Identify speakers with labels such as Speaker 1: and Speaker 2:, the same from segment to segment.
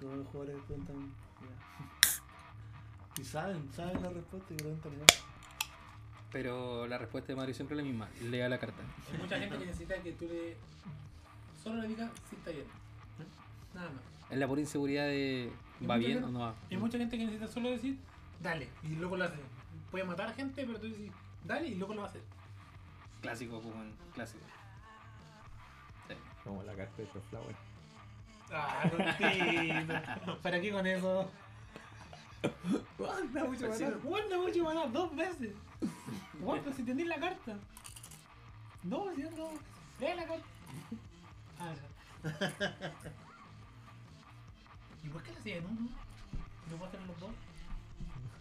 Speaker 1: Todos los jugadores preguntan. ya. Y saben, saben la respuesta y preguntan ya.
Speaker 2: Pero la respuesta de Mario siempre es la misma. Lea la carta.
Speaker 3: Hay mucha gente que necesita que tú le. Solo le digas si está bien. Nada más.
Speaker 2: Es la pura inseguridad de ¿va bien
Speaker 3: gente-
Speaker 2: o no va?
Speaker 3: Hay mucha gente que necesita solo decir, dale. Y luego lo hace. Puede matar a gente, pero tú dices, dale y luego lo va a hacer.
Speaker 2: Clásico, pues, weón, clásico. Sí.
Speaker 4: Como la carta de Flower.
Speaker 3: Ah, tontito. ¿Para qué con eso? Guarda mucho maná. Guarda mucho maná dos veces. Guarda si tenés la carta. No, si no, no. Lee la carta. Ah, ya. ¿Y por qué lo hacían uno? ¿No puedo hacer los dos?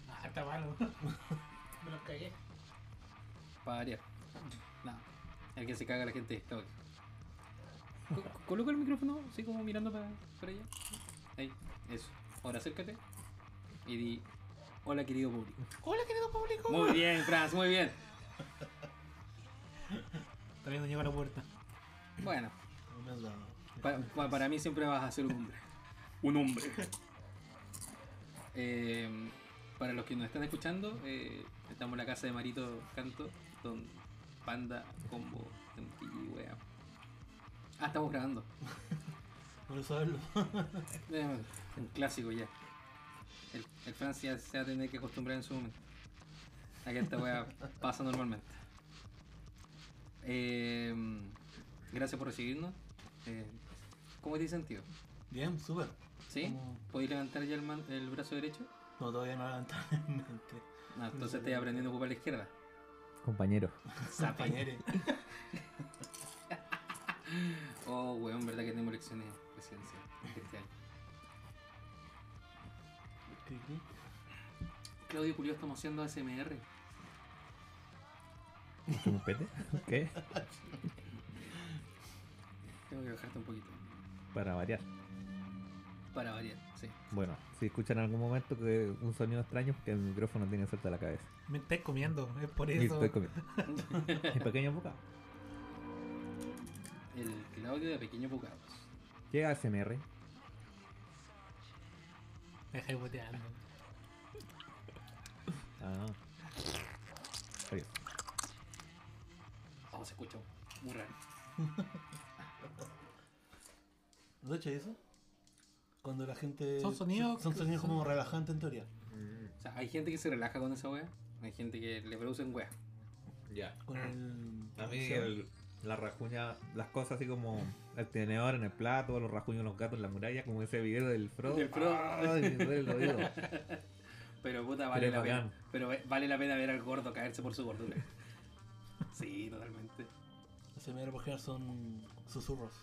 Speaker 3: Ah, está malo. Me los cagué.
Speaker 2: Para variar. No. El que se caga la gente es Claudio. Co- Coloca el micrófono así como mirando para, para allá. Ahí, eso. Ahora acércate y di hola querido público.
Speaker 3: Hola, querido público.
Speaker 2: Muy bien, Franz, muy bien.
Speaker 3: Todavía no llegó a la puerta.
Speaker 2: Bueno,
Speaker 1: No me has dado.
Speaker 2: pa- pa- para mí siempre vas a ser un hombre. Un hombre. Eh, para los que nos están escuchando, eh, estamos en la casa de Marito Canto, con Panda, Combo, y wea. Ah, estamos grabando.
Speaker 1: Por saberlo.
Speaker 2: Eh, Un clásico ya. El, el Francia se va a tener que acostumbrar en su momento. A que esta wea pasa normalmente. Eh, gracias por recibirnos. Eh, ¿Cómo te has sentido?
Speaker 1: Bien, súper.
Speaker 2: ¿Sí?
Speaker 1: Como-
Speaker 2: ¿Podéis levantar ya el, man- el brazo derecho?
Speaker 1: No, todavía no lamentablemente.
Speaker 2: No, entonces estoy aprendiendo a ocupar la izquierda.
Speaker 4: Compañero.
Speaker 1: Compañere.
Speaker 2: Oh, weón, verdad que tenemos lecciones presidenciales este año.
Speaker 1: Cri.
Speaker 2: Claudio Julio, estamos haciendo ASMR.
Speaker 4: ¿Un pete? ¿Qué?
Speaker 2: Tengo que bajarte un poquito.
Speaker 4: Para variar.
Speaker 2: Para variar, sí.
Speaker 4: Bueno, si escuchan en algún momento que un sonido extraño, que el micrófono tiene suelta la cabeza.
Speaker 3: Me estáis comiendo, es por
Speaker 4: Y
Speaker 3: eso.
Speaker 4: estoy comiendo. En pequeños bocados.
Speaker 2: El Claudio de Pequeño Bocados.
Speaker 4: ¿Qué ASMR?
Speaker 3: Me dejáis boteando.
Speaker 4: Ah. Oye,
Speaker 2: Oh, se escucha muy raro.
Speaker 1: ¿No hecho eso? Cuando la gente.
Speaker 3: Son sonidos
Speaker 1: Son sonidos
Speaker 3: son-
Speaker 1: como relajantes en teoría.
Speaker 2: O sea, hay gente que se relaja con esa wea. Hay gente que le producen wea.
Speaker 4: Ya.
Speaker 1: Con el.
Speaker 4: A mí el- la rajuña, las cosas así como el tenedor en el plato, los rajuños de los gatos en la muralla, como ese video del Frodo.
Speaker 2: Del Frodo.
Speaker 4: Ay, me duele el oído.
Speaker 2: Pero puta, vale
Speaker 4: Pero
Speaker 2: la pena. Pero vale la pena ver al gordo caerse por su gordura. Sí, totalmente.
Speaker 1: Los primeros por general son susurros.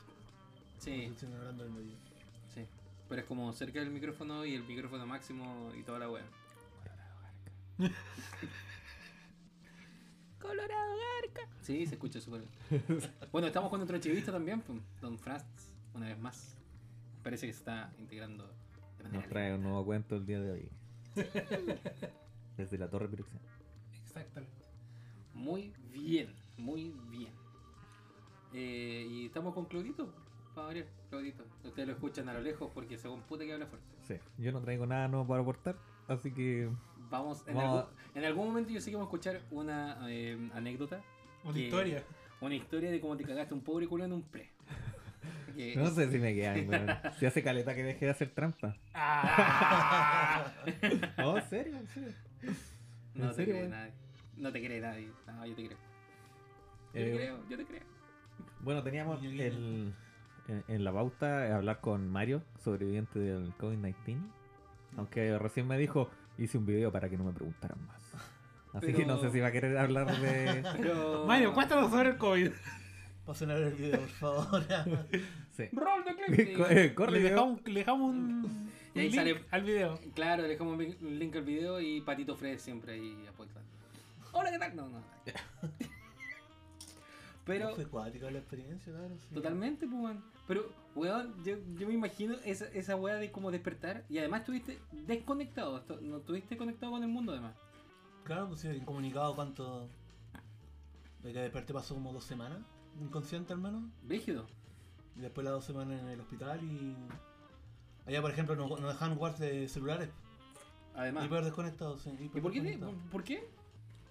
Speaker 2: Sí,
Speaker 1: estuvieran hablando del medio.
Speaker 2: sí. Pero es como cerca del micrófono y el micrófono máximo y toda la wea. Colorado Garca. Sí, se escucha súper bien. Bueno, estamos con nuestro chivista también, pues, Don Franz, una vez más. Parece que se está integrando de manera
Speaker 4: Nos trae un nuevo cuento el día de hoy. Desde la Torre Piruxia.
Speaker 3: Exactamente.
Speaker 2: Muy bien, muy bien. Eh, y estamos con Claudito, para variar, Claudito. Ustedes lo escuchan a lo lejos porque según puta que habla fuerte.
Speaker 4: Sí, yo no traigo nada nuevo para aportar, así que
Speaker 2: Vamos, en,
Speaker 4: Vamos
Speaker 2: algún, en algún momento yo sé que vamos a escuchar una eh, anécdota,
Speaker 3: Una
Speaker 2: Que-
Speaker 3: historia.
Speaker 2: una historia de cómo te cagaste un pobre culo en un pre. Que-
Speaker 4: no sé si me quedan, weón. Si hace caleta que deje de hacer trampa.
Speaker 3: Ah.
Speaker 4: No, en serio, en serio.
Speaker 2: no
Speaker 4: ¿en
Speaker 2: te
Speaker 4: serio,
Speaker 2: cree nadie. No te cree nadie. No, yo te creo. Yo
Speaker 4: Eh,
Speaker 2: te creo, yo te creo.
Speaker 4: Bueno, teníamos el, en, en la pauta hablar con Mario, sobreviviente del COVID-19. Aunque recién me dijo, hice un video para que no me preguntaran más. Así
Speaker 2: Pero-
Speaker 4: que no sé si va a querer hablar de...
Speaker 2: Pero...
Speaker 3: Mario, cuéntanos sobre el COVID.
Speaker 1: Pasen a ver el video, por favor.
Speaker 4: Sí.
Speaker 2: Roll the clip.
Speaker 4: Co- eh, Corre,
Speaker 3: le, dejamos, le dejamos un,
Speaker 2: Y ahí
Speaker 3: link
Speaker 2: sale-
Speaker 3: al video.
Speaker 2: Claro, le dejamos un link al video y Patito Fred siempre ahí apoyando. Hola, ¿qué tal? No, no. Pero,
Speaker 1: Fue cuática la experiencia, claro. sí.
Speaker 2: totalmente, pues. Pero, weón, yo, yo me imagino esa, esa weá de como despertar y además estuviste desconectado. No estuviste conectado con el mundo, además.
Speaker 1: Claro, pues sí, incomunicado cuánto. De que desperté pasó como dos semanas, inconsciente al menos.
Speaker 2: Brígido.
Speaker 1: Y después las dos semanas en el hospital y. Allá, por ejemplo, no, no dejan jugar de celulares.
Speaker 2: Además.
Speaker 1: Hiper desconectados, sí. hiper
Speaker 2: ¿Y por qué? por qué?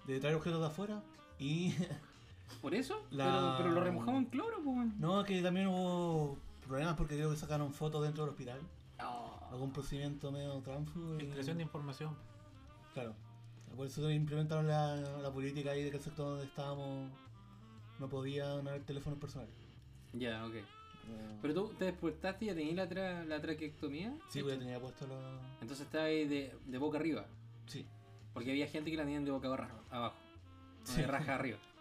Speaker 1: De traer objetos de afuera. Y.
Speaker 2: ¿Por eso?
Speaker 1: La-
Speaker 2: Pero, pero lo remojamos en cloro, pues.
Speaker 1: no, que también hubo problemas porque creo que sacaron fotos dentro del hospital.
Speaker 2: Ah.
Speaker 1: Algún procedimiento medio tránfugo. y-
Speaker 3: Filtración de información.
Speaker 1: Claro. Por eso implementaron la, la política ahí de que el sector donde estábamos no podían haber teléfonos personales.
Speaker 2: Ya, ok.
Speaker 1: Eh,
Speaker 2: Pero tú te despertaste y ya tenías la, tra la traqueectomía.
Speaker 1: sí, pues ya tenía puesto los.
Speaker 2: Entonces estaba ahí de, de boca arriba.
Speaker 1: Sí.
Speaker 2: Porque había gente que la tenían de boca abajo. abajo.
Speaker 1: Sí.
Speaker 2: de raja arriba.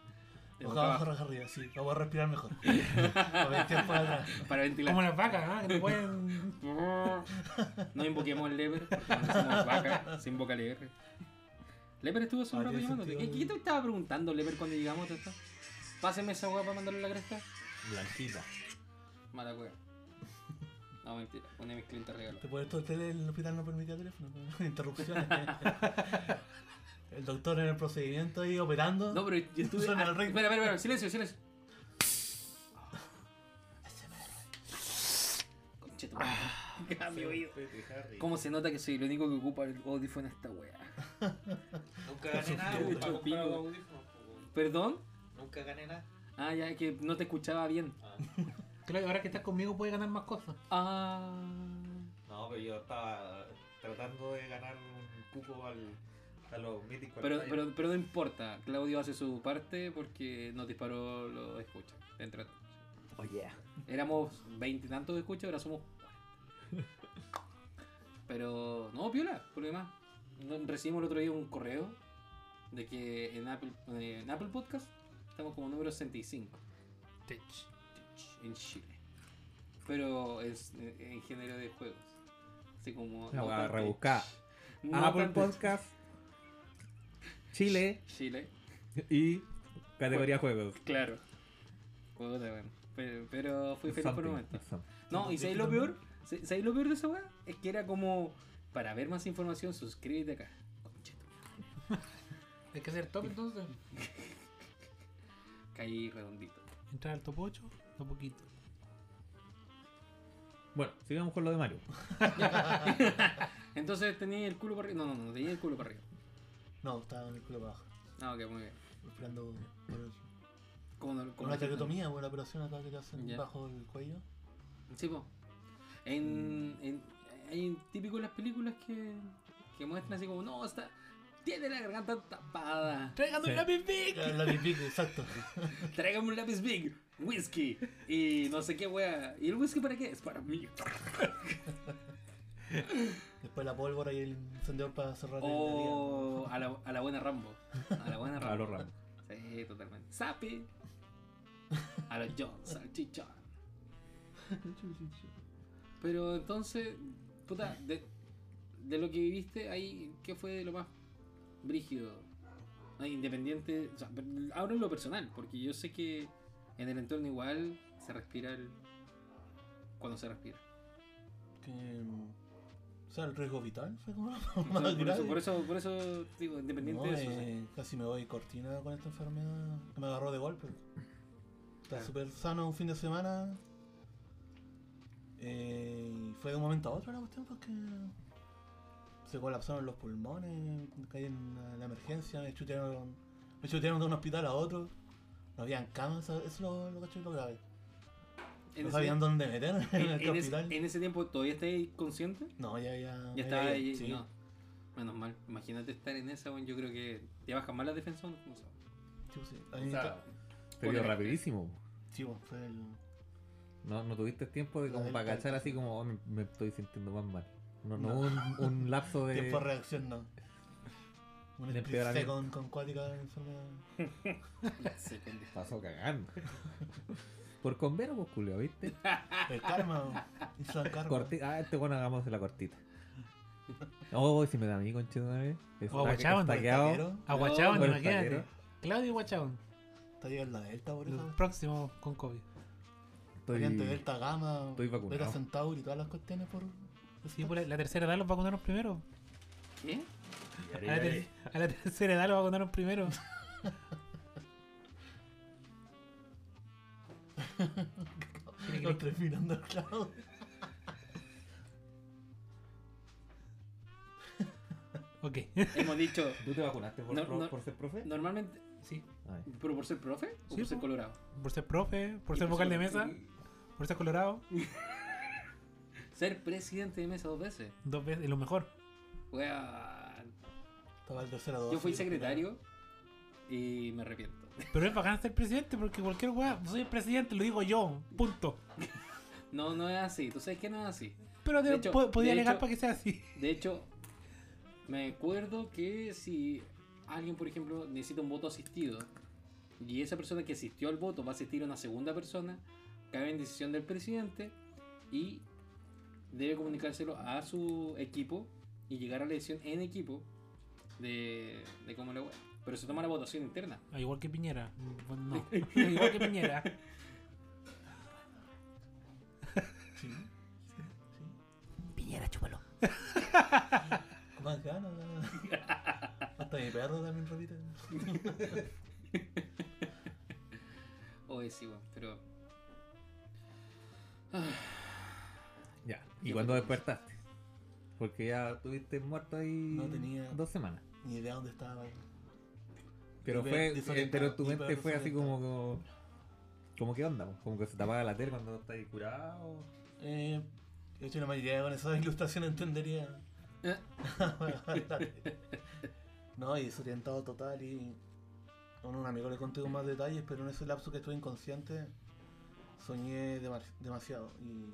Speaker 2: De
Speaker 1: Boca
Speaker 2: boca
Speaker 1: abajo,
Speaker 2: abajo.
Speaker 1: raja arriba, sí. Vamos a respirar mejor. para atrás.
Speaker 2: Para ventilar.
Speaker 3: Como las vacas, ¿ah? Que no pueden.
Speaker 2: No invoquemos al Leper, porque no somos vaca, se invoca al Leper. Estuvo hace un
Speaker 1: Ah,
Speaker 2: rato llamándote. ¿Qué, te estaba preguntando, Leper, cuando llegamos? a esto? Páseme esa weá para mandarle la cresta.
Speaker 4: Blanquita.
Speaker 2: Mala weá. No, mentira. Una mis clientes regalo.
Speaker 1: Te puedes todo el el hospital no permitía teléfono. ¿no? Interrupciones. El doctor en el procedimiento ahí operando.
Speaker 2: No, pero yo estuve.
Speaker 1: Suena el ring.
Speaker 2: espera, espera, espera. Silencio, silencio. Conche tu madre. Ah, mi oído. ¿Cómo se nota que soy el único que ocupa el audífono en esta weá?
Speaker 5: Nunca gané nada, pues, para comprar weón.
Speaker 2: ¿Perdón?
Speaker 5: Nunca gané nada.
Speaker 2: Ah, ya, es que no te escuchaba bien.
Speaker 5: Ah.
Speaker 3: Claro, ahora que estás conmigo puedes ganar más cosas.
Speaker 2: Ah.
Speaker 4: No, pero yo estaba tratando de ganar un cupo al, a los míticos.
Speaker 2: Pero, pero, pero no importa, Claudio hace su parte porque nos disparó los escuchas. Entre todos.
Speaker 4: Oye.
Speaker 2: Éramos veintitantos de escuchas, ahora somos 40. Pero, no, piola, por lo demás. No- Recibimos el otro día un correo de que en Apple, eh, en Apple Podcast estamos como número 65 en Chile. Pero es eh, en género de juegos. Así como.
Speaker 4: La
Speaker 2: no
Speaker 4: voy a rebuscar.
Speaker 2: no
Speaker 4: Apple Podcast, Chile
Speaker 2: Chile.
Speaker 4: y categoría juegos.
Speaker 2: Claro. Puta, weón. Pero, pero fui feliz por el
Speaker 4: Something,
Speaker 2: momento. No, y ¿sabéis lo peor? ¿Sabéis lo peor de esa weá? Es que era como, para ver más información, suscríbete acá.
Speaker 3: Hay que hacer top entonces.
Speaker 2: Caí redondito.
Speaker 3: Entrar al top 8, a poquito.
Speaker 4: Bueno, sigamos con lo de Mario.
Speaker 2: Entonces tenía el culo para arriba. No, no, no, tenía el culo para arriba.
Speaker 1: No, estaba en el culo para abajo.
Speaker 2: Ah, ok, muy bien.
Speaker 1: Esperando por el-
Speaker 2: no,
Speaker 1: con
Speaker 2: como
Speaker 1: una traqueotomía o la operación acá que te hacen
Speaker 2: Ya.
Speaker 1: bajo el cuello.
Speaker 2: Sí, po. En, en, hay típico en las películas que, que muestran así como, no, está, tiene la garganta tapada.
Speaker 3: ¡Tráigame
Speaker 4: Sí.
Speaker 3: un lápiz big!
Speaker 1: Ya, La pipí, exacto.
Speaker 2: Tráigame un lápiz big, whisky y no sé qué wea. ¿Y el whisky para qué? Es para mí.
Speaker 1: Después la pólvora y el encendedor para cerrar el
Speaker 2: O a la, a la buena Rambo. A la buena Rambo.
Speaker 4: A los ramos.
Speaker 2: Sí, totalmente. Sapi. A los John, salchicha. Pero entonces, puta, de, de lo que viviste ahí, ¿qué fue lo más brígido? Independiente, o sea, ahora en lo personal, porque yo sé que en el entorno igual se respira el, cuando se respira.
Speaker 1: Que, mm, o sea, el riesgo vital fue como más
Speaker 2: eso, por, eso, por, eso, por eso digo, independiente
Speaker 1: No,
Speaker 2: de eso. sí.
Speaker 1: eh, casi me voy cortina con esta enfermedad me agarró de golpe. Estaba
Speaker 2: Claro.
Speaker 1: súper sano un fin de semana. eh, y fue de un momento a otro la cuestión porque se colapsaron los pulmones, caí en la, la emergencia, me chutearon, me chutearon de un hospital a otro. No habían camas, eso es lo, lo, lo grave.
Speaker 2: En
Speaker 1: no
Speaker 2: ese-
Speaker 1: sabían dónde meter en,
Speaker 2: en,
Speaker 1: el
Speaker 2: en ese,
Speaker 1: hospital.
Speaker 2: en ese tiempo, ¿todavía estáis consciente?
Speaker 1: No, ya, ya.
Speaker 2: Ya estaba ahí.
Speaker 1: sí.
Speaker 2: No. Menos mal. Imagínate estar en esa, weón. Yo creo que te bajan más las defensas. No sé.
Speaker 1: Sí, sí. A
Speaker 4: O sea, te dio rapidísimo.
Speaker 1: sí, bueno, fue el.
Speaker 4: No, no tuviste tiempo de
Speaker 1: La
Speaker 4: como para cachar así
Speaker 1: sí.
Speaker 4: como "Oh, me, me estoy sintiendo más mal. No, no,
Speaker 1: No.
Speaker 4: un, un lapso de.
Speaker 1: Tiempo de reacción no. Un
Speaker 4: empeoramiento.
Speaker 1: con, con cuática de enfermedad.
Speaker 2: Sí, pendejo.
Speaker 4: Pasó cagando. Por convero, pues culio, ¿viste?
Speaker 1: El karma, hizo el karma.
Speaker 4: Corti- ah, este bueno hagamos de la cortita. Oh, si me da a mí, conchito,
Speaker 3: O aguachaban,
Speaker 1: taquero.
Speaker 3: Aguachaban,
Speaker 4: No,
Speaker 3: imagínate. Claudio Guachaban.
Speaker 1: Está llegando la Delta por
Speaker 3: El
Speaker 1: eso.
Speaker 3: próximo con COVID.
Speaker 1: Variante
Speaker 4: Estoy...
Speaker 1: Delta Gamma,
Speaker 4: estoy vacunado.
Speaker 1: Beta Centauri y todas las cuestiones por.
Speaker 3: Sí, por la, la tercera edad los vacunaron primero.
Speaker 2: ¿Qué?
Speaker 3: A la, ter- a la tercera edad los vacunaron primero.
Speaker 1: no tres mirando al Claudio.
Speaker 3: ok.
Speaker 2: Hemos dicho.
Speaker 4: ¿Tú te vacunaste por, ser profe?
Speaker 2: Normalmente,
Speaker 3: sí.
Speaker 2: ¿Pero por ser profe o
Speaker 3: sí,
Speaker 2: por ser colorado?
Speaker 3: Por ser profe, por ser vocal de mesa, por ser colorado.
Speaker 2: ser presidente de mesa dos veces.
Speaker 3: Dos veces, y lo mejor.
Speaker 1: Bueno,
Speaker 2: Yo fui secretario y me arrepiento.
Speaker 3: Pero es bacán ser presidente porque cualquier weá, soy el presidente, lo digo yo, punto.
Speaker 2: No, no es así. Tú sabes que no es así.
Speaker 3: Pero de-
Speaker 2: De hecho-
Speaker 3: po- podía alegar
Speaker 2: hecho-
Speaker 3: para que sea así.
Speaker 2: De hecho, me acuerdo que si alguien, por ejemplo, necesita un voto asistido y esa persona que asistió al voto va a asistir a una segunda persona, cabe en decisión del presidente y debe comunicárselo a su equipo y llegar a la decisión en equipo de, de cómo le va. Pero se toma la votación interna.
Speaker 3: Ah, Igual que Piñera. Bueno, No, igual que Piñera.
Speaker 1: Sí.
Speaker 3: Piñera, chúpalo.
Speaker 1: Más ganas. Hasta mi perro también repite.
Speaker 2: O es igual, pero.
Speaker 4: Ya. ¿Y cuándo
Speaker 2: fui
Speaker 4: despertaste? Porque ya estuviste muerto ahí
Speaker 1: No tenía-
Speaker 4: dos semanas.
Speaker 1: Ni idea dónde estaba.
Speaker 4: Pero fue, eh, pero tu mente fue así como, como, como qué onda, como que se te apaga la tele cuando estás ahí curado.
Speaker 1: Eh, de hecho, la mayoría con esa ilustración entendería.
Speaker 2: Eh.
Speaker 1: no, y desorientado total. Y a un amigo le conté con más detalles, pero en ese lapso que estuve inconsciente, soñé dema- demasiado. Y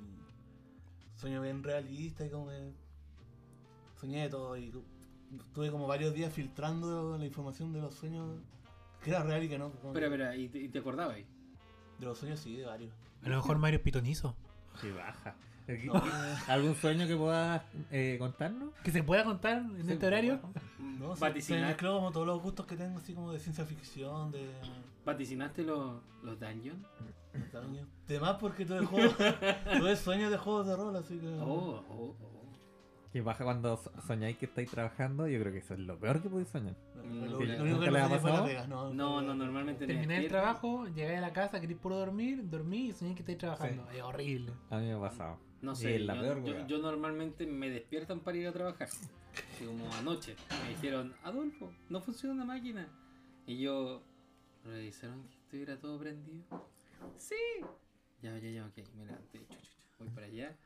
Speaker 1: sueño bien realista y como que soñé de todo. Y estuve como varios días filtrando la información de los sueños, que era real y que no. como
Speaker 2: Espera,
Speaker 1: que-
Speaker 2: espera, ¿y te, y te acordabas ahí?
Speaker 1: De los sueños sí, de varios.
Speaker 3: A lo mejor Mario es pitonizo.
Speaker 4: Qué baja.
Speaker 1: No,
Speaker 4: ¿Algún sueño que puedas eh, contarnos?
Speaker 3: Que se pueda contar en
Speaker 4: Sí,
Speaker 3: este horario.
Speaker 1: No, se, se
Speaker 2: Vaticinar-
Speaker 1: mezcló como todos los gustos que tengo, así como de ciencia ficción, de.
Speaker 2: ¿Vaticinaste los, los dungeons?
Speaker 1: de Además, porque tuve juegos. tuve sueños de juegos de rol, así que.
Speaker 2: Oh, oh, oh.
Speaker 4: Qué baja cuando so- soñáis que estáis trabajando. Yo creo que eso es lo peor que podéis soñar.
Speaker 1: Lo,
Speaker 2: Mm,
Speaker 1: lo
Speaker 2: ¿nunca
Speaker 1: único
Speaker 4: les
Speaker 1: que no no.
Speaker 2: No,
Speaker 1: fue-
Speaker 2: no, normalmente me
Speaker 3: Terminé el trabajo, llegué a la casa, quería puro dormir, dormí y soñé que estáis trabajando. Es horrible.
Speaker 4: A mí me ha pasado.
Speaker 2: No sé,
Speaker 4: es la
Speaker 2: yo,
Speaker 4: peor,
Speaker 2: yo- yo normalmente me despiertan para ir a trabajar. Así como anoche me dijeron, Adolfo, no funciona la máquina. Y yo, ¿revisaron que estuviera todo prendido? Sí. Ya, ya, ya, ok, me levanté, chu, chu, chu, voy para allá,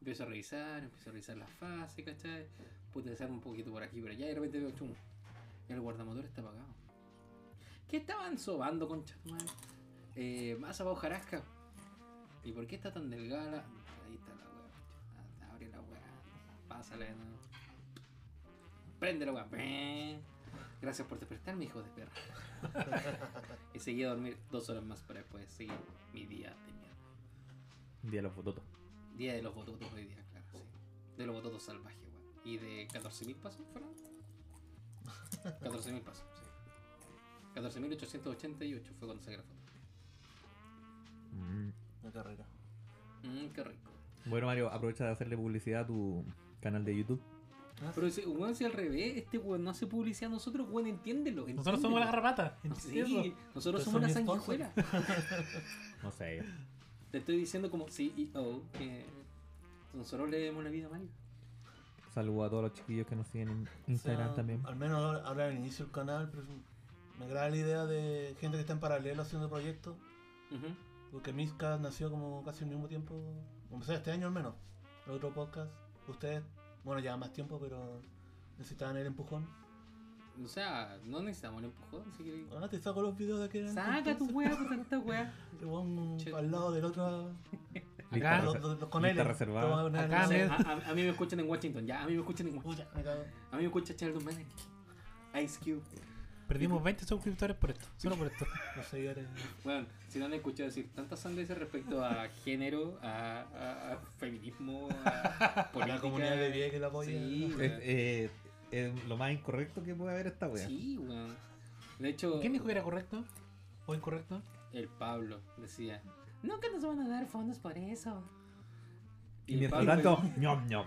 Speaker 2: empiezo a revisar, empiezo a revisar las fases, ¿cachai? Puedo un poquito por aquí, por allá, y de repente veo chum. El guardamotor está apagado. ¿Qué estaban sobando, concha tu madre? Eh, masa hojarasca. ¿Y por qué está tan delgada? Ahí está la weá. Abre la weá. Pásala de nuevo. Prende la weá. Gracias por despertarme, hijo de perra. y seguí a dormir dos horas más para después seguir mi día de mierda.
Speaker 4: Día de los fototos.
Speaker 2: Día de los bototos hoy día, claro, sí. De los bototos salvajes, weón. ¿Y de 14.000 pasos fueron? 14.000 pasos, sí. 14.888 fue cuando saqué la foto.
Speaker 4: Mm.
Speaker 1: Una carrera.
Speaker 2: Mmm, qué rico.
Speaker 4: Bueno, Mario, aprovecha de hacerle publicidad a tu canal de YouTube.
Speaker 2: Pero si, weón, si al revés, este weón no hace publicidad a nosotros, weón, entiéndelo.
Speaker 3: Nosotros somos la garrapata.
Speaker 2: Sí, nosotros somos la sanguijuela.
Speaker 4: No sé.
Speaker 2: Te estoy diciendo como CEO que nosotros le demos la vida a Mario.
Speaker 4: Saludo a todos los chiquillos que nos siguen en Instagram
Speaker 1: O sea,
Speaker 4: también.
Speaker 1: Al menos ahora, ahora al inicio del canal, pero me agrada la idea de gente que está en paralelo haciendo proyectos. Porque Mizcast nació como casi al mismo tiempo. O sea, este año al menos. El otro podcast. Ustedes, bueno, ya más tiempo, pero necesitaban el empujón.
Speaker 2: O sea, no necesitamos el empujón, si quieres.
Speaker 1: Ah, te saco los videos de aquel
Speaker 2: Saca tu weá, por tanta weá.
Speaker 1: Te pongo al lado del otro.
Speaker 3: Acá,
Speaker 1: los,
Speaker 4: reser-
Speaker 1: los- los con
Speaker 4: lista
Speaker 1: L.
Speaker 4: reservada.
Speaker 1: Te voy a poner
Speaker 3: Acá
Speaker 2: A, a- a mí me escuchan en Washington, ya, a mí me escuchan en Washington. A mí me escucha Sheldon Manning. Ice Cube.
Speaker 3: Perdimos 20 suscriptores por esto. Solo por esto.
Speaker 1: Los seguidores.
Speaker 2: Bueno, si no han escuchado decir tantas sandeces respecto a género, a, a- a feminismo, a política.
Speaker 1: La comunidad de bien que la apoya.
Speaker 2: Sí, weón.
Speaker 4: eh, es lo más incorrecto que puede haber esta wea.
Speaker 2: Sí, weón. De hecho,
Speaker 3: ¿Quién dijo que era correcto? ¿O incorrecto?
Speaker 2: el Pablo decía: Nunca nos van a dar fondos por eso.
Speaker 4: Y mientras
Speaker 2: Pablo-
Speaker 4: tanto, ñom ñom.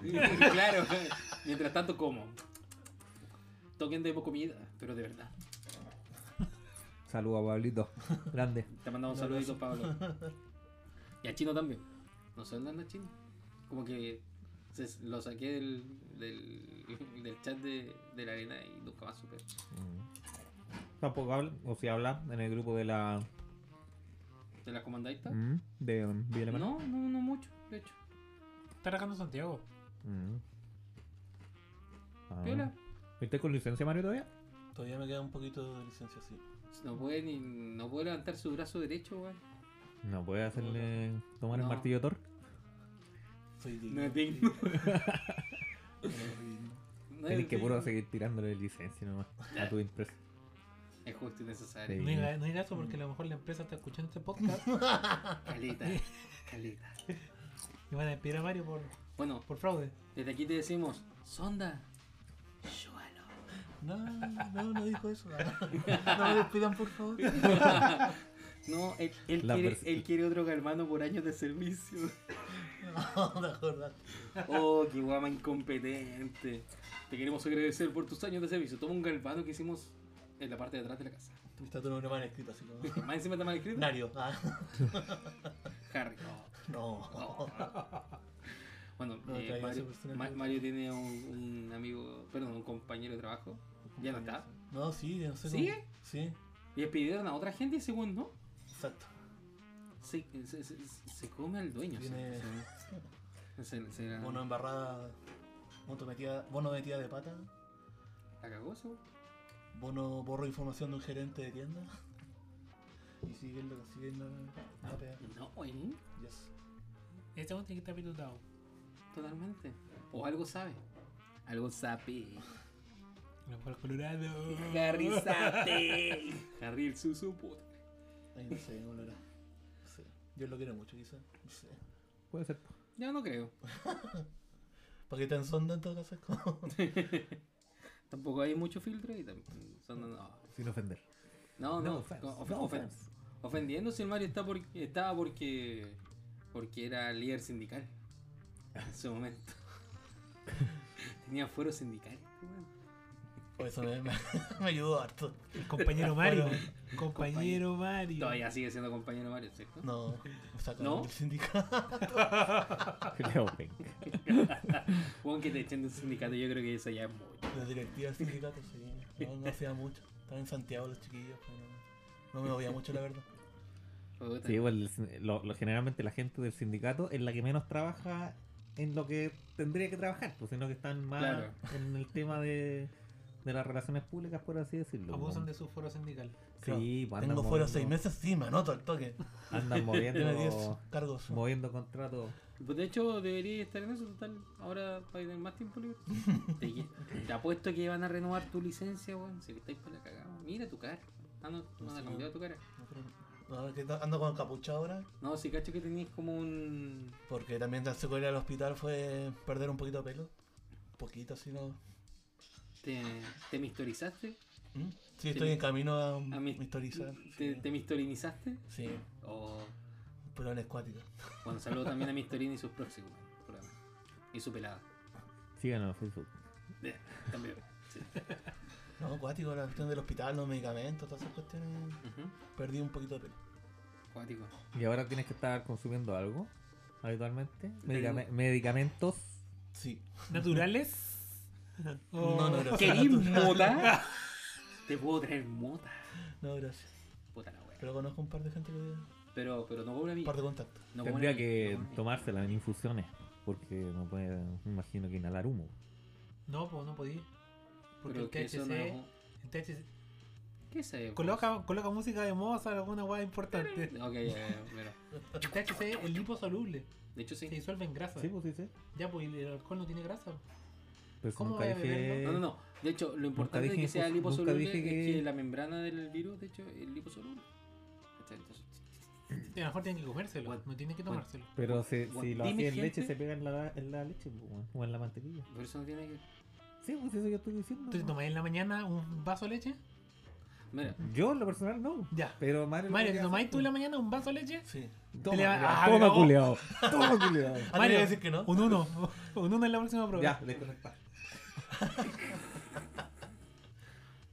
Speaker 2: claro, mientras tanto, como. Toquen de comida, pero de verdad.
Speaker 4: Saludos a Pablito. Grande.
Speaker 2: Te mandamos un saludito, Pablo. Y a Chino también. No sé dónde anda Chino. Como que lo saqué del, del, del chat de, de la arena y nunca más supe.
Speaker 4: Mm. Tampoco habla, o si habla en el grupo de la.
Speaker 2: ¿De la comandadita?
Speaker 4: Mm, de um, Villa.
Speaker 2: No, no, no mucho, de hecho.
Speaker 3: Está arrancando Santiago.
Speaker 4: Mm. Ah.
Speaker 2: Piola.
Speaker 4: ¿Viste con licencia Mario todavía?
Speaker 1: Todavía me queda un poquito de licencia, sí.
Speaker 2: No puede, ni, no puede levantar su brazo derecho, weón.
Speaker 4: No puede hacerle tomar el martillo Thor.
Speaker 1: Soy digno.
Speaker 2: No es digno.
Speaker 1: No.
Speaker 2: No es
Speaker 4: que puro seguir tirándole licencia nomás a tu empresa.
Speaker 2: Es justo y necesario.
Speaker 4: Sí.
Speaker 3: No diga, no diga eso porque a lo mejor la empresa está escuchando este podcast
Speaker 2: Caleta, caleta.
Speaker 3: y van a despedir a Mario por,
Speaker 2: Bueno,
Speaker 3: por fraude.
Speaker 2: desde aquí te decimos, Sonda, llévalo.
Speaker 1: No, no, no dijo eso. No me despidan, por favor.
Speaker 2: No, él, quiere, él quiere otro hermano por años de servicio.
Speaker 1: No, te acordaste.
Speaker 2: Oh, qué guama incompetente. Te queremos agradecer por tus años de servicio. Toma un galvano que hicimos en la parte de atrás de la casa.
Speaker 1: Está tu nombre mal escrito, así como.
Speaker 2: Más encima está mal escrito.
Speaker 1: Nario. Ah,
Speaker 2: Harry.
Speaker 1: no.
Speaker 2: Bueno,
Speaker 1: No,
Speaker 2: eh,
Speaker 1: traiga
Speaker 2: Mario. Ma- tiene un, un amigo, perdón, un compañero de trabajo. ¿Ya no está?
Speaker 1: No, sí, no sé
Speaker 2: ¿Sigue?
Speaker 1: cómo. Sí,
Speaker 2: Y despidieron a otra gente según no,
Speaker 1: exacto.
Speaker 2: Se, se, se- se come al dueño.
Speaker 1: Tiene- Bono embarrada. Bono metida, bono metida de pata.
Speaker 2: la cagó eso.
Speaker 1: Bono borro información de un gerente de tienda. Y siguen lo la, la pega.
Speaker 2: No, güey,
Speaker 1: Yes.
Speaker 3: Este tiene que estar pilotado.
Speaker 2: totalmente. O algo sabe. Algo sabe.
Speaker 3: Lo por Colorado.
Speaker 2: Harry sabe. Harry el susu puta.
Speaker 1: Ay, no sé, lo hará. Yo lo quiero mucho, quizás.
Speaker 4: Puede ser.
Speaker 2: Ya no creo.
Speaker 1: ¿Para qué tan sonda en todo caso? Es como-
Speaker 2: Tampoco hay mucho filtro y tam- son- no.
Speaker 4: Sin ofender.
Speaker 2: No, no,
Speaker 4: No offense,
Speaker 2: of-
Speaker 4: no
Speaker 2: ofen-
Speaker 4: offense.
Speaker 2: ofendiendo si el Mario está por, estaba porque porque era líder sindical en su momento. Tenía fuero sindical.
Speaker 1: Por eso me, me, me ayudó harto.
Speaker 3: El compañero Mario.
Speaker 1: Bueno,
Speaker 3: compañero Mario.
Speaker 2: Todavía sigue siendo compañero Mario, ¿cierto?
Speaker 1: No, me sacaron
Speaker 2: ¿No?
Speaker 1: del sindicato.
Speaker 2: Juan que te echen del sindicato, yo creo que eso ya es mucho.
Speaker 1: La directiva del sindicato, sí. No, no hacía mucho. Estaban en Santiago los chiquillos, pero no, no me movía mucho, la verdad.
Speaker 4: Sí, igual, lo, lo- generalmente la gente del sindicato es la que menos trabaja en lo que tendría que trabajar, pues, sino que están más
Speaker 2: Claro.
Speaker 4: en el tema de, de las relaciones públicas, por así decirlo.
Speaker 3: Abusan
Speaker 4: pues.
Speaker 3: de su foro sindical.
Speaker 4: Sí, pues, andan
Speaker 1: Tengo fuera
Speaker 4: moviendo-
Speaker 1: seis meses, sí, me anoto al toque.
Speaker 4: Andan
Speaker 1: Tiene 10
Speaker 4: moviendo,
Speaker 1: cargos.
Speaker 4: moviendo contratos.
Speaker 2: Pues de hecho debería estar en eso total. Ahora para tener más tiempo libre. te, te apuesto que van a renovar tu licencia, weón. Si estáis para la cagada. Mira tu cara. Ah, no, no
Speaker 1: Sí.
Speaker 2: cambiado tu cara.
Speaker 1: No, que ando con capucha ahora.
Speaker 2: No, si cacho que tenéis como un.
Speaker 1: Porque también darse con ir al hospital fue perder un poquito de pelo. Un poquito, así, ¿no?
Speaker 2: Te, te mistorizaste.
Speaker 1: ¿Mm? Sí, estoy en camino a,
Speaker 2: A mis-
Speaker 1: historizar.
Speaker 2: Te,
Speaker 1: Sí,
Speaker 2: te mistorinizaste.
Speaker 1: sí
Speaker 2: O.
Speaker 1: pero en escuático.
Speaker 2: Bueno, saludo también a Mistorini y sus próximos programas. Y su pelada.
Speaker 4: Síganos en Facebook.
Speaker 2: Eh, También. Sí.
Speaker 1: No, acuático, la cuestión del hospital, los medicamentos, todas esas cuestiones. Perdí un poquito de pelo.
Speaker 2: Cuático.
Speaker 4: Y ahora tienes que estar consumiendo algo habitualmente. Medicamentos.
Speaker 1: Sí.
Speaker 3: ¿Naturales? Oh.
Speaker 1: No, no, gracias.
Speaker 2: ¿Querís mota? Te puedo traer mota.
Speaker 1: No, gracias.
Speaker 2: Puta la wea.
Speaker 1: Pero conozco un par de gente que.
Speaker 2: Pero, pero no cobra
Speaker 1: Un par de contactos.
Speaker 2: No
Speaker 4: Tendría que
Speaker 2: no
Speaker 4: tomársela en infusiones. Porque no puede, me imagino que inhalar humo.
Speaker 3: No, pues no podí.
Speaker 2: bien.
Speaker 3: Porque el THC,
Speaker 2: no es-
Speaker 3: el THC
Speaker 2: ¿Qué es eso?
Speaker 3: coloca, coloca música de Mozart, alguna weá importante.
Speaker 2: Ok, ya.
Speaker 3: El THC es liposoluble.
Speaker 2: De hecho, sí.
Speaker 3: Se disuelve en grasa.
Speaker 4: Sí, pues sí, sí.
Speaker 3: Ya, pues el alcohol no tiene grasa.
Speaker 4: Pues.
Speaker 2: No, no, no. De hecho, lo importante de
Speaker 4: dije
Speaker 2: que sea liposoluble es
Speaker 4: que-
Speaker 2: que la membrana del virus, de hecho, es liposoluble. Entonces,
Speaker 3: a lo mejor tienen que comérselo,
Speaker 2: Bueno,
Speaker 3: no tienen que tomárselo.
Speaker 4: Pero si,
Speaker 2: Bueno,
Speaker 4: si lo hacía en leche, se pega en la, en la leche pues, o en la mantequilla.
Speaker 2: por eso no tiene que.
Speaker 4: Sí, pues eso yo estoy diciendo.
Speaker 3: Entonces,
Speaker 4: ¿no?
Speaker 3: ¿tomáis en la mañana un vaso de leche?
Speaker 2: Mira,
Speaker 4: Yo, en lo personal, no.
Speaker 3: Ya.
Speaker 4: Pero Mario.
Speaker 3: Mario, ¿te tomáis tú en la mañana un vaso de leche?
Speaker 1: Sí.
Speaker 4: Toma,
Speaker 3: Te le va- Ah,
Speaker 4: toma,
Speaker 3: no.
Speaker 4: culiao. Toma, culiao.
Speaker 1: Ah,
Speaker 3: Mario,
Speaker 1: ¿te decir que no?
Speaker 3: Un uno. Un uno en la próxima prueba.
Speaker 4: Ya, desconecta.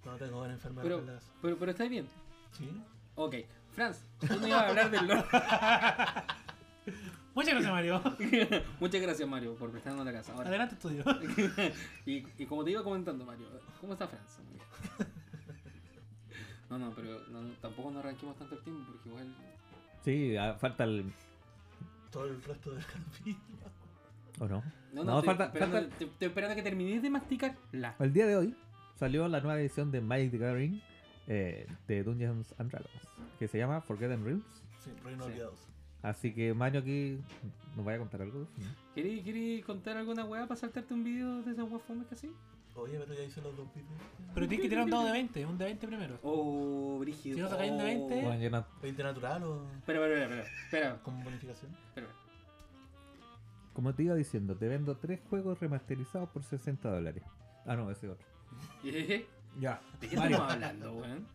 Speaker 1: No tengo buena enfermedad.
Speaker 2: pero,
Speaker 1: las-
Speaker 2: pero, pero está bien.
Speaker 1: Sí.
Speaker 2: Ok, Franz, tú no ibas a hablar del LOL.
Speaker 3: Muchas gracias, Mario.
Speaker 2: Muchas gracias, Mario, por prestarnos la casa. Ahora,
Speaker 3: Adelante, estudio.
Speaker 2: y, y como te iba comentando, Mario, ¿cómo está Francia? No, no, pero no, tampoco nos arranquemos tanto el tiempo porque igual.
Speaker 4: Sí, falta el.
Speaker 1: Todo el resto del capítulo.
Speaker 4: ¿O no?
Speaker 2: No, no,
Speaker 4: No,
Speaker 2: estoy,
Speaker 4: falta-
Speaker 2: esperando,
Speaker 4: falta-
Speaker 2: estoy- estoy esperando que termines de masticar la.
Speaker 4: El día de hoy salió la nueva edición de Magic the Gathering eh, de Dungeons and Dragons, que se llama Forgotten Realms.
Speaker 1: Sí, Reino
Speaker 2: Sí.
Speaker 1: Olvidados.
Speaker 4: Así que Mario aquí nos vaya a contar algo. ¿no?
Speaker 2: ¿Querí, contar alguna weá para saltarte un video de esas weas que así?
Speaker 1: Oye, pero ya hice los dos videos.
Speaker 3: Pero tienes que tirar un dado de 20, un de 20 primero.
Speaker 2: Oh, brígido.
Speaker 3: Si no sacáis un de 20,
Speaker 4: Bueno, yo no-
Speaker 1: 20 natural o
Speaker 2: Espera, espera, espera, espera.
Speaker 1: con bonificación.
Speaker 2: espera.
Speaker 4: Como te iba diciendo, te vendo tres juegos remasterizados por 60 dólares. Ah, no, ese otro.
Speaker 2: ¿De
Speaker 4: Ya.
Speaker 2: qué
Speaker 4: Mario.
Speaker 2: estamos hablando, weón?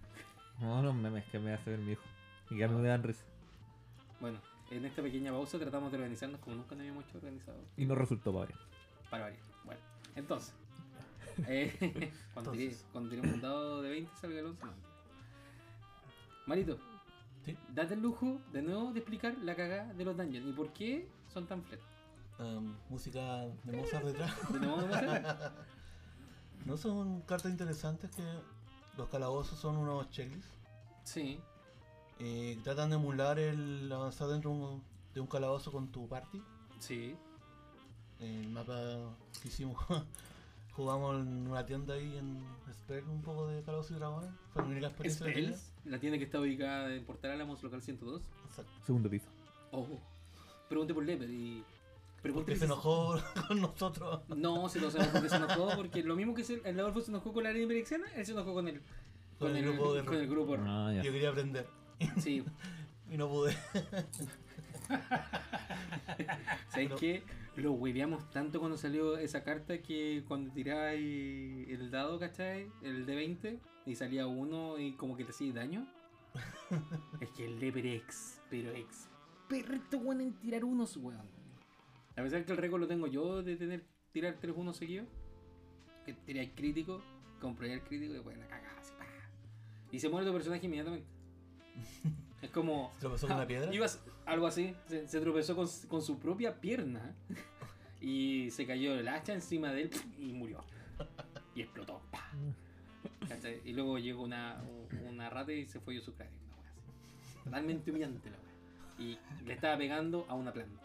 Speaker 4: No, los memes que me hace ver mi hijo. Y que a mí me dan risa.
Speaker 2: Bueno, en esta pequeña pausa tratamos de organizarnos como nunca nos habíamos hecho organizado.
Speaker 4: Y no resultó para variar.
Speaker 2: Para variar. Bueno, entonces. eh, cuando, tiré, cuando tiremos un dado de 20 salga el 11. no, mentira. Marito,
Speaker 1: Sí.
Speaker 2: date el lujo de nuevo de explicar la cagada de los dungeons y por qué son tan flat.
Speaker 1: Um, música de Mozart detrás. No son cartas interesantes que los calabozos son unos checklists.
Speaker 2: Sí,
Speaker 1: Y tratan de emular el avanzar dentro de un, de un calabozo con tu party.
Speaker 2: sí.
Speaker 1: El mapa que hicimos, jugamos en una tienda ahí en Spell un poco de calabozos y dragones. Fue mi única experiencia.
Speaker 2: Spells, la tienda que está ubicada en Portal Álamos, local 102.
Speaker 1: Exacto.
Speaker 4: Segundo piso.
Speaker 2: Oh, pregunté por Leper y.
Speaker 1: Porque se enojó con nosotros.
Speaker 2: No, se lo sabemos porque se enojó, porque lo mismo que se, el Adolfo se enojó con la arena ibexiana, él se enojó con el,
Speaker 1: Con el grupo de
Speaker 2: con el grupo.
Speaker 4: Ah, ya.
Speaker 1: Yo quería aprender
Speaker 2: Sí,
Speaker 1: y no pude.
Speaker 2: ¿sabes
Speaker 1: Pero-
Speaker 2: qué? Lo hueveamos tanto cuando salió esa carta que cuando tiráis el dado, ¿cachai? El de 20 y salía uno y como que te hacía daño. es que el Leper ex, pero experto bueno en tirar unos, weón. A pesar que el récord lo tengo yo de tener tirar tres unos seguidos, que tiráis crítico, compré el crítico y bueno, la cagada así. Y se muere tu personaje inmediatamente. Es como.
Speaker 1: ¿Se tropezó con una piedra?
Speaker 2: Ibas- algo así. Se, se tropezó con, con su propia pierna. Y se cayó el hacha encima de él y murió. Y explotó. Y luego llegó una, una rata y se fue yo su cráneo. Totalmente humillante la wea. Y le estaba pegando a una planta.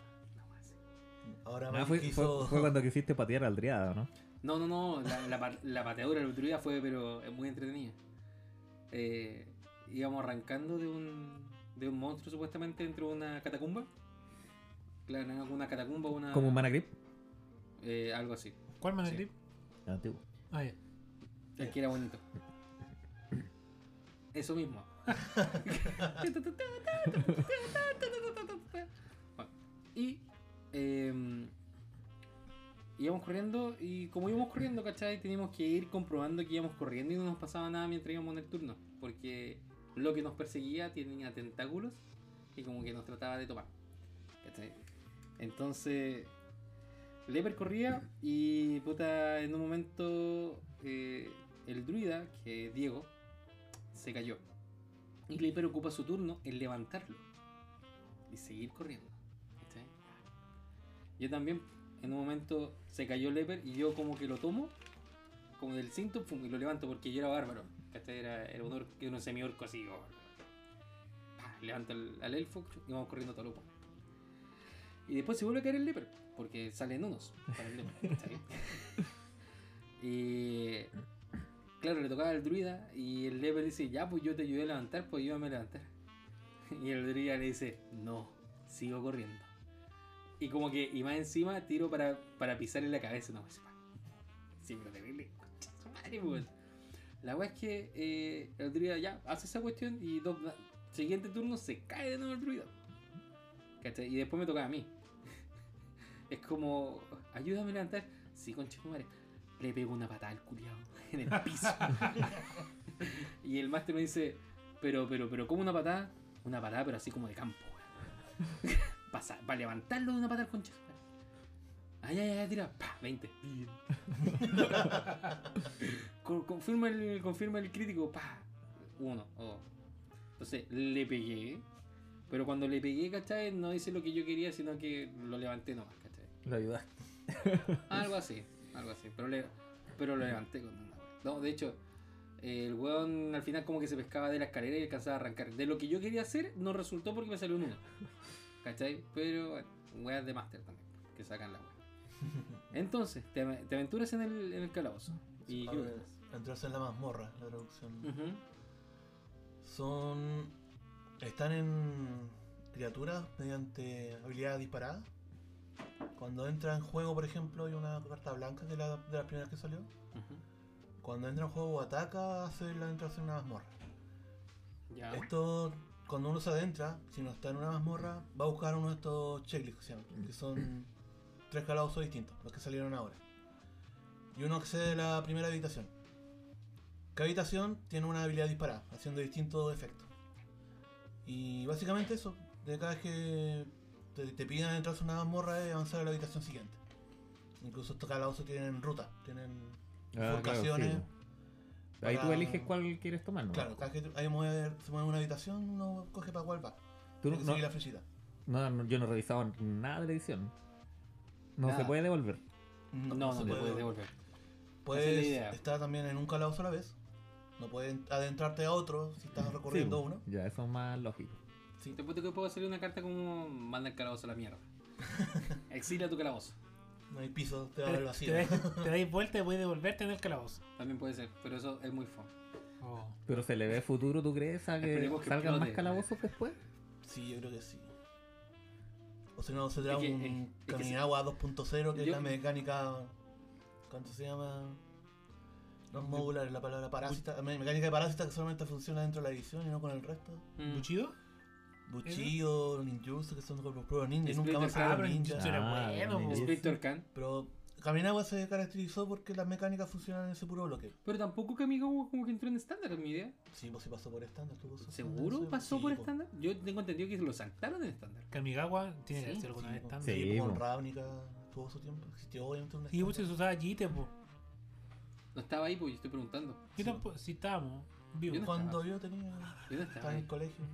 Speaker 1: Ahora
Speaker 4: Ah,
Speaker 1: me
Speaker 4: fue,
Speaker 1: quiso.
Speaker 4: fue- fue cuando quisiste patear al Driada, ¿no?
Speaker 2: No, no, no. La, la, la pateadura del fue pero es muy entretenida. Eh, íbamos arrancando de un, de un monstruo supuestamente dentro de una catacumba. Claro, era una catacumba, una.
Speaker 4: Como un mana grip.
Speaker 2: Eh, algo así.
Speaker 3: ¿Cuál man
Speaker 2: Sí.
Speaker 4: Antiguo.
Speaker 3: Ah, ya.
Speaker 2: El que era bonito. Eso mismo. Bueno, y eh, íbamos corriendo y como íbamos corriendo, ¿cachai? Teníamos que ir comprobando que íbamos corriendo y no nos pasaba nada mientras íbamos en el turno. Porque lo que nos perseguía tenía tentáculos y como que nos trataba de tomar. Entonces, Leper corría y puta, en un momento eh, el druida, que es Diego, se cayó. Y Leper ocupa su turno en levantarlo y seguir corriendo. Yo también, en un momento se cayó Leper y yo como que lo tomo, como del cinto, y lo levanto porque yo era bárbaro. ¿cachai? Era, era un, or- un semi-orco así. oh. Pa, levanto al, elfo y vamos corriendo todo lo Y después se vuelve a caer el Leper, porque salen unos para el Leper. y claro, le tocaba al druida y el Leper dice, ya pues yo te ayudé a levantar, pues ayúdame a levantar. Y el druida le dice, no, sigo corriendo. Y como que, y más encima, tiro para, para pisarle la cabeza, no, pues. Sí, pero terrible, madre, pues. La weá es que eh, el druida ya hace esa cuestión y dos, siguiente turno se cae de nuevo el druida. ¿Cachai? Y después me toca a mí. es como, ayúdame a levantar. Sí, concha madre. Le pego una patada al culiao en el piso. y el máster me dice, pero, pero, pero, ¿cómo una patada? Una patada, pero así como de campo, weón. Para levantarlo de una patada al concha. de su madre. Ay, ay, ay, tira. Pa, 20. Con- confirma, el, confirma el crítico. Pa, uno. Oh. Entonces le pegué. Pero cuando le pegué, ¿cachai? No hice lo que yo quería, sino que lo levanté nomás, ¿cachai?
Speaker 4: Lo ayudaste.
Speaker 2: Algo así, algo así. Pero, le, pero lo levanté con una. No, de hecho, el weón al final como que se pescaba de la escalera y alcanzaba a arrancar. De lo que yo quería hacer, no resultó porque me salió un 1. ¿Cachai? Pero, bueno, weas de máster también, que sacan la wea. Entonces, te, te aventuras en el, en el calabozo. ¿Y buscas?
Speaker 1: Entrarse en la mazmorra, la traducción. Son. Están en criaturas mediante habilidades disparadas. Cuando entra en juego, por ejemplo, hay una carta blanca que la de las primeras que salió. Cuando entra en juego o ataca, hace la entrarse en una mazmorra.
Speaker 2: Ya.
Speaker 1: Esto, cuando uno se adentra, si no está en una mazmorra, va a buscar uno de estos checklists que se llaman, que son tres calabozos distintos, los que salieron ahora. Y uno accede a la primera habitación. Cada habitación tiene una habilidad disparada, haciendo distintos efectos. Y básicamente eso, de cada vez que te, te piden entrarse a una mazmorra es avanzar a la habitación siguiente. Incluso estos calabozos tienen ruta, tienen
Speaker 4: Ah, claro, Ahí tú eliges cuál quieres tomar, ¿no?
Speaker 1: Claro, cada vez que hay mover, se mueve una habitación, uno coge para cuál va.
Speaker 4: Tú no-
Speaker 1: la flechita.
Speaker 4: no, no, yo no he revisado nada de la edición. No
Speaker 1: Nada.
Speaker 4: se puede devolver.
Speaker 2: No, no,
Speaker 1: se
Speaker 2: te
Speaker 1: puede
Speaker 2: puedes
Speaker 1: devolver. Puedes
Speaker 2: es la idea.
Speaker 1: estar también en un calabozo a la vez. No puedes adentrarte a otro si estás recorriendo
Speaker 4: Sí,
Speaker 1: uno.
Speaker 4: Ya, eso es más lógico.
Speaker 1: Sí.
Speaker 2: Te puedo que puedo salir una carta como manda el calabozo a la mierda. Exilia tu calabozo.
Speaker 1: No hay piso, te va a ver
Speaker 3: Te,
Speaker 1: vacío.
Speaker 3: te, dais- te dais vuelta y puedes devolverte en el calabozo.
Speaker 2: También puede ser, pero eso es muy fun.
Speaker 3: Oh.
Speaker 4: Pero se le ve futuro, ¿tú crees? A que
Speaker 2: Esperemos que
Speaker 4: salgan más calabozos después.
Speaker 1: Sí, yo creo que sí. O si no, se trae
Speaker 2: Es que-
Speaker 1: un
Speaker 2: es- que
Speaker 1: Caminagua 2.0 que es
Speaker 2: Yo-
Speaker 1: la mecánica. ¿Cuánto se llama? No es modular, es la palabra parásita. me- Mecánica de parásita que solamente funciona dentro de la edición y no con el resto.
Speaker 2: Mm.
Speaker 3: ¿Buchido?
Speaker 1: Buchido, ninjutsu, que son los pruebas ninja. y
Speaker 2: Splinter
Speaker 1: Nunca más
Speaker 3: Ah, pero
Speaker 1: ninja.
Speaker 3: Era bueno.
Speaker 2: Splinter Can.
Speaker 1: Pero Caminagua se caracterizó porque las mecánicas funcionan en ese puro bloque.
Speaker 2: Pero tampoco Kamigawa como que entró en estándar, es mi idea.
Speaker 1: Sí, pues sí pasó por estándar. tuvo su
Speaker 2: ¿Seguro
Speaker 1: estándar,
Speaker 2: pasó
Speaker 1: sí,
Speaker 2: por
Speaker 1: po.
Speaker 2: estándar? Yo tengo entendido que lo saltaron en estándar.
Speaker 3: Kamigawa tiene que ser alguna vez tan.
Speaker 4: Sí,
Speaker 1: pues, con Ravnica tuvo su tiempo. Existió obviamente un
Speaker 3: Sí, pues se usaba Jite, po.
Speaker 2: No estaba ahí, pues yo estoy preguntando.
Speaker 3: Yo tampoco, sí estábamos vivos.
Speaker 2: Yo no-
Speaker 1: Cuando
Speaker 2: estaba.
Speaker 1: yo tenía.
Speaker 2: Yo no
Speaker 1: Estaba
Speaker 2: estaba
Speaker 1: en el colegio.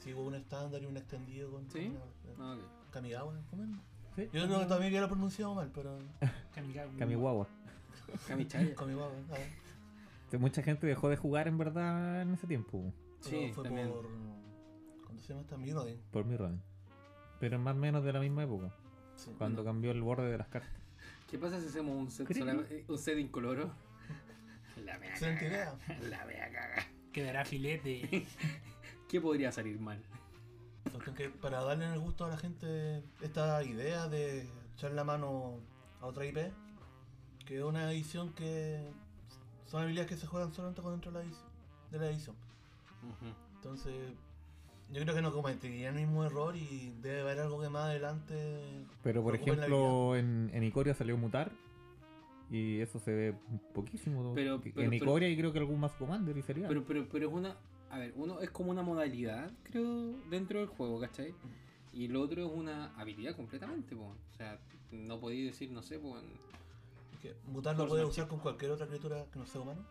Speaker 1: Sí, hubo un estándar y un extendido con.
Speaker 2: ¿Sí?
Speaker 1: con-
Speaker 2: Ah, ok.
Speaker 1: Kamigawa, ¿cómo es?
Speaker 4: Sí.
Speaker 1: Yo creo que también había pronunciado mal, pero.
Speaker 3: Kamigawa.
Speaker 4: Kamiwawa.
Speaker 2: Kamichaya.
Speaker 1: Kamigawa, ah,
Speaker 4: Mucha gente dejó de jugar en verdad en ese tiempo.
Speaker 1: pero
Speaker 2: Sí,
Speaker 1: fue
Speaker 2: también.
Speaker 1: por. ¿Cuándo se llama esta? Mirrodin.
Speaker 4: Por mi rol. Pero más o menos de la misma época.
Speaker 1: Sí.
Speaker 4: Cuando cambió el borde de las cartas.
Speaker 2: ¿Qué pasa si hacemos un set, eh, un set incoloro? La mea
Speaker 1: Excelente
Speaker 2: caga. La mea caga.
Speaker 3: Quedará filete.
Speaker 2: ¿Qué podría salir mal?
Speaker 1: Cuestión que para darle el gusto a la gente esta idea de echar la mano a otra IP, que es una edición que son habilidades que se juegan solamente con dentro de la edición. De la edición.
Speaker 2: Ujú.
Speaker 1: Entonces, yo creo que no cometerían el mismo error y debe haber algo que más adelante.
Speaker 4: Pero por
Speaker 1: en
Speaker 4: ejemplo, en, en Icoria salió mutar. Y eso se ve poquísimo.
Speaker 2: Pero-
Speaker 4: en
Speaker 2: pero- pero-
Speaker 4: Icoria y creo que algún más Commander y sería.
Speaker 2: Pero, pero, pero es una. A ver, uno es como una modalidad, creo, dentro del juego, ¿cachai? Y lo otro es una habilidad completamente, po. O sea, no podéis decir, no sé, pues.
Speaker 1: Que mutar lo
Speaker 2: Force
Speaker 1: puede
Speaker 2: Magic.
Speaker 1: usar con cualquier otra criatura que no sea humano,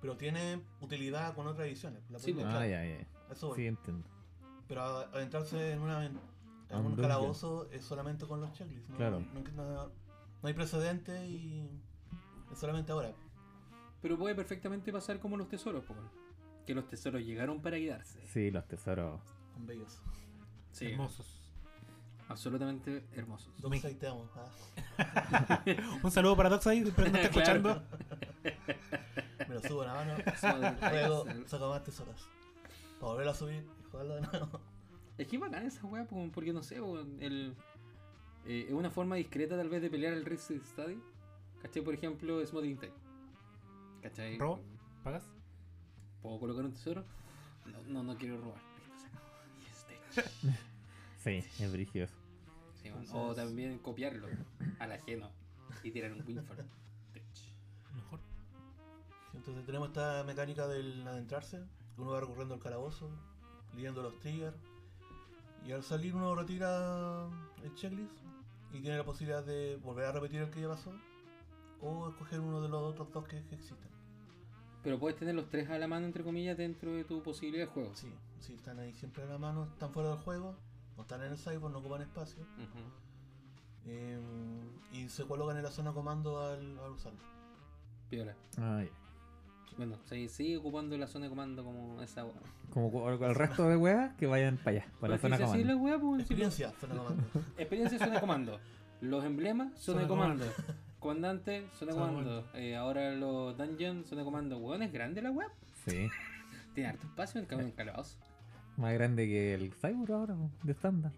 Speaker 1: pero tiene utilidad con otras ediciones. La
Speaker 2: Sí,
Speaker 4: ah, ya, ya.
Speaker 1: Eso voy.
Speaker 4: Sí, entiendo.
Speaker 1: Pero a- adentrarse en, una, en
Speaker 4: un
Speaker 1: un
Speaker 4: dungeon.
Speaker 1: calabozo es solamente con los checklists. ¿no?
Speaker 4: Claro.
Speaker 1: No, no- no hay precedente y es solamente ahora.
Speaker 2: Pero puede perfectamente pasar como los tesoros, po. Que los tesoros llegaron para quedarse.
Speaker 4: Sí, los tesoros.
Speaker 1: Son bellos.
Speaker 2: Sí,
Speaker 3: Hermosos.
Speaker 2: absolutamente hermosos.
Speaker 1: Dos
Speaker 3: Me-
Speaker 1: te amo. Ah,
Speaker 3: Un saludo para que me esté
Speaker 2: Claro.
Speaker 3: escuchando.
Speaker 1: me lo subo a la mano. Luego saco más tesoros. Para volver a subir y jugarlo de nuevo.
Speaker 2: Es que bacán esa weá, po, porque no sé, el, eh, es una forma discreta tal vez de pelear el Risk Study. ¿Cachai? Por ejemplo, Smothering Time. ¿Cachai?
Speaker 3: ¿Robo? ¿Pagas?
Speaker 2: ¿Puedo colocar un tesoro? No, no, no quiero robar. Listo, se acabó. Y es de-
Speaker 4: Sí, es brígido.
Speaker 2: Sí, bueno,
Speaker 1: Entonces-
Speaker 2: O también copiarlo al ajeno y tirar un Winford.
Speaker 3: Mejor.
Speaker 1: Entonces tenemos esta mecánica del adentrarse. Uno va recorriendo el calabozo, leyendo los triggers. Y al salir uno retira el checklist y tiene la posibilidad de volver a repetir el que ya pasó. O escoger uno de los otros dos que, que existen.
Speaker 2: Pero puedes tener los tres a la mano, entre comillas, dentro de tu posibilidad de juego.
Speaker 1: Sí, sí, están ahí siempre a la mano, están fuera del juego, no están en el cyborg, no ocupan espacio. Eh, y se colocan en la zona comando al, al usarlo.
Speaker 2: Piola.
Speaker 4: Ah, ya.
Speaker 2: Bueno, se sigue ocupando la zona de comando como esa weá.
Speaker 4: Como co- el resto de weas que vayan para allá, para la
Speaker 2: Porque
Speaker 4: zona
Speaker 2: así
Speaker 4: comando.
Speaker 2: pues,
Speaker 1: Experiencia, zona comando.
Speaker 2: experiencia zona de comando. Los emblemas, zona
Speaker 3: Zona
Speaker 2: de
Speaker 3: de
Speaker 2: comando. Comandante, zona de comando. Eh, ahora los dungeons, zona de comando. Weón, es grande la web.
Speaker 4: Sí.
Speaker 2: Tiene harto espacio en el camión calabazo.
Speaker 4: Más grande que el cyborg ahora, de estándar.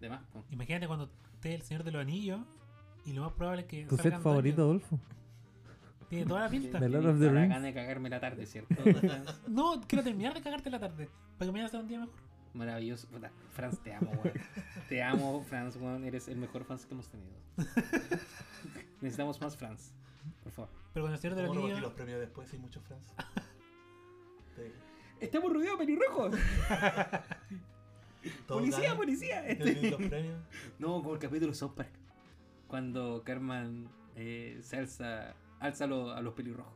Speaker 2: De más, po.
Speaker 3: Imagínate cuando esté el Señor de los Anillos y lo más probable es que.
Speaker 4: ¿Tu set favorito. Adolfo?
Speaker 3: Tiene toda la pinta.
Speaker 4: De Lord of the Rings.
Speaker 2: gana de cagarme la tarde, ¿cierto?
Speaker 3: No, quiero terminar de cagarte la tarde. Para que mañana sea un día mejor.
Speaker 2: Maravilloso. Franz, te amo, weón. Te amo, Franz, weón. Eres el mejor Franz que hemos tenido. Necesitamos más Franz. Por favor.
Speaker 3: Pero con el Señor de los
Speaker 1: ¿Cómo no
Speaker 3: Anillos.
Speaker 1: los premios después? Hay muchos digo.
Speaker 2: Estamos rodeados de pelirrojos. Policía, policía.
Speaker 1: tienen los premios.
Speaker 2: No, como el capítulo de South Park. Cuando Carmen eh, se alza, alza a, lo- a los pelirrojos.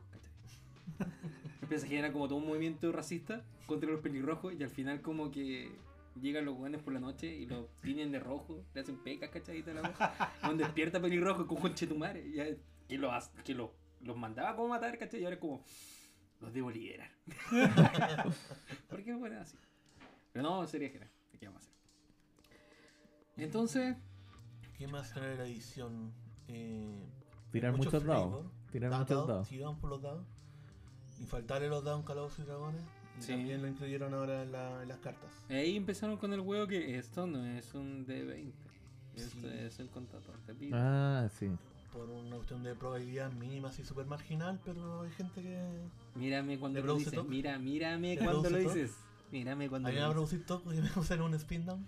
Speaker 2: Empieza a generar como todo un movimiento racista contra los pelirrojos y al final como que llegan los guanes por la noche y los tienen de rojo, le hacen pecas, toda la wea. Cuando despierta pelirrojo con conchetumare, ya, que, lo, has- que lo- los mandaba como matar, ¿cachai? Y ahora es como, los debo liberar. Porque bueno, así. Pero no, sería genial. ¿Qué vamos a hacer? Entonces,
Speaker 1: ¿Qué más trae la edición? Eh,
Speaker 4: Tirar
Speaker 1: mucho
Speaker 4: muchos dados. Tirar
Speaker 1: Dados,
Speaker 4: muchos dados.
Speaker 1: Vamos por los dados. Y faltarle los dados en Calabozos y Dragones. Y
Speaker 2: Sí.
Speaker 1: también lo incluyeron ahora en, la- en las cartas.
Speaker 2: Ahí empezaron con el huevo que esto no es un D20. Esto
Speaker 1: Sí.
Speaker 2: es el contador de vida.
Speaker 4: Ah, sí.
Speaker 1: Por una cuestión de probabilidad mínima así súper marginal, pero hay gente que...
Speaker 2: Mírame cuando
Speaker 1: ¿Le
Speaker 2: lo dices. Mira, mírame
Speaker 1: ¿Le
Speaker 2: cuando lo dices. Mírame cuando
Speaker 1: A mí me
Speaker 2: lo
Speaker 1: a
Speaker 2: dices.
Speaker 1: producir toque y me usan un spin down.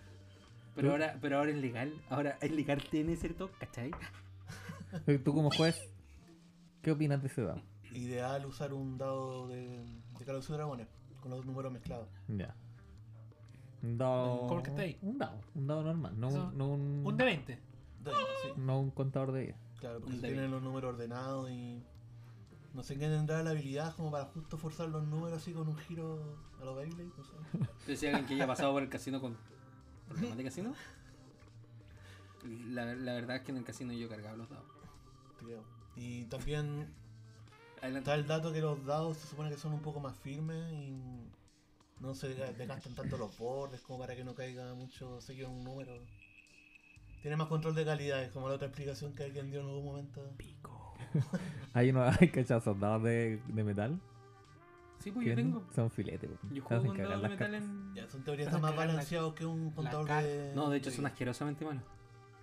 Speaker 2: Pero ahora, pero ahora es legal. Ahora es legal tener ese toque, ¿cachai?
Speaker 4: Eh, Tú como juez, ¿qué opinas de ese dado?
Speaker 1: Ideal usar un dado de, de Calabozos y Dragones con los números mezclados.
Speaker 4: Ya. Un dado.
Speaker 3: ¿Cómo el que está ahí?
Speaker 4: Un dado. Un dado normal. No,
Speaker 3: Eso,
Speaker 4: un, no, un,
Speaker 3: Un de 20.
Speaker 1: De- sí,
Speaker 4: no un contador de vida.
Speaker 1: claro, porque si tienen los números ordenados y... No sé qué tendrá la habilidad como para justo forzar los números así con un giro a los Beyblade, no sé.
Speaker 2: Si alguien que haya pasado por el casino con problemas de casino. La, la verdad es que en el casino yo cargaba los dados.
Speaker 1: creo. Y también
Speaker 2: Adelante.
Speaker 1: está el dato que los dados se supone que son un poco más firmes y no se desga- desgastan tanto los bordes como para que no caiga mucho seguido en un número. Tiene más control de calidad, es como la otra explicación que alguien dio en algún momento.
Speaker 4: Hay unos hay cachazos dados de, de metal.
Speaker 2: Sí, pues yo tengo.
Speaker 4: Son filetes. po.
Speaker 2: Yo juego con dados de metal
Speaker 4: cartas.
Speaker 2: en.
Speaker 1: Ya, son teorías más balanceados que un contador de...
Speaker 2: No, de hecho son asquerosamente malos.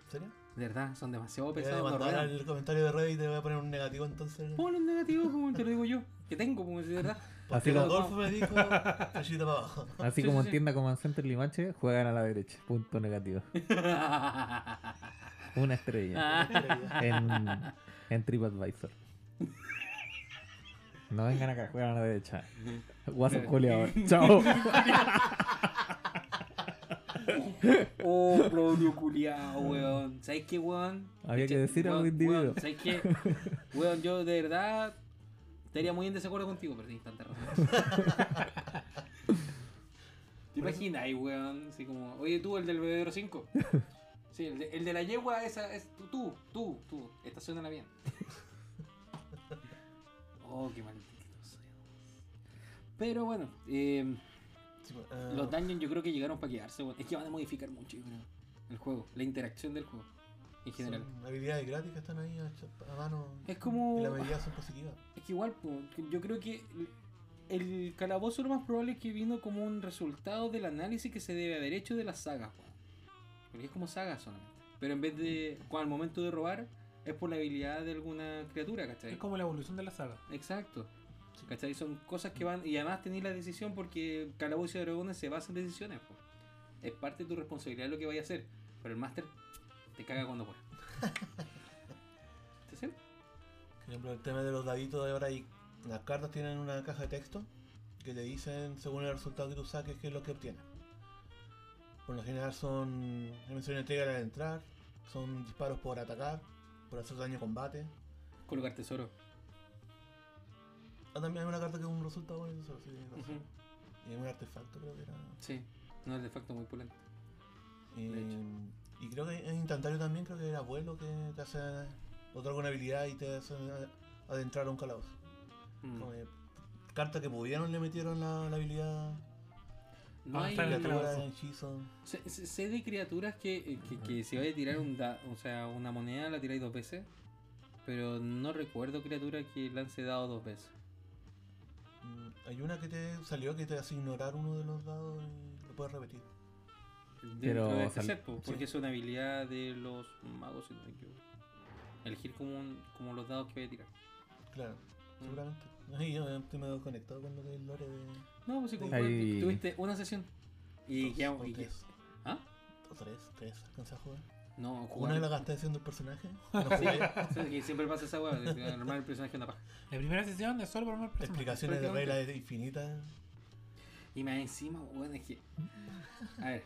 Speaker 1: ¿En serio?
Speaker 2: De verdad, son demasiado
Speaker 1: Voy a
Speaker 2: pesados.
Speaker 1: mandar al comentario de Reddit y te voy a poner un negativo entonces.
Speaker 2: Ponle un negativo, como te lo digo yo. Que tengo, como si de verdad.
Speaker 1: Porque
Speaker 4: Así como-
Speaker 1: Rodolfo me dijo, para abajo.
Speaker 4: Así
Speaker 2: Sí,
Speaker 4: como
Speaker 2: sí,
Speaker 4: en
Speaker 2: sí.
Speaker 4: tienda como en Center Limache, juegan a la derecha. Punto negativo. Una estrella. En, en TripAdvisor. No vengan acá, juegan a la derecha. Guaso culiao. Chao.
Speaker 2: Oh, Claudio culiao, weón. ¿Sabes qué, weón?
Speaker 4: Había que decir a un
Speaker 2: weón,
Speaker 4: individuo.
Speaker 2: ¿Sabes qué? Weón, yo de verdad estaría muy en desacuerdo contigo, pero tienes tanta razón. ¿Te imaginas ahí, weón? Así como, oye, tú, el del bebedero 5. Sí, el de, el de la yegua, esa es tú, tú, tú, tú. Estacionala bien. Oh, qué maldito soy. Pero bueno, eh,
Speaker 1: Sí, pues, eh,
Speaker 2: los dungeons yo creo que llegaron para quedarse, weón. Es que van a modificar mucho, yo creo. El juego, la interacción del juego, en general.
Speaker 1: Son habilidades gratis que están ahí a, a mano.
Speaker 2: Es como.
Speaker 1: Y la mayoría son positivas.
Speaker 2: Es que igual, po, yo creo que el, el calabozo lo más probable es que vino como un resultado del análisis que se debe haber hecho de las sagas, weón. Porque es como sagas solamente. Pero en vez de, cuando al momento de robar, es por la habilidad de alguna criatura, ¿cachai?
Speaker 3: Es como la evolución de la saga.
Speaker 2: Exacto. ¿Cachai? Son cosas que van. Y además tenéis la decisión porque Calabozo y Dragones se basa en decisiones. po. Es parte de tu responsabilidad lo que vaya a hacer. Pero el máster te caga cuando. ¿Sí? sí?
Speaker 1: Por ejemplo, el tema de los daditos de ahora hay. Las cartas tienen una caja de texto que te dicen según el resultado que tú saques qué es lo que obtienes. Por lo general son dimensiones entrega al entrar, son disparos por atacar, por hacer daño a combate.
Speaker 2: Colocar tesoro.
Speaker 1: Ah, también hay una carta que es un resultado bueno, eso sí, no sé.
Speaker 2: Ujú.
Speaker 1: Y un artefacto creo que era.
Speaker 2: Sí, un artefacto muy pulento.
Speaker 1: Y,
Speaker 2: De hecho.
Speaker 1: y creo que en instantáneo también creo que era abuelo que te hace otra alguna habilidad y te hace adentrar a un calabozo.
Speaker 2: Mm.
Speaker 1: Como que carta que pudieron le metieron la, la habilidad
Speaker 2: No
Speaker 3: Ah,
Speaker 2: hay. Sé, sé- de criaturas que, eh, que, que si vais a tirar un da, o sea, una moneda la tiráis dos veces. Pero no recuerdo criatura que lance dado dos veces.
Speaker 1: Hay una que te salió que te hace ignorar uno de los dados y lo puedes repetir.
Speaker 2: Dentro
Speaker 4: Pero
Speaker 2: de este set, po,
Speaker 1: sí.
Speaker 2: porque es una habilidad de los magos, si no me equivoco. Elegir como, un- como los dados que voy a tirar.
Speaker 1: Claro,
Speaker 2: Mm.
Speaker 1: seguramente. Ay, yo estoy medio conectado con lo que es el lore de.
Speaker 2: No, pues si como
Speaker 4: Ahí-
Speaker 2: tuviste una sesión. Y
Speaker 1: dos o
Speaker 2: y
Speaker 1: tres.
Speaker 2: ¿Ah?
Speaker 1: O tres, tres, alcancé a jugar.
Speaker 2: No,
Speaker 1: Una
Speaker 2: jugar.
Speaker 1: la gasté haciendo el personaje. No
Speaker 2: Sí, siempre pasa esa weá. de Normal el personaje anda paja.
Speaker 3: La primera sesión es solo por una persona.
Speaker 1: Explicaciones de reglas infinitas.
Speaker 2: Y más encima, weón, es que. A ver.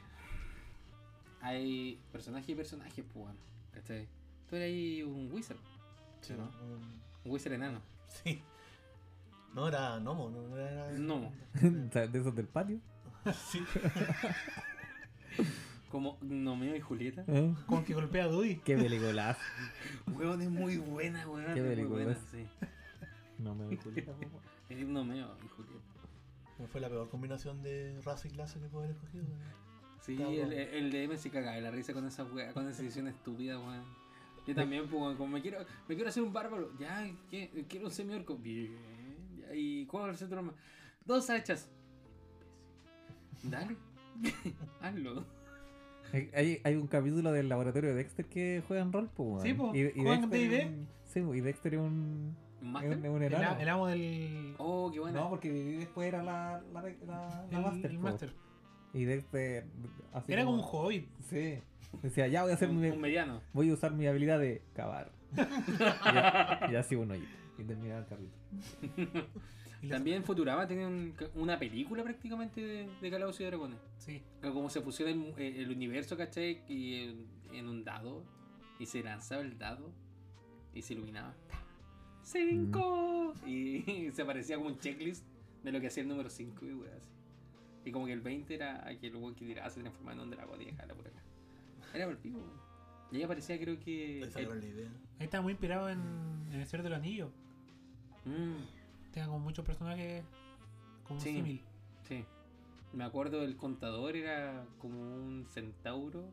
Speaker 2: Hay personaje y personaje, pues, weón. ¿Cachai? Tú eres ahí un wizard. Sí, ¿no?
Speaker 1: Un-
Speaker 2: Un wizard enano.
Speaker 1: Sí. No era Nomo, no era.
Speaker 2: Gnomo.
Speaker 4: De esos del patio.
Speaker 1: Sí.
Speaker 2: Como Nomeo y Julieta.
Speaker 4: ¿Eh?
Speaker 3: Como el que golpea a Dudy.
Speaker 4: Qué peliculazo.
Speaker 2: Weón, es muy buena, weón.
Speaker 4: Qué
Speaker 2: es muy
Speaker 4: película
Speaker 2: buena,
Speaker 4: es.
Speaker 2: sí.
Speaker 4: No me doy Julieta.
Speaker 2: Es Nomeo y Julieta.
Speaker 1: No fue la peor combinación de raza y clase que puedo haber escogido.
Speaker 2: Sí,
Speaker 1: Está
Speaker 2: el, el DM se caga de la risa con esa weá, con esa decisión estúpida, weón. Yo también, pues, weón, como me quiero, me quiero hacer un bárbaro. Ya, ¿qué? quiero un semiorco. Bien. ¿Y cuál va a ser tu arma? Dos hachas. Dale. Hazlo.
Speaker 4: Hay- Hay, un capítulo del laboratorio de Dexter que juega en rol, pues, weón.
Speaker 3: Sí, po.
Speaker 4: Y, y
Speaker 3: ¿Juegan
Speaker 4: Dexter un- Sí, y Dexter es un.
Speaker 2: ¿Un
Speaker 4: Es un, es un
Speaker 3: El, el amo del.
Speaker 2: Oh, qué buena.
Speaker 4: No, porque Vivi después era la, la, la, la
Speaker 3: el,
Speaker 4: master.
Speaker 3: el
Speaker 4: po.
Speaker 3: master.
Speaker 4: Y Dexter. así
Speaker 3: Era como un hobbit.
Speaker 4: Sí. Decía, ya voy a hacer
Speaker 2: un,
Speaker 4: mi.
Speaker 2: un mediano.
Speaker 4: Voy a usar mi habilidad de cavar. y, y así uno. Y, y terminaba el capítulo.
Speaker 2: También Futurama tiene un- una película prácticamente de, de Calabozos y Dragones.
Speaker 3: Sí.
Speaker 2: Como se fusiona el, el universo, ¿cachai? Y en, en un dado. Y se lanzaba el dado. Y se iluminaba. ¡Cinco! Y, se parecía como un checklist de lo que hacía el número 5 y weas así. Y como que el 20 era que el weón que tiraba se transformaba en un dragón y dejaba por acá. Era por el pico. Y ahí aparecía creo que.
Speaker 1: Ahí sacaron la idea.
Speaker 3: Ahí está muy inspirado en, en el Señor de los Anillos.
Speaker 2: Mm,
Speaker 3: Tenga como muchos personajes como
Speaker 2: Sí.
Speaker 3: símil.
Speaker 2: sí. Me acuerdo del contador era como un centauro.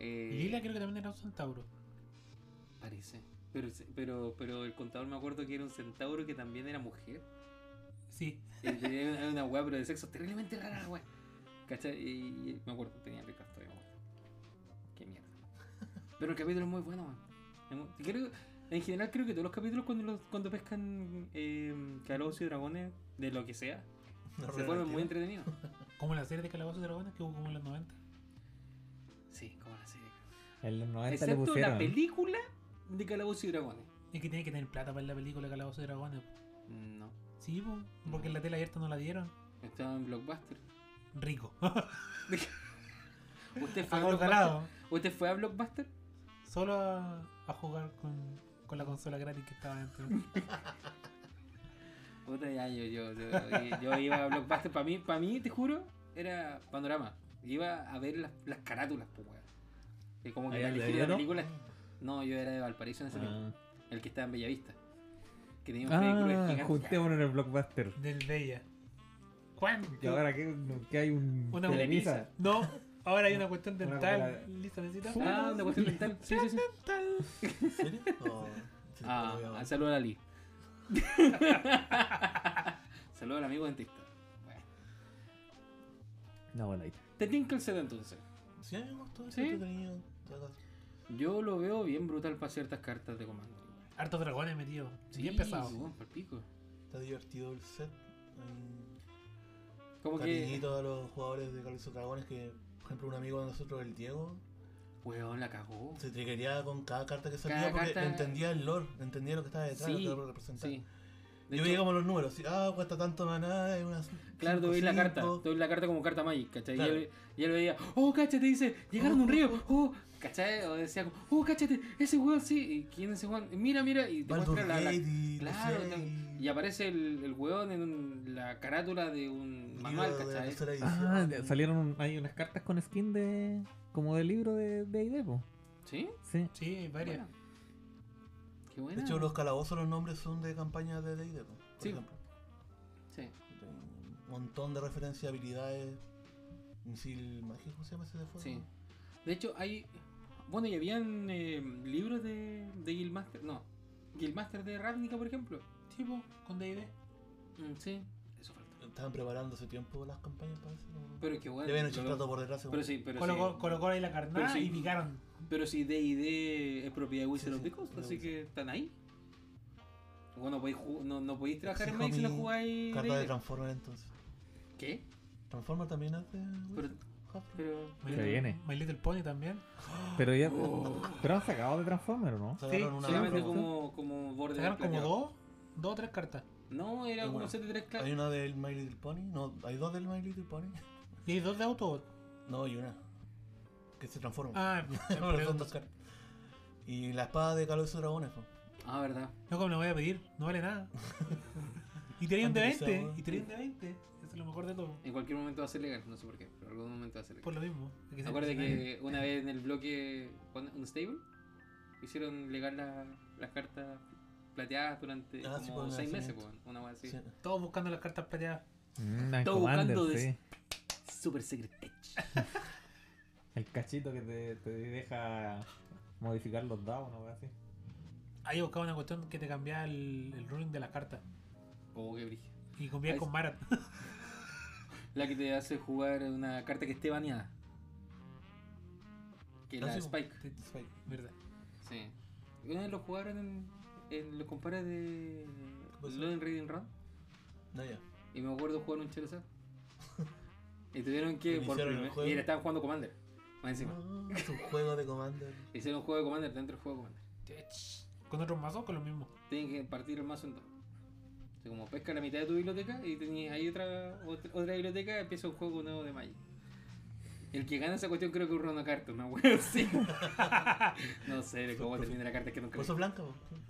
Speaker 2: Eh,
Speaker 3: Lila creo que también era un centauro.
Speaker 2: Parece. Pero, pero, pero el contador me acuerdo que era un centauro que también era mujer.
Speaker 3: Sí.
Speaker 2: Y tenía una- weá, pero de sexo terriblemente rara weá. ¿Cachai? Y, me acuerdo, tenía ricas todavía. Qué mierda. Pero el capítulo es muy bueno, weón. Creo- en general creo que todos los capítulos cuando, los- cuando pescan eh, calabozos y dragones, de lo que sea,
Speaker 1: No
Speaker 2: se vuelven muy
Speaker 1: entretenido.
Speaker 2: entretenidos.
Speaker 3: Como la serie de Calabozos y Dragones que hubo como en los 90.
Speaker 2: Sí, como la serie.
Speaker 4: En los 90 le
Speaker 2: Excepto
Speaker 4: pusieron.
Speaker 2: la película de calabozos y dragones.
Speaker 3: Es que tiene que tener plata para la película de Calabozos y Dragones.
Speaker 2: No.
Speaker 3: Sí, po, porque en la tele abierta no la dieron.
Speaker 2: Estaba en Blockbuster.
Speaker 3: Rico.
Speaker 2: ¿Usted fue, a Blockbuster? ¿Usted fue a Blockbuster?
Speaker 3: Solo a, a jugar con, con la consola gratis que estaba dentro.
Speaker 2: Puta, ya, yo, yo, yo, yo iba a Blockbuster. Para mí, para mí, te juro, era panorama. Iba a ver las, las carátulas, pues, weón. Y como que
Speaker 4: ¿Ahí
Speaker 2: la
Speaker 4: al de
Speaker 2: elegí de la
Speaker 4: Villano?
Speaker 2: película. No, yo era de Valparaíso en ese tiempo.
Speaker 4: Ah,
Speaker 2: El que estaba en Bellavista. Que tenía un
Speaker 4: ah
Speaker 2: gigante.
Speaker 4: juntémonos en el blockbuster.
Speaker 3: Del Bella. ¿Cuándo?
Speaker 4: Y ahora que, que hay un.
Speaker 3: Una
Speaker 4: Televisa.
Speaker 3: No, ahora hay una cuestión dental.
Speaker 4: bola-
Speaker 3: ¿Lista, necesita?
Speaker 2: Ah, una cuestión mental. Sí, sí, sí.
Speaker 1: ¿En serio? Oh, sí,
Speaker 2: Ah,
Speaker 1: a-
Speaker 2: ah, saludo a la Lee. saludo al amigo dentista. Bueno.
Speaker 4: No, bueno, ahí.
Speaker 2: Te tinca el set entonces.
Speaker 1: Sí, me gustó,
Speaker 2: ¿Sí? Yo lo veo bien brutal para ciertas cartas de comando.
Speaker 3: Hartos dragones metido.
Speaker 2: Sí,
Speaker 3: Bien pesado.
Speaker 2: pico.
Speaker 1: Está divertido el set.
Speaker 2: Como que.
Speaker 1: a los jugadores de y Dragones que, ejemplo, un amigo de nosotros, el Diego,
Speaker 2: Weón, la cagó.
Speaker 1: se triggería con cada carta que salía
Speaker 2: Cada
Speaker 1: porque
Speaker 2: carta-
Speaker 1: entendía el lore, entendía lo que estaba detrás,
Speaker 2: Sí,
Speaker 1: lo que representaba.
Speaker 2: sí. De
Speaker 1: Yo veía como los números, así, ah, cuesta tanto maná, hay unas.
Speaker 2: Claro, te doy la carta, te doy la carta como carta Magic, ¿cachai?
Speaker 1: Claro.
Speaker 2: Y, él, y él veía, oh, cáchate, dice, llegaron a un río, oh, ¿cachai? O decía, como, oh, cáchate, ese weón sí, ¿y quién es ese weón? Mira, mira, y te muestra la, la-
Speaker 1: no
Speaker 2: Claro,
Speaker 1: sé,
Speaker 2: te- y aparece el, el weón en un- la carátula de un manual,
Speaker 1: de
Speaker 2: ¿cachai?
Speaker 4: Ah, de- salieron un- hay unas cartas con skin de. como de libro de de ID, po.
Speaker 2: ¿Sí?
Speaker 4: Sí.
Speaker 3: Sí, hay varias.
Speaker 2: Qué
Speaker 1: De
Speaker 2: buena.
Speaker 1: hecho, los calabozos, los nombres son de campañas de D&D, po, por
Speaker 2: Sí.
Speaker 1: ejemplo.
Speaker 2: Sí.
Speaker 1: Un montón de referencias, habilidades. Misil mágico, ¿cómo se llama ese de fuego?
Speaker 2: Sí. De hecho, hay. Bueno, y habían eh, libros de, de Guildmaster. No. Guildmaster de Ravnica, por ejemplo.
Speaker 3: Tipo, con D&D.
Speaker 2: Mm, sí, eso falta.
Speaker 1: Estaban preparando hace tiempo las campañas para eso. ¿no?
Speaker 2: Pero es que bueno.
Speaker 1: ya habían hecho trato por detrás.
Speaker 2: Pero sí, pero
Speaker 3: Colocó,
Speaker 2: sí.
Speaker 3: colocó ahí la carnada
Speaker 2: Pero sí.
Speaker 3: y picaron.
Speaker 2: Pero si D&D es propiedad de Wizard
Speaker 1: Sí,
Speaker 2: of the Coast, así que están ahí. Bueno, podéis no, no podéis trabajar en Magic si no jugáis
Speaker 1: Carta de. Transformer entonces.
Speaker 2: ¿Qué?
Speaker 1: Transformer también.
Speaker 2: Pero,
Speaker 1: Hasbro.
Speaker 2: Pero...
Speaker 3: My Little-
Speaker 4: viene.
Speaker 3: My Little Pony también.
Speaker 4: Pero ya. Pero han sacado de Transformer, ¿o ¿no?
Speaker 1: Una
Speaker 2: Solamente
Speaker 1: promo.
Speaker 2: como, como borde
Speaker 3: Sacaron como dos, dos o tres cartas.
Speaker 2: No, era como
Speaker 1: Bueno,
Speaker 2: set de tres
Speaker 1: Hay
Speaker 2: clases.
Speaker 1: una del My Little Pony. No, hay dos del My Little Pony.
Speaker 3: Y hay dos de Autobot.
Speaker 1: No, hay una. Que se transforma.
Speaker 3: Ah,
Speaker 1: Pero son dos cartas. Y la espada de Carlos de Dragones. po.
Speaker 2: Ah, verdad.
Speaker 3: no como le voy a pedir, no vale nada. y tenía un de
Speaker 1: Antes que sea,
Speaker 3: 20,
Speaker 1: weón.
Speaker 3: y tenía un de 20. Es lo mejor de todo.
Speaker 2: En cualquier momento va a ser legal, no sé por qué, pero en algún momento va a ser legal.
Speaker 3: Por lo mismo. que
Speaker 2: Acuérdate que una vez en el bloque Unstable hicieron legal la- las cartas plateadas durante
Speaker 1: Ah,
Speaker 2: como
Speaker 1: el
Speaker 2: 6 meses, pues, una wea así.
Speaker 1: Sí.
Speaker 3: Todos buscando las cartas plateadas.
Speaker 4: Mm, en
Speaker 2: Todo
Speaker 4: Commander,
Speaker 2: buscando
Speaker 4: sí.
Speaker 2: des- Super Secret Edge.
Speaker 4: El cachito que te, te deja modificar los dados, ¿no? así.
Speaker 3: Ahí buscaba una cuestión que te cambiaba el, el ruling de la carta.
Speaker 2: Oh, qué brillo.
Speaker 3: Y
Speaker 2: Ahí
Speaker 3: con. Marat.
Speaker 2: La que te hace jugar una carta que esté baneada. Que
Speaker 1: Ah,
Speaker 2: la
Speaker 1: sí,
Speaker 2: Spike.
Speaker 1: Spike.
Speaker 3: ¿Verdad?
Speaker 2: Sí. Una vez lo jugaron en, en los compares de? Lone Reading Run.
Speaker 1: No, ya.
Speaker 2: Y me acuerdo jugar un Charizard. y tuvieron que. Por primer- y estaban jugando Commander. Más encima.
Speaker 1: Ah, es un juego de Commander.
Speaker 2: Hicieron un juego de Commander dentro del juego de Commander.
Speaker 3: Con otros mazos, con lo mismo.
Speaker 2: Tienen que partir el mazo en dos. O sea, como pesca la mitad de tu biblioteca y tenías ahí otra, otra, otra biblioteca, empieza un juego nuevo de Magic. El que gana esa cuestión creo que urra una carta, una wea así. no sé cómo termina la carta es que nunca.
Speaker 1: Por eso es blanca.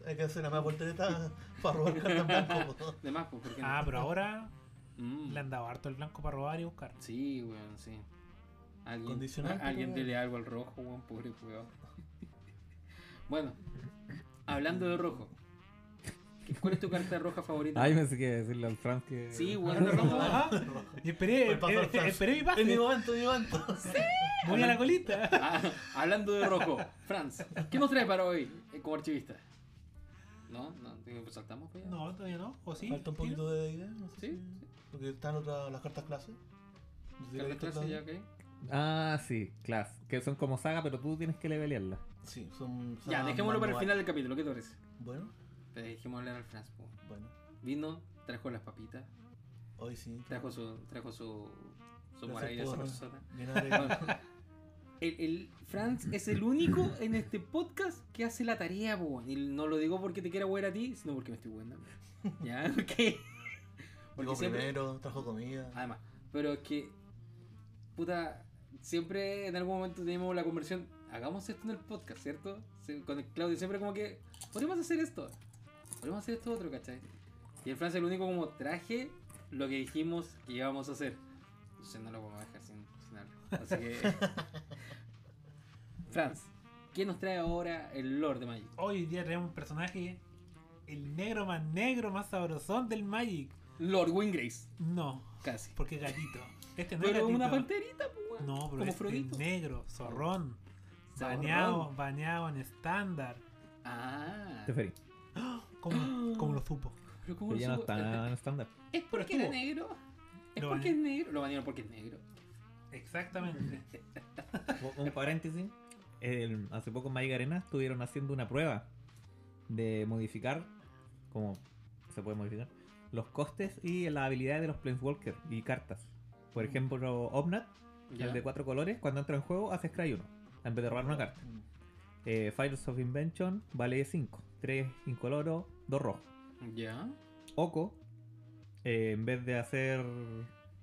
Speaker 1: Hay que hacer la más voltereta para robar cartas blanco. po.
Speaker 2: De más, pues.
Speaker 3: Ah, pero ahora
Speaker 2: Mm.
Speaker 3: le han dado harto el blanco para robar y buscar.
Speaker 2: Sí, weón, sí. Alguien,
Speaker 1: Condicionante,
Speaker 2: a- alguien dele algo al rojo, weón, pobre weón. bueno, hablando de rojo. ¿Qué- ¿Cuál es tu carta roja favorita?
Speaker 4: Ay, me sé que decirle al Franz que.
Speaker 2: Sí, rojo.
Speaker 3: Ajá. Y esperé,
Speaker 1: Franz.
Speaker 3: esperé mi
Speaker 1: Es
Speaker 3: pase.
Speaker 1: mi momento, mi momento.
Speaker 3: Voy a la colita.
Speaker 2: Ah, hablando de rojo, Franz, ¿qué nos trae para hoy eh, como archivista? ¿No? ¿No? ¿Pues ¿Saltamos? Pues?
Speaker 3: No, todavía no. ¿O sí?
Speaker 1: Falta un poquito de idea, no sé
Speaker 2: Sí,
Speaker 1: si-
Speaker 2: sí.
Speaker 1: Porque están otras las cartas clase. No sé si la
Speaker 2: Carta
Speaker 1: viste
Speaker 2: clase, ya,
Speaker 1: todavía.
Speaker 2: ok.
Speaker 4: Ah, sí, class. Que son como saga, pero tú tienes que levelearla.
Speaker 1: Sí, son.
Speaker 2: Ya, dejémoslo para el final del capítulo, ¿qué te parece?
Speaker 1: Bueno,
Speaker 2: Pero dejemos hablar al Franz. po.
Speaker 1: bueno.
Speaker 2: Vino, trajo las papitas,
Speaker 1: Hoy sí.
Speaker 2: trajo su, trajo su, su
Speaker 1: Gracias
Speaker 2: maravillosa persona.
Speaker 1: el-
Speaker 2: el, el Franz es el único en este podcast que hace la tarea, po. Y no lo digo porque te quiera huear a ti, sino porque me estoy hueando. ¿Ya? Porque.
Speaker 1: Llegó
Speaker 2: siempre-
Speaker 1: primero, trajo comida.
Speaker 2: Además, pero es que. Puta. Siempre en algún momento tenemos la conversión. Hagamos esto en el podcast, ¿cierto? Con el Claudio siempre como que. Podemos hacer esto. Podemos hacer esto otro, ¿cachai? Y el Franz es el único como traje lo que dijimos que íbamos a hacer. Entonces no lo vamos a dejar sin, sin hablar. Así que. Franz, ¿qué nos trae ahora el Lord de Magic?
Speaker 3: Hoy día traemos un personaje, el negro más negro, más sabrosón del Magic.
Speaker 2: Lord Wingrace,
Speaker 3: No,
Speaker 2: casi.
Speaker 3: porque es gatito. Este no es
Speaker 2: Pero
Speaker 3: gatito.
Speaker 2: una panterita, pues.
Speaker 3: No, pero
Speaker 2: como
Speaker 3: este es negro, zorrón. Baneado, baneado en estándar.
Speaker 2: Ah.
Speaker 4: Teferi.
Speaker 3: ¿Cómo, cómo lo supo?
Speaker 2: Pero ¿cómo lo
Speaker 4: ya no
Speaker 2: supo?
Speaker 4: está en estándar.
Speaker 2: ¿Es
Speaker 3: Pero
Speaker 2: porque era negro? ¿Es
Speaker 3: Lo
Speaker 2: porque es negro? Lo banearon porque es negro.
Speaker 3: Exactamente.
Speaker 4: Un- paréntesis. el- hace poco en Magic Arena estuvieron haciendo una prueba de modificar, como se puede modificar, los costes y las habilidades de los Planeswalkers y cartas. Por ejemplo, Omnat,
Speaker 2: ¿Ya?
Speaker 4: el de cuatro colores, cuando entra en juego hace Scry 1, en vez de robar una carta.
Speaker 1: Mm.
Speaker 4: Eh, Fires of Invention vale 5, 3 incoloro, 2 rojos.
Speaker 2: ¿Ya?
Speaker 4: Oko, eh, en vez de hacer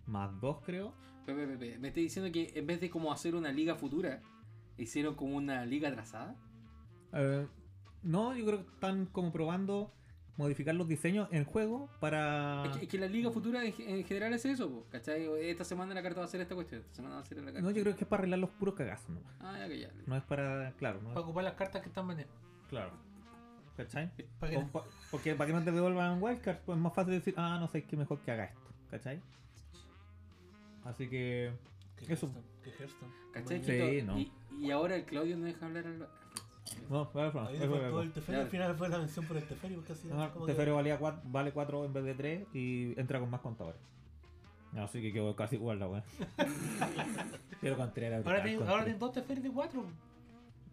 Speaker 4: más dos, creo.
Speaker 2: Pepe, Pepe, me estoy diciendo que en vez de como hacer una liga futura, hicieron como una liga trazada.
Speaker 4: eh, no, yo creo que están como probando modificar los diseños en juego para.
Speaker 2: Es, que, es que la liga futura en, en general es eso, po, ¿cachai? Esta semana la carta va a hacer esta cuestión, esta semana va a hacer la carta.
Speaker 4: No, yo creo que es para arreglar los puros cagazos, ¿no?
Speaker 2: Ah, ya que ya.
Speaker 4: No es para. Claro, no
Speaker 3: Para
Speaker 4: es.
Speaker 3: ocupar las cartas que están vendiendo.
Speaker 4: Claro. ¿Cachai?
Speaker 3: Para que
Speaker 4: O pa- porque para que no te devuelvan wildcards, pues es más fácil decir, ah, no sé qué mejor que haga esto. ¿Cachai? Así que.
Speaker 1: ¿Qué
Speaker 4: Eso.
Speaker 1: ¿Qué Hearthstone?
Speaker 2: ¿Cachai?
Speaker 4: Sí, no.
Speaker 2: Y, y ahora el Claudio no deja hablar al.
Speaker 4: No, vale, Fran,
Speaker 1: Ahí
Speaker 4: es
Speaker 1: faltó el Teferi,
Speaker 2: Ya.
Speaker 1: al final fue la mención por el Teferi, porque así
Speaker 4: No,
Speaker 1: como que-
Speaker 4: Teferi valía cuat- vale 4 en vez de 3 y entra con más contadores. Así que quedó casi igual la weá. Contreras.
Speaker 3: Ahora tienen dos Teferis de cuatro.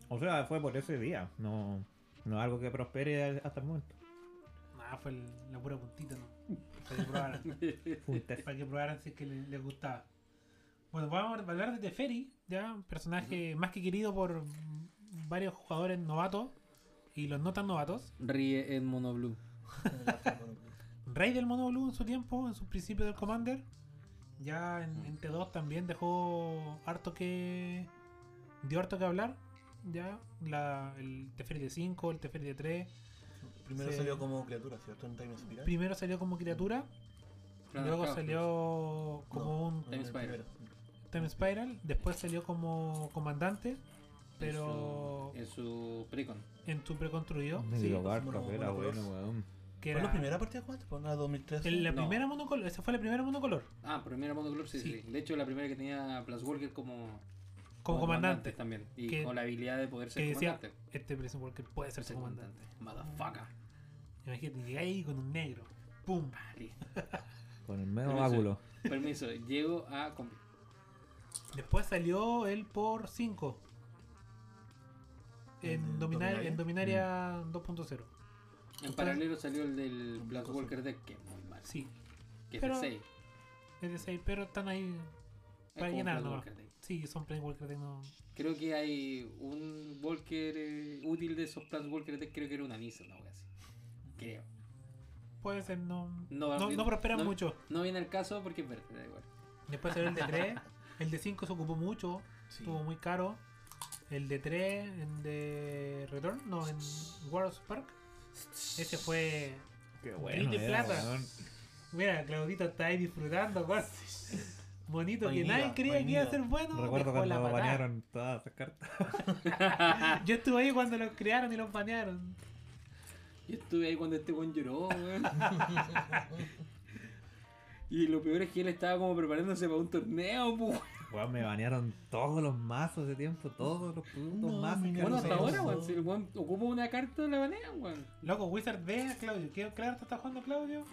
Speaker 4: O sea, fue por ese día. No, no es algo que prospere hasta el momento.
Speaker 3: Nah, fue el- la pura puntita, ¿no? Para que probaran. Para que probaran si es que les, les gustaba. Bueno, vamos a hablar de Teferi, ya, un personaje más que querido por varios jugadores novatos y los no tan novatos.
Speaker 2: Ríe en Mono Blue.
Speaker 3: Rey del Mono Blue en su tiempo, en sus principios del Commander. Ya en, en T2 también dejó harto que. dio harto que hablar. Ya, la, el Teferi de 5, el Teferi de 3.
Speaker 1: Primero salió como criatura, ¿cierto? En Time Spiral.
Speaker 3: Primero salió como criatura,
Speaker 2: Claro,
Speaker 3: luego
Speaker 2: claro,
Speaker 3: salió como
Speaker 1: No,
Speaker 3: un
Speaker 2: Time
Speaker 1: el
Speaker 2: Spiral.
Speaker 3: Time Spiral, después salió como comandante,
Speaker 2: En
Speaker 3: pero
Speaker 2: su- En su precon.
Speaker 3: en tu preconstruido.
Speaker 4: Me
Speaker 3: sí,
Speaker 4: barca,
Speaker 1: mono-
Speaker 4: era bueno, weón.
Speaker 3: que
Speaker 1: ¿Fue
Speaker 3: era
Speaker 1: la primera partida jugaste? Pues nada, 2013.
Speaker 3: en la
Speaker 2: No.
Speaker 3: primera monocolor, esa fue la primera monocolor,
Speaker 2: Ah, primera Mono Club, sí,
Speaker 3: Sí.
Speaker 2: sí, De hecho, la primera que tenía Plus Walker como.
Speaker 3: Como comandante.
Speaker 2: también. Y
Speaker 3: Que-
Speaker 2: con la habilidad de poder ser
Speaker 3: Que decía,
Speaker 2: comandante.
Speaker 3: este Prison Walker puede ser
Speaker 2: Ser
Speaker 3: su comandante.
Speaker 2: Motherfucker.
Speaker 3: Imagínate, llegáis ahí con un negro. ¡Pum!
Speaker 2: Listo.
Speaker 4: Con el medio báculo.
Speaker 2: Permiso, llego a. combi-
Speaker 3: Después salió él por 5.
Speaker 1: ¿El
Speaker 3: En, Dominar-
Speaker 1: Dominaria?
Speaker 3: en Dominaria 2.0.
Speaker 2: En paralelo salió el del
Speaker 1: cosa.
Speaker 2: Walker Deck, que es muy mal.
Speaker 3: Sí,
Speaker 2: Que
Speaker 3: pero-
Speaker 2: es de 6.
Speaker 3: es de 6, pero están ahí para llenar nomás. Sí, son Prison Walker de no.
Speaker 2: Creo que hay un Walker eh, útil de esos Plus Walker Deck, creo que era una Nisa, una wea así. Creo.
Speaker 3: Puede ser, no.
Speaker 2: No,
Speaker 3: No, no prosperan
Speaker 2: no-
Speaker 3: mucho.
Speaker 2: No viene el caso porque es verde, da igual.
Speaker 3: Después salió el de 3. El de 5 se ocupó mucho.
Speaker 1: Sí.
Speaker 3: Estuvo muy caro. El de 3, en de Return, no, en Wars Park. Ese fue.
Speaker 4: Qué
Speaker 3: bueno de plata. Mira, Claudito está ahí disfrutando, weón. Bonito, que nadie creía que iba a ser bueno.
Speaker 4: Recuerdo cuando banearon todas esas cartas.
Speaker 3: Yo estuve ahí cuando los crearon y los banearon.
Speaker 2: Yo estuve ahí cuando este buen lloró, weón. y lo peor es que él estaba como preparándose para un torneo, pues.
Speaker 4: Weón, me banearon todos los mazos de tiempo, todos los putos
Speaker 1: No,
Speaker 4: mazos.
Speaker 2: Bueno,
Speaker 1: no
Speaker 2: hasta ahora, weón. Si el weón ocupa una carta, la banean, weón.
Speaker 3: Loco, Wizard ve a Claudio. ¿Qué carta está jugando Claudio?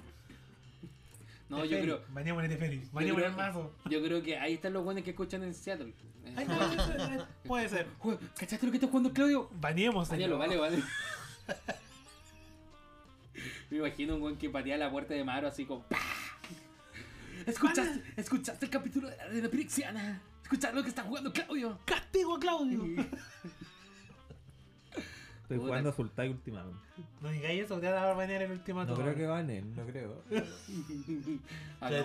Speaker 2: No, yo creo.
Speaker 3: El Teferi. Baneamos
Speaker 2: creo-
Speaker 3: el mazo.
Speaker 2: Yo creo que ahí están los buenos que escuchan en Seattle. Eh,
Speaker 3: Ay, puede ser,
Speaker 2: ¿Cachaste lo que está jugando Claudio?
Speaker 3: Baneemos
Speaker 2: Banealo, vale, vale. Me imagino un weón que patea la puerta de Maro así como. ¿Escuchaste, ¿Escuchaste el capítulo de la Prixiana? ¿Escuchaste lo que está jugando Claudio?
Speaker 3: ¡Castigo a Claudio!
Speaker 4: Estoy
Speaker 2: Puta.
Speaker 4: jugando Sultai últimamente.
Speaker 3: No digáis eso, te van a banear el ultimato.
Speaker 4: No creo que banen, no creo.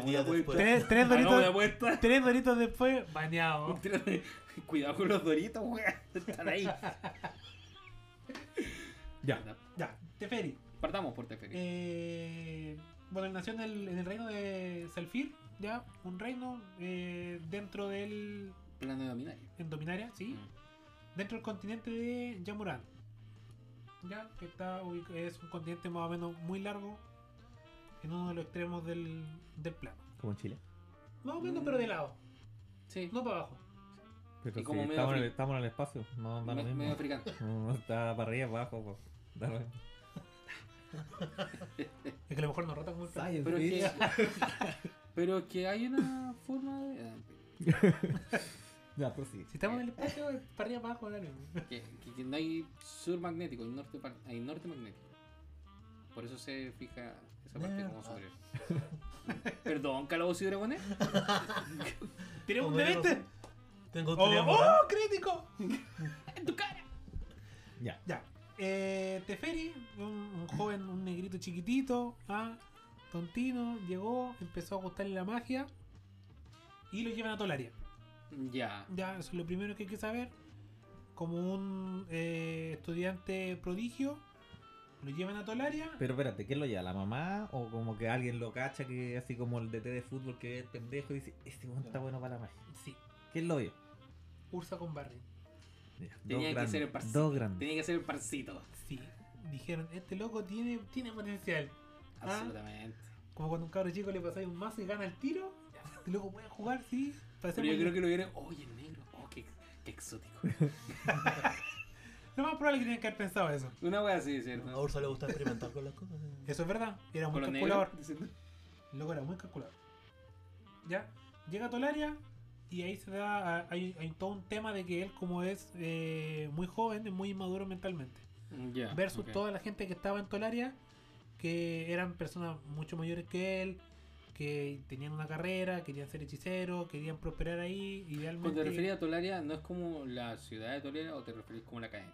Speaker 1: Días después.
Speaker 3: Tres, doritos, tres doritos después, baneado.
Speaker 2: Cuidado con los doritos, weón. Están ahí.
Speaker 4: Ya.
Speaker 3: Ya, Teferi.
Speaker 2: Partamos por Teferi.
Speaker 3: Eh, bueno, nació en el, en el reino de Selfir, ya, un reino eh, dentro del.
Speaker 2: Plano de dominario.
Speaker 3: en Dominaria, sí, dentro del continente de Yamuran. Ya, que está es un continente más o menos muy largo, en uno de los extremos del, del plano.
Speaker 4: Como en Chile.
Speaker 3: Más o menos, pero de lado,
Speaker 2: Sí.
Speaker 3: no para abajo.
Speaker 4: Pero
Speaker 2: Y
Speaker 4: si
Speaker 2: como medio
Speaker 4: estamos, en el, estamos en el espacio, no da lo
Speaker 2: Me-
Speaker 4: mismo.
Speaker 2: medio africano.
Speaker 4: No, está para arriba, para abajo. pues, da lo mismo.
Speaker 3: Es que a lo mejor nos rota como el plano.
Speaker 2: Pero que, pero es que hay una forma de.
Speaker 4: Ya, pues sí.
Speaker 3: Si estamos en el espacio, es para arriba, para abajo, dale.
Speaker 2: Que, que- que no hay sur magnético, hay norte, pa- hay norte magnético. Por eso se fija esa parte como superior. Perdón, Calabozos y Dragones.
Speaker 3: ¡Tiremos un de
Speaker 1: digo,
Speaker 3: 20!
Speaker 1: Tengo
Speaker 3: ¡Oh,
Speaker 1: teoría moral.
Speaker 3: oh, crítico!
Speaker 2: ¡En tu cara!
Speaker 4: Ya.
Speaker 3: Ya. Eh, Teferi, un, un joven, un negrito chiquitito, ¿ah? tontino, llegó, empezó a gustarle la magia y lo llevan a Tolaria.
Speaker 2: Ya.
Speaker 3: Ya, eso es lo primero que hay que saber. Como un eh, estudiante prodigio, lo llevan a Tolaria.
Speaker 4: Pero espérate, ¿quién lo lleva? ¿La mamá? ¿O como que alguien lo cacha que así como el DT de fútbol que es pendejo y dice, este weón está bueno para la magia?
Speaker 3: Sí,
Speaker 4: ¿Quién lo vio?
Speaker 3: Ursa con Barry.
Speaker 2: Tenía que
Speaker 4: grandes,
Speaker 2: ser el parcito.
Speaker 4: Dos grandes.
Speaker 2: Tenía que ser el parcito.
Speaker 3: Sí, dijeron, este loco tiene, tiene potencial. Ah.
Speaker 2: Absolutamente.
Speaker 3: Como cuando a un cabro chico le pasáis un mazo y gana el tiro. Este loco puede jugar, sí. Parece
Speaker 2: Pero yo creo que lo vieron. Oye, el negro. Oh, qué, qué exótico.
Speaker 3: Lo más probable es que tienen que haber pensado eso.
Speaker 2: Una wea así,
Speaker 1: A
Speaker 2: ¿cierto?
Speaker 1: Ursa le gusta experimentar con las cosas.
Speaker 3: Eso es verdad. Era muy calculador. loco era muy calculador. Ya, llega a Tolaria y ahí se da. a- Hay, hay todo un tema de que él, como es eh, muy joven, es muy inmaduro mentalmente.
Speaker 2: Ya.
Speaker 3: Versus toda la gente que estaba en Tolaria, que eran personas mucho mayores que él, que tenían una carrera, querían ser hechiceros, querían prosperar ahí. Idealmente.
Speaker 2: Cuando te referías a Tolaria, ¿no es como la ciudad de Tolaria o te referís como la academia?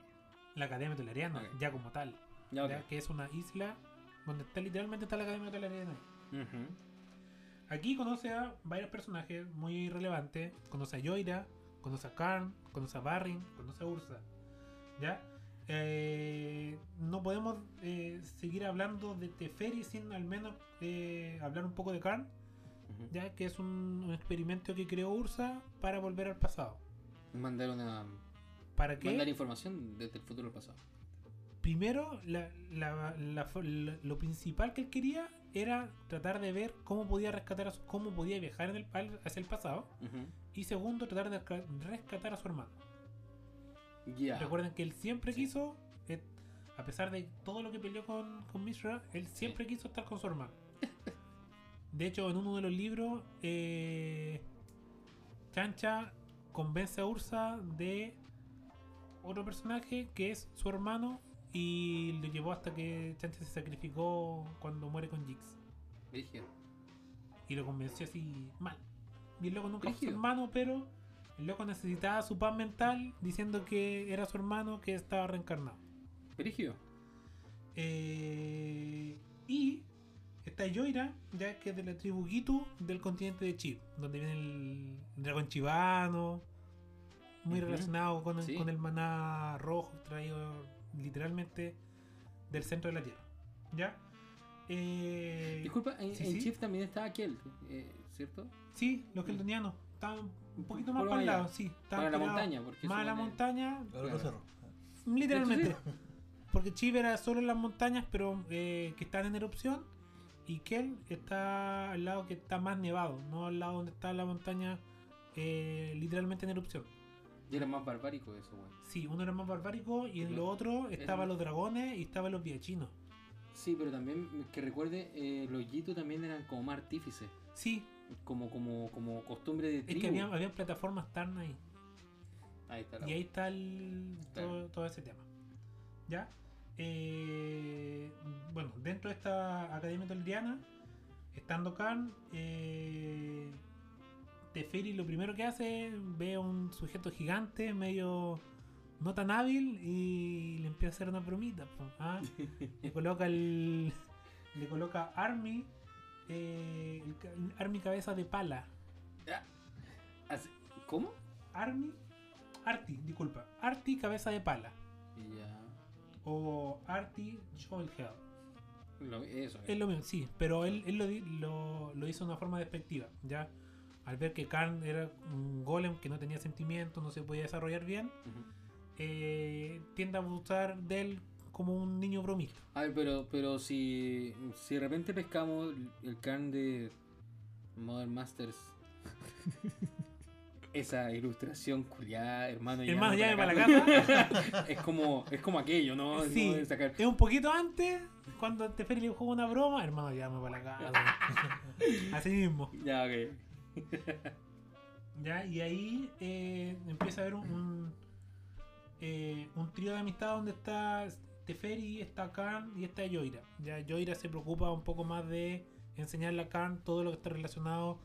Speaker 3: La Academia Tolariana, ya como tal.
Speaker 2: Ya, ok.
Speaker 3: ya, que es una isla donde está literalmente está la Academia Tolariana. Aquí conoce a varios personajes muy relevantes. Conoce a Yoira, conoce a Karn, conoce a Barrin, conoce a Ursa. ¿Ya? Eh, no podemos eh, seguir hablando de Teferi sin al menos eh, hablar un poco de
Speaker 2: Ujú.
Speaker 3: ya que es un, un experimento que creó Ursa para volver al pasado.
Speaker 2: Mandar una.
Speaker 3: ¿Para qué?
Speaker 2: Mandar información desde el futuro al pasado.
Speaker 3: Primero, la- la- la fo- la- lo principal que él quería era tratar de ver cómo podía rescatar a su- cómo podía viajar en el, hacia el pasado. Y segundo, tratar de resca- rescatar a su hermano. Recuerden que él siempre
Speaker 2: Sí.
Speaker 3: quiso, eh, a pesar de todo lo que peleó con, con Mishra, él siempre quiso estar con su hermano. De hecho, en uno de los libros, eh, Chancha convence a Ursa de otro personaje que es su hermano y lo llevó hasta que Chancha se sacrificó cuando muere con Jix. Y lo convenció así mal. Y loco nunca fue su hermano, pero el loco necesitaba su paz mental diciendo que era su hermano que estaba reencarnado.
Speaker 2: Brígido.
Speaker 3: Eh, y está Yoira, ya que es de la tribu Gitu del continente de Chip, donde viene el dragón chivano, muy relacionado con el,
Speaker 2: Sí.
Speaker 3: con el maná rojo traído literalmente del centro de la tierra. ¿Ya? Eh,
Speaker 2: Disculpa, en,
Speaker 3: sí,
Speaker 2: en
Speaker 3: sí.
Speaker 2: Chief también estaba aquel, eh, ¿cierto?
Speaker 3: Sí, los keltonianos. Estaban un poquito más para el lado, sí.
Speaker 2: Para la montaña, porque
Speaker 3: Más a la montaña,
Speaker 1: cerro.
Speaker 3: literalmente. Porque Chiv era solo en las montañas, pero eh, que están en erupción. Y Kel está al lado que está más nevado, no al lado donde está la montaña eh, literalmente en erupción.
Speaker 2: Y era más barbárico eso, weón.
Speaker 3: Sí, uno era más barbárico y en
Speaker 2: Claro.
Speaker 3: lo otro estaban
Speaker 2: Es-
Speaker 3: los dragones y estaban los viachinos.
Speaker 2: Sí, pero también que recuerde, eh, los Yitu también eran como más artífices.
Speaker 3: Sí,
Speaker 2: Como, como, como costumbre de
Speaker 3: es
Speaker 2: tribu.
Speaker 3: que había, había plataformas tan ahí.
Speaker 2: Ahí está la
Speaker 3: Y ahí está el, todo, todo ese tema. ¿Ya? Eh, bueno, dentro de esta Academia Toleriana, estando Khan, eh, Teferi lo primero que hace, ve a un sujeto gigante, medio no tan hábil, y le empieza a hacer una bromita. ¿ah? le coloca el. Le coloca Army. Eh, el Army cabeza de pala.
Speaker 2: ¿Cómo?
Speaker 3: Army. Arti, disculpa. Arti cabeza de pala.
Speaker 2: Ya.
Speaker 3: o Artie Shovelhead.
Speaker 2: Lo- eso.
Speaker 3: Es lo mismo, sí, pero él, él lo, lo, lo hizo de una forma despectiva, ¿ya? Al ver que Karn era un golem que no tenía sentimientos, no se podía desarrollar bien, eh, tiende a abusar de él como un niño bromista.
Speaker 2: A ver, pero, pero si, si de repente pescamos el can de Modern Masters, esa ilustración culiada, hermano,
Speaker 3: Hermano, llame para la
Speaker 2: casa. es como es como aquello, ¿no? Es
Speaker 3: Sí,
Speaker 2: sacar-
Speaker 3: es un poquito antes, cuando Teferi le jugó una broma, hermano, llame para la casa. Así mismo.
Speaker 2: Ya, ok.
Speaker 3: ¿ya? Y ahí eh, empieza a haber un, un, eh, un trío de amistad donde está Teferi, está Khan y está Yoira. Ya Yoira se preocupa un poco más de enseñarle a Khan todo lo que está relacionado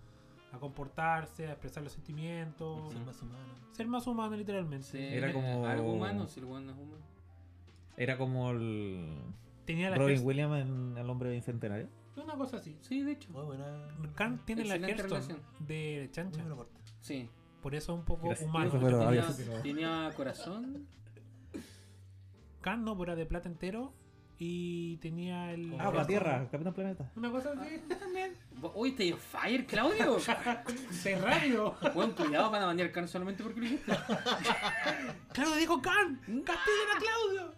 Speaker 3: a comportarse, a expresar los sentimientos,
Speaker 1: Ser más humano.
Speaker 3: ser más humano literalmente.
Speaker 2: Sí,
Speaker 4: Era como-
Speaker 2: Algo humano, si el weón no es humano.
Speaker 4: Era como el
Speaker 3: Tenía la
Speaker 4: Robin Williams en El Hombre Bicentenario.
Speaker 3: Una cosa así.
Speaker 2: Sí, de hecho.
Speaker 1: Muy buena.
Speaker 3: Khan tiene la Hearthstone de chancha.
Speaker 2: Sí.
Speaker 3: Por eso es un poco
Speaker 4: Gracias.
Speaker 3: humano.
Speaker 2: Tenía, tenía corazón.
Speaker 3: Khan no, pero era de plata entero. Y tenía el.
Speaker 4: Ah, la Tierra, Capitán Planeta.
Speaker 3: Una cosa así también.
Speaker 2: Uy, te dio fire, Claudio.
Speaker 3: De radio.
Speaker 2: Buen cuidado para banear Khan solamente porque lo dijiste.
Speaker 3: Claudio dijo Khan. Castiguen a Claudio.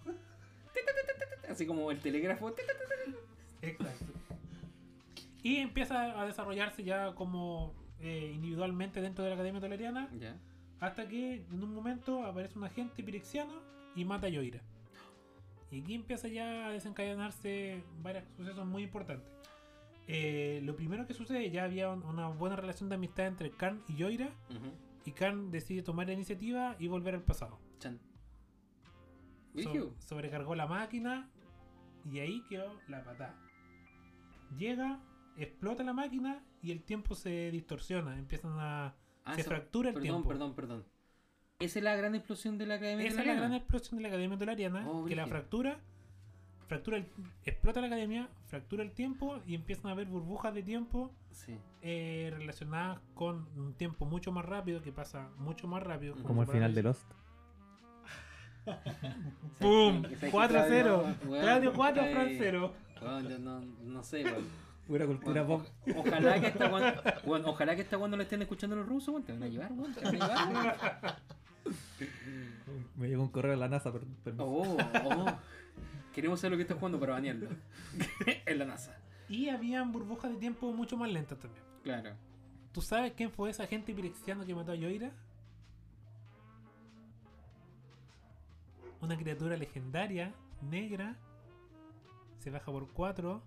Speaker 2: Así como el telégrafo.
Speaker 3: Exacto. Y empieza a desarrollarse ya como eh, individualmente dentro de la Academia Toleriana.
Speaker 2: Ya.
Speaker 3: Hasta que en un momento aparece un agente pirexiano y mata a Yoira. Y aquí empieza ya a desencadenarse varios sucesos muy importantes. Eh, lo primero que sucede, ya había un- una buena relación de amistad entre Khan y Yoira.
Speaker 2: Ujú.
Speaker 3: Y Khan decide tomar la iniciativa y volver al pasado.
Speaker 2: Chan.
Speaker 3: So- sobrecargó la máquina y ahí quedó la patada. Llega, explota la máquina y el tiempo se distorsiona. Empiezan a.
Speaker 2: Ah,
Speaker 3: se fractura el
Speaker 2: perdón,
Speaker 3: tiempo.
Speaker 2: Perdón, perdón. Esa es la gran explosión de la Academia
Speaker 3: Esa es la gran explosión de la Academia Tolariana,
Speaker 2: Oh,
Speaker 3: que la fractura, fractura el- explota la academia, fractura el tiempo y empiezan a haber burbujas de tiempo
Speaker 2: Sí.
Speaker 3: eh, relacionadas con un tiempo mucho más rápido, que pasa mucho más rápido.
Speaker 4: Como el final de Lost.
Speaker 3: ¡Pum!
Speaker 2: ¿Sabes qué,
Speaker 3: 4-0.
Speaker 2: Claudio?
Speaker 3: Claudio 4,
Speaker 2: Ay,
Speaker 3: Fran 0.
Speaker 2: weón, yo no, no sé, weón.
Speaker 4: Pura cultura
Speaker 2: Bueno, o- ojalá que esta cuando, bueno, ojalá que esta cuando lo estén escuchando los rusos, weón, te van a llevar, weón, te van a llevar.
Speaker 4: Me llegó un correo de la NASA, per- permiso.
Speaker 2: Oh, oh. Queremos saber lo que está jugando para banearlo. en la NASA.
Speaker 3: Y habían burbujas de tiempo mucho más lentas también.
Speaker 2: Claro.
Speaker 3: ¿Tú sabes quién fue ese agente pirexiano que mató a Yoira? Una criatura legendaria, negra, se baja por 4,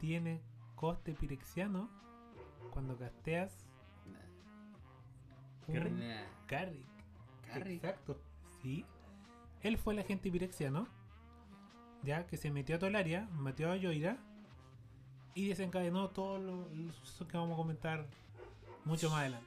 Speaker 3: tiene coste pirexiano cuando casteas un.
Speaker 2: Nah.
Speaker 3: Carrick.
Speaker 2: Carrick.
Speaker 3: Exacto. Sí. Él fue el agente pirexiano, ya que se metió a Tolaria, metió a Yoira y desencadenó los sucesos que vamos a comentar mucho más adelante.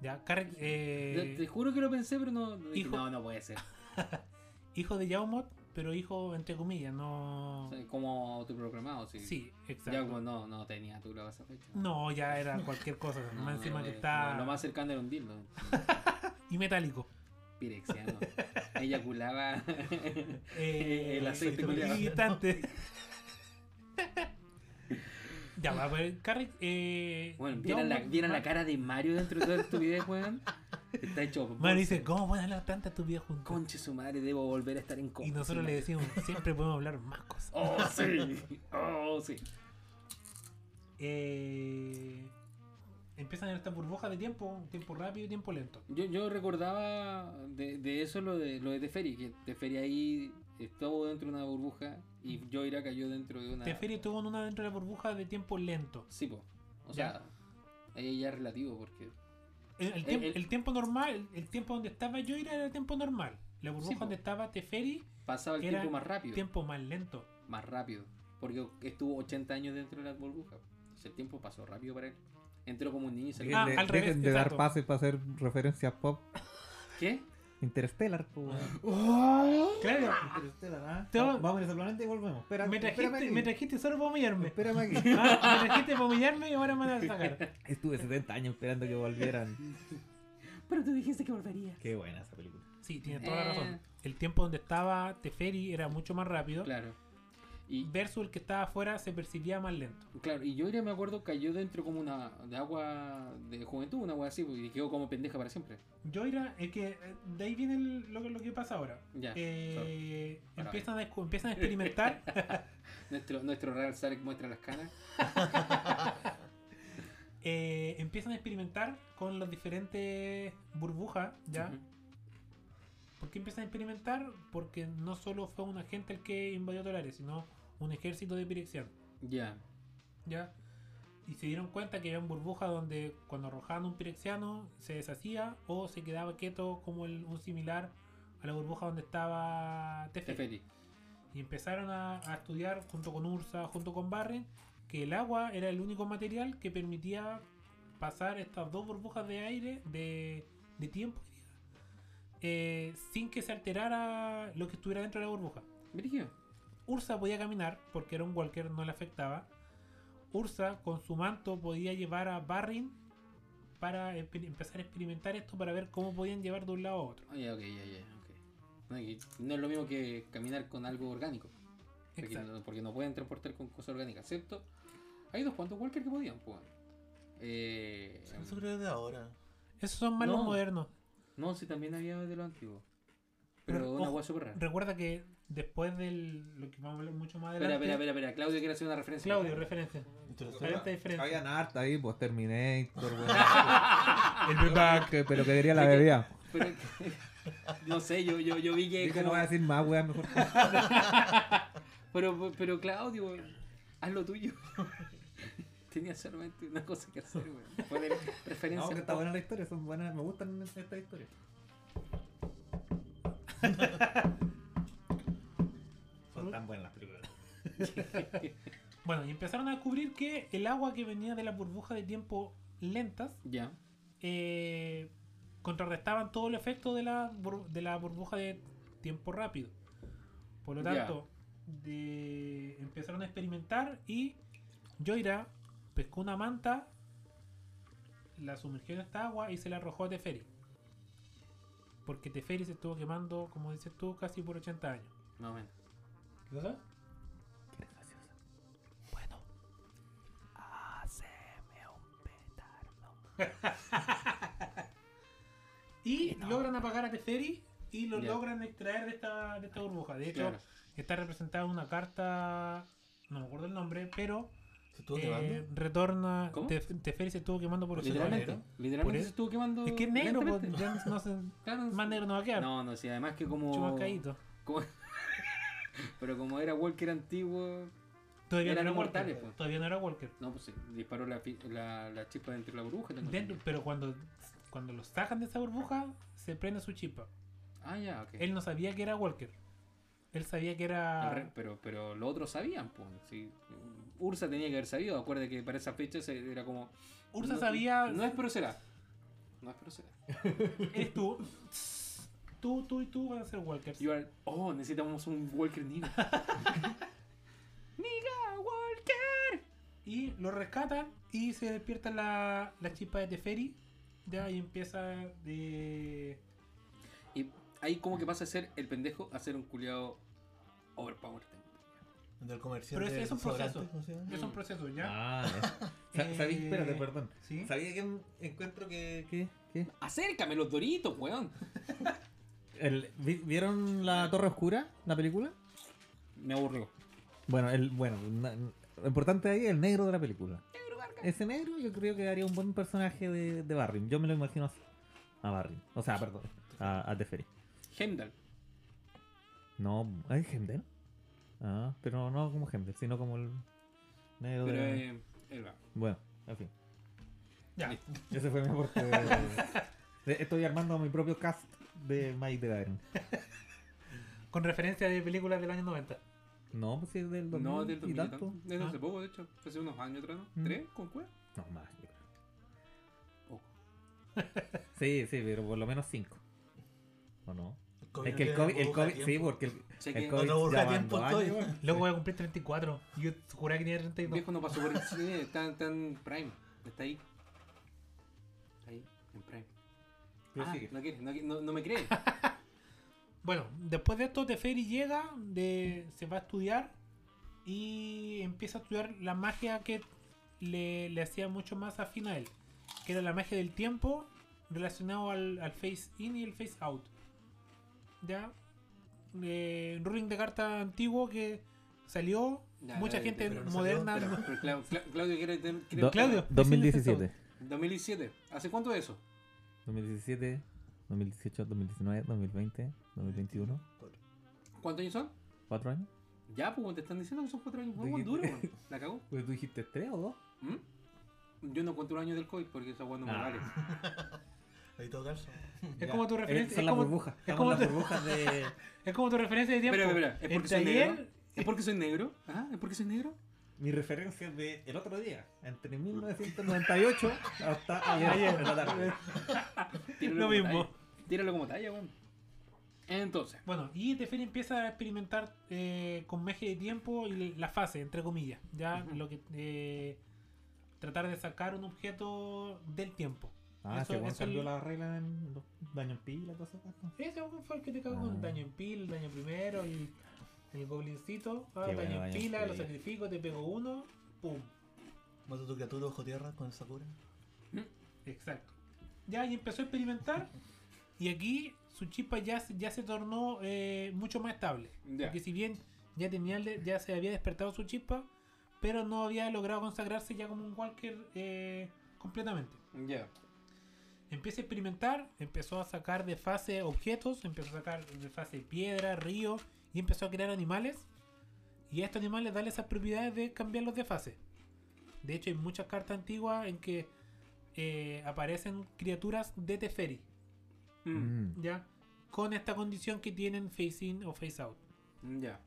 Speaker 3: Ya, Carrick, eh,
Speaker 2: Te, te juro que lo pensé, pero no. no
Speaker 3: Hijo-
Speaker 2: No, no puede ser.
Speaker 3: hijo de Yaumot, pero hijo entre comillas, no.
Speaker 2: Como autoproclamado, sí.
Speaker 3: Sí,
Speaker 2: Ya
Speaker 3: exacto.
Speaker 2: como no, no tenía tu esa fecha.
Speaker 3: No, ya era cualquier cosa.
Speaker 2: No,
Speaker 3: más encima que está.
Speaker 2: Lo más cercano era un dildo.
Speaker 3: Y metálico.
Speaker 2: Pirexiano. Eyaculaba.
Speaker 3: Eh,
Speaker 2: El aceite
Speaker 3: irritante. ya, va a ver, Carrick. Eh,
Speaker 2: Bueno, vieran la, vieran la cara de Mario dentro de toda esta estupidez, weón. Está hecho. Bolsa.
Speaker 3: dice, ¿cómo pueden hablar tanta estupidez juntos?
Speaker 2: Conche su madre, debo volver a estar en
Speaker 3: Y
Speaker 2: coma.
Speaker 3: nosotros
Speaker 2: Sí,
Speaker 3: le decimos, siempre podemos hablar más cosas.
Speaker 2: Oh, sí. Oh, sí.
Speaker 3: Eh, empiezan estas burbujas de tiempo, tiempo rápido y tiempo lento.
Speaker 2: Yo, yo recordaba de, de eso lo de lo de Teferi, que Teferi ahí estuvo dentro de una burbuja y Joira cayó dentro de una.
Speaker 3: Teferi estuvo en una dentro de la burbuja de tiempo lento.
Speaker 2: Sí, po. O
Speaker 3: Ya.
Speaker 2: sea, ahí ya es relativo porque.
Speaker 3: El, el tiempo,
Speaker 2: el-
Speaker 3: el tiempo normal, el, tiempo donde estaba Yoira era el tiempo normal. La burbuja
Speaker 2: Sí,
Speaker 3: donde estaba Teferi,
Speaker 2: Pasaba el
Speaker 3: Era
Speaker 2: tiempo más rápido.
Speaker 3: tiempo más lento.
Speaker 2: Más rápido. Porque estuvo 80 años dentro de la burbuja. Entonces el tiempo pasó rápido para él. Entró como un niño y salió.
Speaker 3: Ah,
Speaker 4: de,
Speaker 3: al revés,
Speaker 4: dejen de
Speaker 3: exacto.
Speaker 4: dar pases para hacer referencias pop.
Speaker 2: ¿Qué?
Speaker 4: Interstellar, weón.
Speaker 3: Claro,
Speaker 4: Interstellar, ¿ah? Va- Vamos a ese planeta y volvemos. Espera,
Speaker 3: me
Speaker 4: espérame
Speaker 3: trajiste,
Speaker 4: aquí.
Speaker 3: me trajiste solo para humillarme.
Speaker 4: Espérame aquí.
Speaker 3: Ah, me trajiste para humillarme y ahora me van a sacar.
Speaker 4: Estuve 70 años esperando que volvieran.
Speaker 2: Pero tú dijiste que volvería.
Speaker 4: Qué buena esa película.
Speaker 3: Sí, tienes toda la
Speaker 2: Eh.
Speaker 3: razón. El tiempo donde estaba Teferi era mucho más rápido.
Speaker 2: Claro. Y,
Speaker 3: Versus el que estaba afuera se percibía más lento.
Speaker 2: claro, y Joira me acuerdo cayó dentro como una de agua de juventud, una agua así, pues, y quedó como pendeja para siempre.
Speaker 3: Yoira, es que eh, de ahí viene el- lo, que- lo que pasa ahora.
Speaker 2: Ya.
Speaker 3: Eh, empiezan, a, empiezan a experimentar.
Speaker 2: Nuestro, nuestro Real Sarek muestra las canas.
Speaker 3: eh, empiezan a experimentar con las diferentes burbujas, ¿ya?
Speaker 2: Ujú.
Speaker 3: ¿Por qué empiezan a experimentar? Porque no solo fue un agente el que invadió Tolares, sino un ejército de Pirexianos,
Speaker 2: Ya.
Speaker 3: ¿ya? Y se dieron cuenta que había burbujas donde cuando arrojaban un Pirexiano se deshacía o se quedaba quieto como el- un similar a la burbuja donde estaba Teferi.
Speaker 2: Teferi.
Speaker 3: Y empezaron a, a estudiar junto con Ursa, junto con Barren, que el agua era el único material que permitía pasar estas dos burbujas de aire, de, de tiempo, eh, sin que se alterara lo que estuviera dentro de la burbuja. Ursa podía caminar porque era un walker, no le afectaba. Ursa con su manto podía llevar a Barrin para empezar a experimentar esto para ver cómo podían llevar de un lado a otro.
Speaker 2: Ya, ok, ya, ya, ok. No, es lo mismo que caminar con algo orgánico. Porque
Speaker 3: Exacto.
Speaker 2: no, porque no pueden transportar con cosas orgánicas, ¿cierto? Hay dos cuantos Walker que podían, pues. Eh,
Speaker 1: Eso creo de ahora.
Speaker 3: Esos son más los
Speaker 2: No.
Speaker 3: modernos.
Speaker 2: no, sí, también había de lo antiguo. Pero,
Speaker 3: Pero,
Speaker 2: una
Speaker 3: ojo,
Speaker 2: hueá súper rara.
Speaker 3: Recuerda que después del lo que vamos a hablar mucho más adelante.
Speaker 2: espera, espera, espera. Claudio quiere hacer una referencia.
Speaker 3: Claudio, referencia.
Speaker 1: Interesante.
Speaker 3: Harta diferencia.
Speaker 4: Habían harta ahí, pues Terminator, weón. El Bebak, que- pero que quería la bebida.
Speaker 2: Pero, no sé, yo, yo, yo vi que.
Speaker 4: Dije,
Speaker 2: como-
Speaker 4: no voy a decir más, weón, mejor.
Speaker 2: pero, pero Claudio, haz lo tuyo. Tenía solamente una cosa que hacer, weón. Poner referencia.
Speaker 4: No, que está buena la historia, son buenas, me gustan estas historias. Son tan buenas las películas.
Speaker 3: Bueno, y empezaron a descubrir que el agua que venía de las burbujas de tiempo lentas
Speaker 2: Ya.
Speaker 3: eh, contrarrestaban todo el efecto de la, de la burbuja de tiempo rápido. Por lo tanto, de- empezaron a experimentar y Joira pescó una manta, la sumergió en esta agua y se la arrojó a Teferi. Porque Teferi se estuvo quemando, como dices tú, casi por 80 años.
Speaker 2: Más o menos.
Speaker 3: ¿Qué cosa?
Speaker 4: Bueno.
Speaker 3: Y logran apagar a Teferi y lo logran extraer de esta, de esta burbuja. De hecho,
Speaker 2: Claro.
Speaker 3: está representada en una carta, no me acuerdo el nombre, pero
Speaker 1: ¿Se estuvo
Speaker 3: eh,
Speaker 1: quemando?
Speaker 3: retorna. Teferi se estuvo quemando por 80
Speaker 2: Literalmente.
Speaker 3: años.
Speaker 2: Literalmente se estuvo quemando.
Speaker 3: Es que es negro, pues, ya no más negro no va a quedar.
Speaker 2: No, no, sí, además que como.
Speaker 3: Chumascadito.
Speaker 2: como- Pero como era Walker antiguo.
Speaker 3: Todavía
Speaker 2: Eran
Speaker 3: no era
Speaker 2: inmortales,
Speaker 3: Walker.
Speaker 2: pues.
Speaker 3: Todavía no era Walker.
Speaker 2: No, pues sí, disparó la, la, la chispa dentro de la burbuja.
Speaker 3: Dentro- pero cuando, cuando lo sacan de esa burbuja, se prende su chispa.
Speaker 2: Ah, ya, ok.
Speaker 3: Él no sabía que era Walker. Él sabía que era.
Speaker 2: re- pero, pero los otros sabían, pues. Sí. Ursa tenía que haber sabido. Acuérdate que para esa fecha era como.
Speaker 3: Ursa
Speaker 2: no-
Speaker 3: sabía.
Speaker 2: No es, pero será. No es, pero será.
Speaker 3: Eres tú. Tú, tú y tú van a ser Walkers.
Speaker 2: You are- Oh, necesitamos un Walker Nina.
Speaker 3: ¡Niga, Walker! Y lo rescatan y se despierta la, la chispa de Teferi. Ya, y empieza de.
Speaker 2: y ahí como que pasa a ser el pendejo a ser un culiado overpowered.
Speaker 1: Del.
Speaker 3: Pero es- es un proceso. Es un proceso, ¿ya?
Speaker 4: Ah,
Speaker 3: Eh,
Speaker 4: ¿Sabí? Espérate, perdón.
Speaker 3: ¿Sí?
Speaker 4: ¿Sabía que en- encuentro que. ¿Qué? ¿Qué?
Speaker 2: Acércame los doritos, weón.
Speaker 4: El- ¿vi- ¿Vieron la Torre Oscura, la película?
Speaker 2: Me aburrió.
Speaker 4: Bueno, el, bueno, na- lo importante ahí es el negro de la película. Ese negro yo creo que daría un buen personaje de, de Barry. Yo me lo imagino así. A Barry. O sea, perdón. A, a Teferi.
Speaker 2: Heimdall.
Speaker 4: No, ¿hay Heimdall? Ah, pero no como Heimdall, sino como el negro
Speaker 2: Pero
Speaker 4: de...
Speaker 2: eh, él va.
Speaker 4: Bueno, en fin.
Speaker 3: Ya.
Speaker 4: Ese fue mi aporte. Estoy armando mi propio cast de Mike the Iron.
Speaker 3: Con referencia de películas del año 90.
Speaker 4: No, pues sí, es del 2000
Speaker 2: No, del
Speaker 4: y
Speaker 2: 2000 y
Speaker 4: tanto.
Speaker 2: tanto. Desde
Speaker 3: Ah.
Speaker 2: hace poco, de hecho. Hace unos años atrás, ¿no?
Speaker 4: Mm.
Speaker 2: ¿Tres? ¿Con cuál?
Speaker 4: No, más. yo
Speaker 2: Poco.
Speaker 4: creo. Sí, sí, pero por lo menos cinco. ¿O no?
Speaker 1: COVID
Speaker 4: Es que el
Speaker 1: no
Speaker 4: COVID, el
Speaker 1: de
Speaker 4: COVID sí, porque el, el COVID
Speaker 1: de
Speaker 4: ya
Speaker 1: tiempo
Speaker 4: años.
Speaker 3: Luego voy a cumplir 34. Yo juraba que tenía 32.
Speaker 2: viejo no pasó por el cine, está, está en Prime. Está ahí. Ahí, en Prime.
Speaker 4: Pero
Speaker 2: Ah,
Speaker 4: sigue.
Speaker 2: no, quiere, no, quiere- no, no me cree.
Speaker 3: Bueno, después de esto, Teferi llega, de, se va a estudiar y empieza a estudiar la magia que le, le hacía mucho más afín a él, que era la magia del tiempo relacionado al, al face in y el face out. ¿Ya? Eh, un ruling de carta antiguo que salió,
Speaker 2: Ya,
Speaker 3: mucha
Speaker 2: ya,
Speaker 3: gente
Speaker 1: pero
Speaker 3: moderna.
Speaker 2: Pero, pero Claudio quiere, quiere
Speaker 4: Do-
Speaker 3: Claudio.
Speaker 4: 2017.
Speaker 2: 2017. ¿Hace cuánto es eso?
Speaker 4: 2017, 2018, 2019, 2020, 2021.
Speaker 2: ¿Cuántos años son?
Speaker 4: ¿Cuatro años?
Speaker 2: Ya, pues te están diciendo que son cuatro años. Muy duro, weón. La cagó.
Speaker 4: Pues tú dijiste tres o dos.
Speaker 2: ¿Mm? Yo no cuento un año del COVID porque esa weá no me
Speaker 4: Ah.
Speaker 2: vale.
Speaker 1: Ahí todo calzo.
Speaker 3: Es
Speaker 4: Ya.
Speaker 3: como tu
Speaker 4: Eh,
Speaker 3: referencia.
Speaker 4: Son
Speaker 3: Es
Speaker 4: las
Speaker 3: como,
Speaker 4: burbujas.
Speaker 3: es como
Speaker 4: las
Speaker 3: tu-
Speaker 4: burbujas de.
Speaker 3: es como tu referencia de tiempo.
Speaker 2: Espera, espera, ¿es porque soy negro? ¿Es porque soy negro? ¿Ah? ¿Es porque soy negro?
Speaker 4: Mi referencia de el otro día, entre 1998 hasta ayer, en la tarde.
Speaker 2: Tíralo
Speaker 3: Lo mismo.
Speaker 2: talla. Tíralo como talla, weón. Entonces,
Speaker 3: Bueno, y Teferi empieza a experimentar eh, con meje de tiempo y la fase, entre comillas. Ya lo que. eh, tratar de sacar un objeto del tiempo.
Speaker 4: Ah,
Speaker 3: Eso- eso
Speaker 4: cambió
Speaker 3: el-
Speaker 4: la regla en los daños en pila y cosas así.
Speaker 3: Ese fue el que te cagó con
Speaker 4: Ah.
Speaker 3: daño en pila, el daño primero, el, el goblincito. ah, daño
Speaker 4: bueno,
Speaker 3: en
Speaker 4: daño en
Speaker 3: pila, lo sacrifico, te pego uno, pum.
Speaker 1: Mata tu criatura bajo tierra con el Sakura.
Speaker 3: Exacto. Ya, y empezó a experimentar. Y aquí su chispa ya, se- ya se tornó eh, mucho más estable.
Speaker 2: Ya.
Speaker 3: Porque si bien ya, tenía, ya se había despertado su chispa, pero no había logrado consagrarse ya como un Walker eh, completamente.
Speaker 2: ya.
Speaker 3: Empieza a experimentar, empezó a sacar de fase objetos, empezó a sacar de fase piedra, río, y empezó a crear animales. Y a estos animales darle esas propiedades de cambiarlos de fase. De hecho, hay muchas cartas antiguas en que eh, aparecen criaturas de Teferi,
Speaker 2: Mm,
Speaker 4: Mm.
Speaker 3: ¿ya? Con esta condición que tienen face in o face out.
Speaker 2: Ya.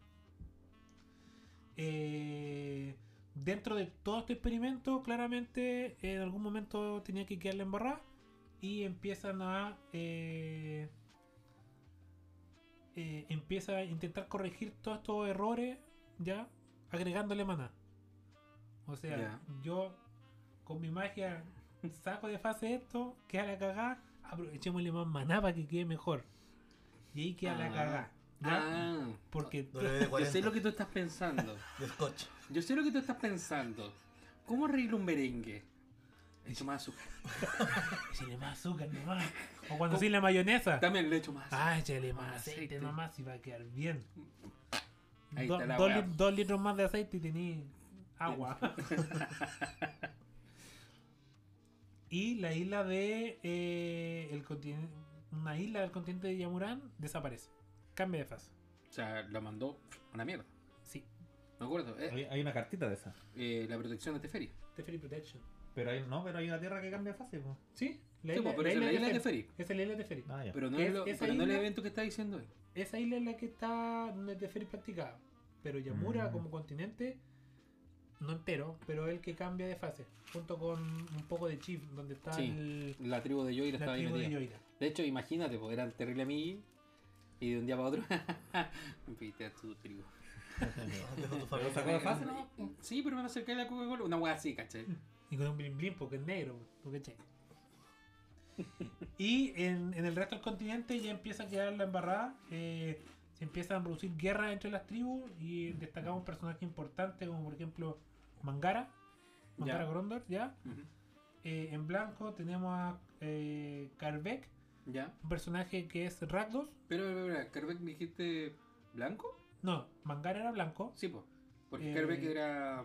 Speaker 3: Eh, dentro de todo este experimento, claramente en algún momento tenía que quedarle embarrada y empiezan a eh, eh, empieza a intentar corregir todos estos errores ya agregándole maná. O sea, yo con mi magia saco de fase esto, queda la cagada, aprovechémosle más maná para que quede mejor. Y ahí queda la
Speaker 2: Ah.
Speaker 3: cagada. ¿ya?
Speaker 2: Ah,
Speaker 3: Porque
Speaker 2: yo
Speaker 1: 40
Speaker 2: sé lo que tú estás pensando.
Speaker 1: de Scotch.
Speaker 2: Yo sé lo que tú estás pensando. ¿Cómo arreglo un merengue? Le echo más azúcar.
Speaker 3: Échale más azúcar nomás. O cuando sin la mayonesa.
Speaker 2: También le echo más azúcar.
Speaker 3: Ah, échale más
Speaker 2: Más
Speaker 3: aceite,
Speaker 2: aceite.
Speaker 3: nomás y va a quedar bien.
Speaker 2: Ahí
Speaker 3: Do-
Speaker 2: está la
Speaker 3: dos,
Speaker 2: weá.
Speaker 3: li- dos litros más de aceite y tení agua. y la isla de eh, el continente, una isla del continente de Yamurán desaparece. Cambia de fase.
Speaker 2: O sea, la mandó a una mierda.
Speaker 3: Sí.
Speaker 2: Me acuerdo. eh,
Speaker 4: Hay, hay una cartita de esa.
Speaker 2: eh, la protección de Teferi.
Speaker 3: Teferi Protection.
Speaker 4: Pero hay, no, pero hay una tierra que cambia de fase. po.
Speaker 3: Sí, la
Speaker 2: Sí, pues, pero esa es la isla de Teferi.
Speaker 3: Esa es la isla de Teferi.
Speaker 4: Ah, ya.
Speaker 2: Pero no
Speaker 3: Es-
Speaker 2: es, lo- pero no el
Speaker 3: isla-
Speaker 2: evento que está diciendo él.
Speaker 3: Esa isla es la que está donde Teferi practicaba. Pero Yamura
Speaker 4: Mm.
Speaker 3: como continente, no entero, pero el que cambia de fase. Junto con un poco de Chief, donde está
Speaker 2: Sí,
Speaker 3: el,
Speaker 2: La tribu de Yoira
Speaker 3: la
Speaker 2: estaba ahí
Speaker 3: tribu de
Speaker 2: metida.
Speaker 3: Yoira.
Speaker 2: De hecho, imagínate, pues eran terrible amigos. Y de un día para otro, a tu tribu.
Speaker 1: Tu familia.
Speaker 4: sacó de fase, ¿no?
Speaker 2: Sí, pero me acerqué a la Coca-Cola. Una wea así, ¿cachai?
Speaker 3: Y con un blin blin porque es negro, ¿tú cachai? Y en, en el resto del continente ya empieza a quedar la embarrada. eh, se empiezan a producir guerras entre las tribus y destacamos personajes importantes como por ejemplo Mangara, Mangara
Speaker 2: Ya.
Speaker 3: Grondor, ¿ya? Eh, en blanco tenemos a eh,
Speaker 2: Ya.
Speaker 3: un personaje que es Rakdos.
Speaker 2: Pero, pero, pero, me dijiste blanco?
Speaker 3: No, Mangara era blanco,
Speaker 2: Sí, pues. Porque
Speaker 3: Eh,
Speaker 2: Kerbeck era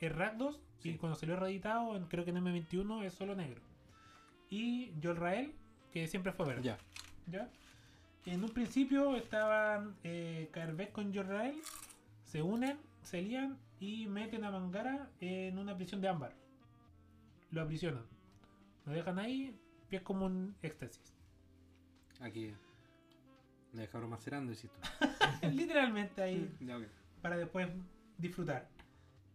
Speaker 3: es Rakdos y cuando salió reeditado, en- creo que en M21 es solo negro. Y Yolrael, que siempre fue verde.
Speaker 2: Ya.
Speaker 3: ¿ya? En un principio estaban eh, con Yolrael, se unen, se lían y meten a Mangara en una prisión de ámbar. Lo aprisionan. Lo dejan ahí y es como un éxtasis.
Speaker 2: Aquí. Me dejaron macerando, tú.
Speaker 3: Literalmente ahí.
Speaker 2: Ya, ok.
Speaker 3: para después disfrutar.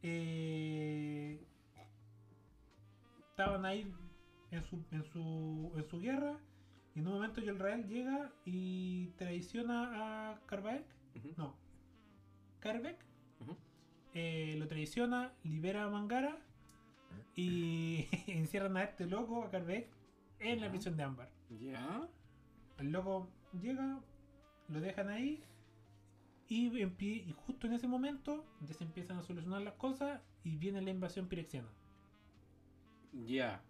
Speaker 3: Eh, estaban ahí en su, en su, en su guerra y en un momento Yolrael llega y traiciona a.
Speaker 2: Ujú.
Speaker 3: No,
Speaker 2: Ujú.
Speaker 3: eh, lo traiciona, libera a Mangara y encierran a este loco, a Karvek, en la prisión de Ámbar.
Speaker 2: Ya.
Speaker 3: El loco llega, lo dejan ahí y, justo en ese momento ya se empiezan a solucionar las cosas y viene la invasión pirexiana.
Speaker 2: Ya.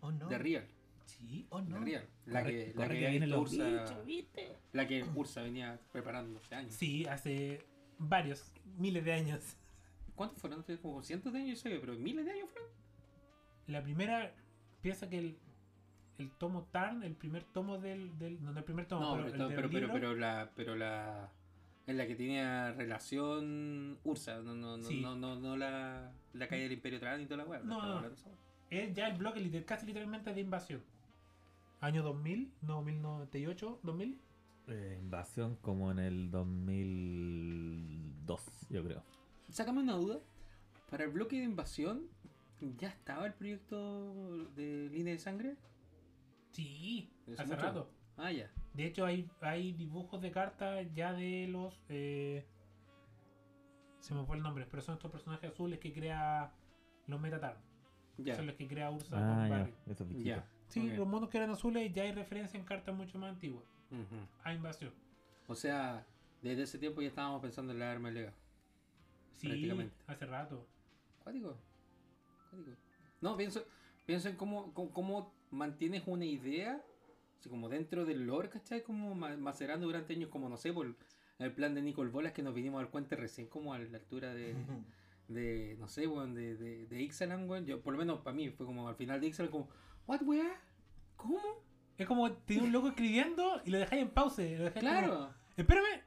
Speaker 1: Oh no.
Speaker 2: De Real.
Speaker 3: Sí.
Speaker 1: Oh
Speaker 2: De
Speaker 1: no.
Speaker 2: Real. La
Speaker 4: Corre-
Speaker 2: que, la que
Speaker 4: que
Speaker 2: Ursa-
Speaker 4: los bichos, ¿viste?
Speaker 2: La que Ursa venía preparando hace años.
Speaker 3: Sí, hace varios, miles de años.
Speaker 2: ¿Cuántos fueron? Antes, Como cientos de años, yo sé, pero miles de años fueron.
Speaker 3: La primera, piensa que el, el tomo Tarn, el primer tomo del, del no, no el primer tomo,
Speaker 2: No,
Speaker 3: pero,
Speaker 2: pero,
Speaker 3: el del
Speaker 2: pero, pero, pero la, pero la, en la que tenía relación Ursa, no, no, no,
Speaker 3: Sí.
Speaker 2: no, no, no la, la caída del Imperio Trán y toda la weá.
Speaker 3: No, no. es ya el bloque liter- casi literalmente de invasión. Año 2000, no, 1098, 2000.
Speaker 4: Eh, invasión como en el 2002, yo creo.
Speaker 2: Sácame una duda. Para el bloque de invasión, ¿ya estaba el proyecto de línea de sangre?
Speaker 3: Sí,
Speaker 2: Hace
Speaker 3: hace
Speaker 2: mucho.
Speaker 3: rato.
Speaker 2: Ah, ya.
Speaker 3: De hecho, hay, hay dibujos de cartas ya de los. eh, se me fue el nombre, pero son estos personajes azules que crea los Metatar.
Speaker 2: Ya.
Speaker 3: Son los que crea Ursa
Speaker 4: Ah,
Speaker 3: con. Barry. Sí, los monos que eran azules ya hay referencia en cartas mucho más antiguas.
Speaker 2: Ujú.
Speaker 3: A invasión.
Speaker 2: O sea, desde ese tiempo ya estábamos pensando en la arma Lega.
Speaker 3: Sí,
Speaker 2: Prácticamente.
Speaker 3: hace rato.
Speaker 2: Cuático. Cuático. No, pienso, pienso en cómo, cómo, cómo mantienes una idea, así como dentro del lore, ¿cachai? Como ma- macerando durante años, como no sé, por el plan de Nicole Bolas que nos vinimos a dar cuenta recién, como a la altura de, de no sé, weón, de, de, de Ixalan, weón. Yo, por lo menos para mí, fue como al final de Ixalan, como, ¿what, weá? ¿Cómo?
Speaker 3: Es como tiene un loco escribiendo y lo dejáis en pause. Lo dejáis como,
Speaker 2: Claro.
Speaker 3: Espérame,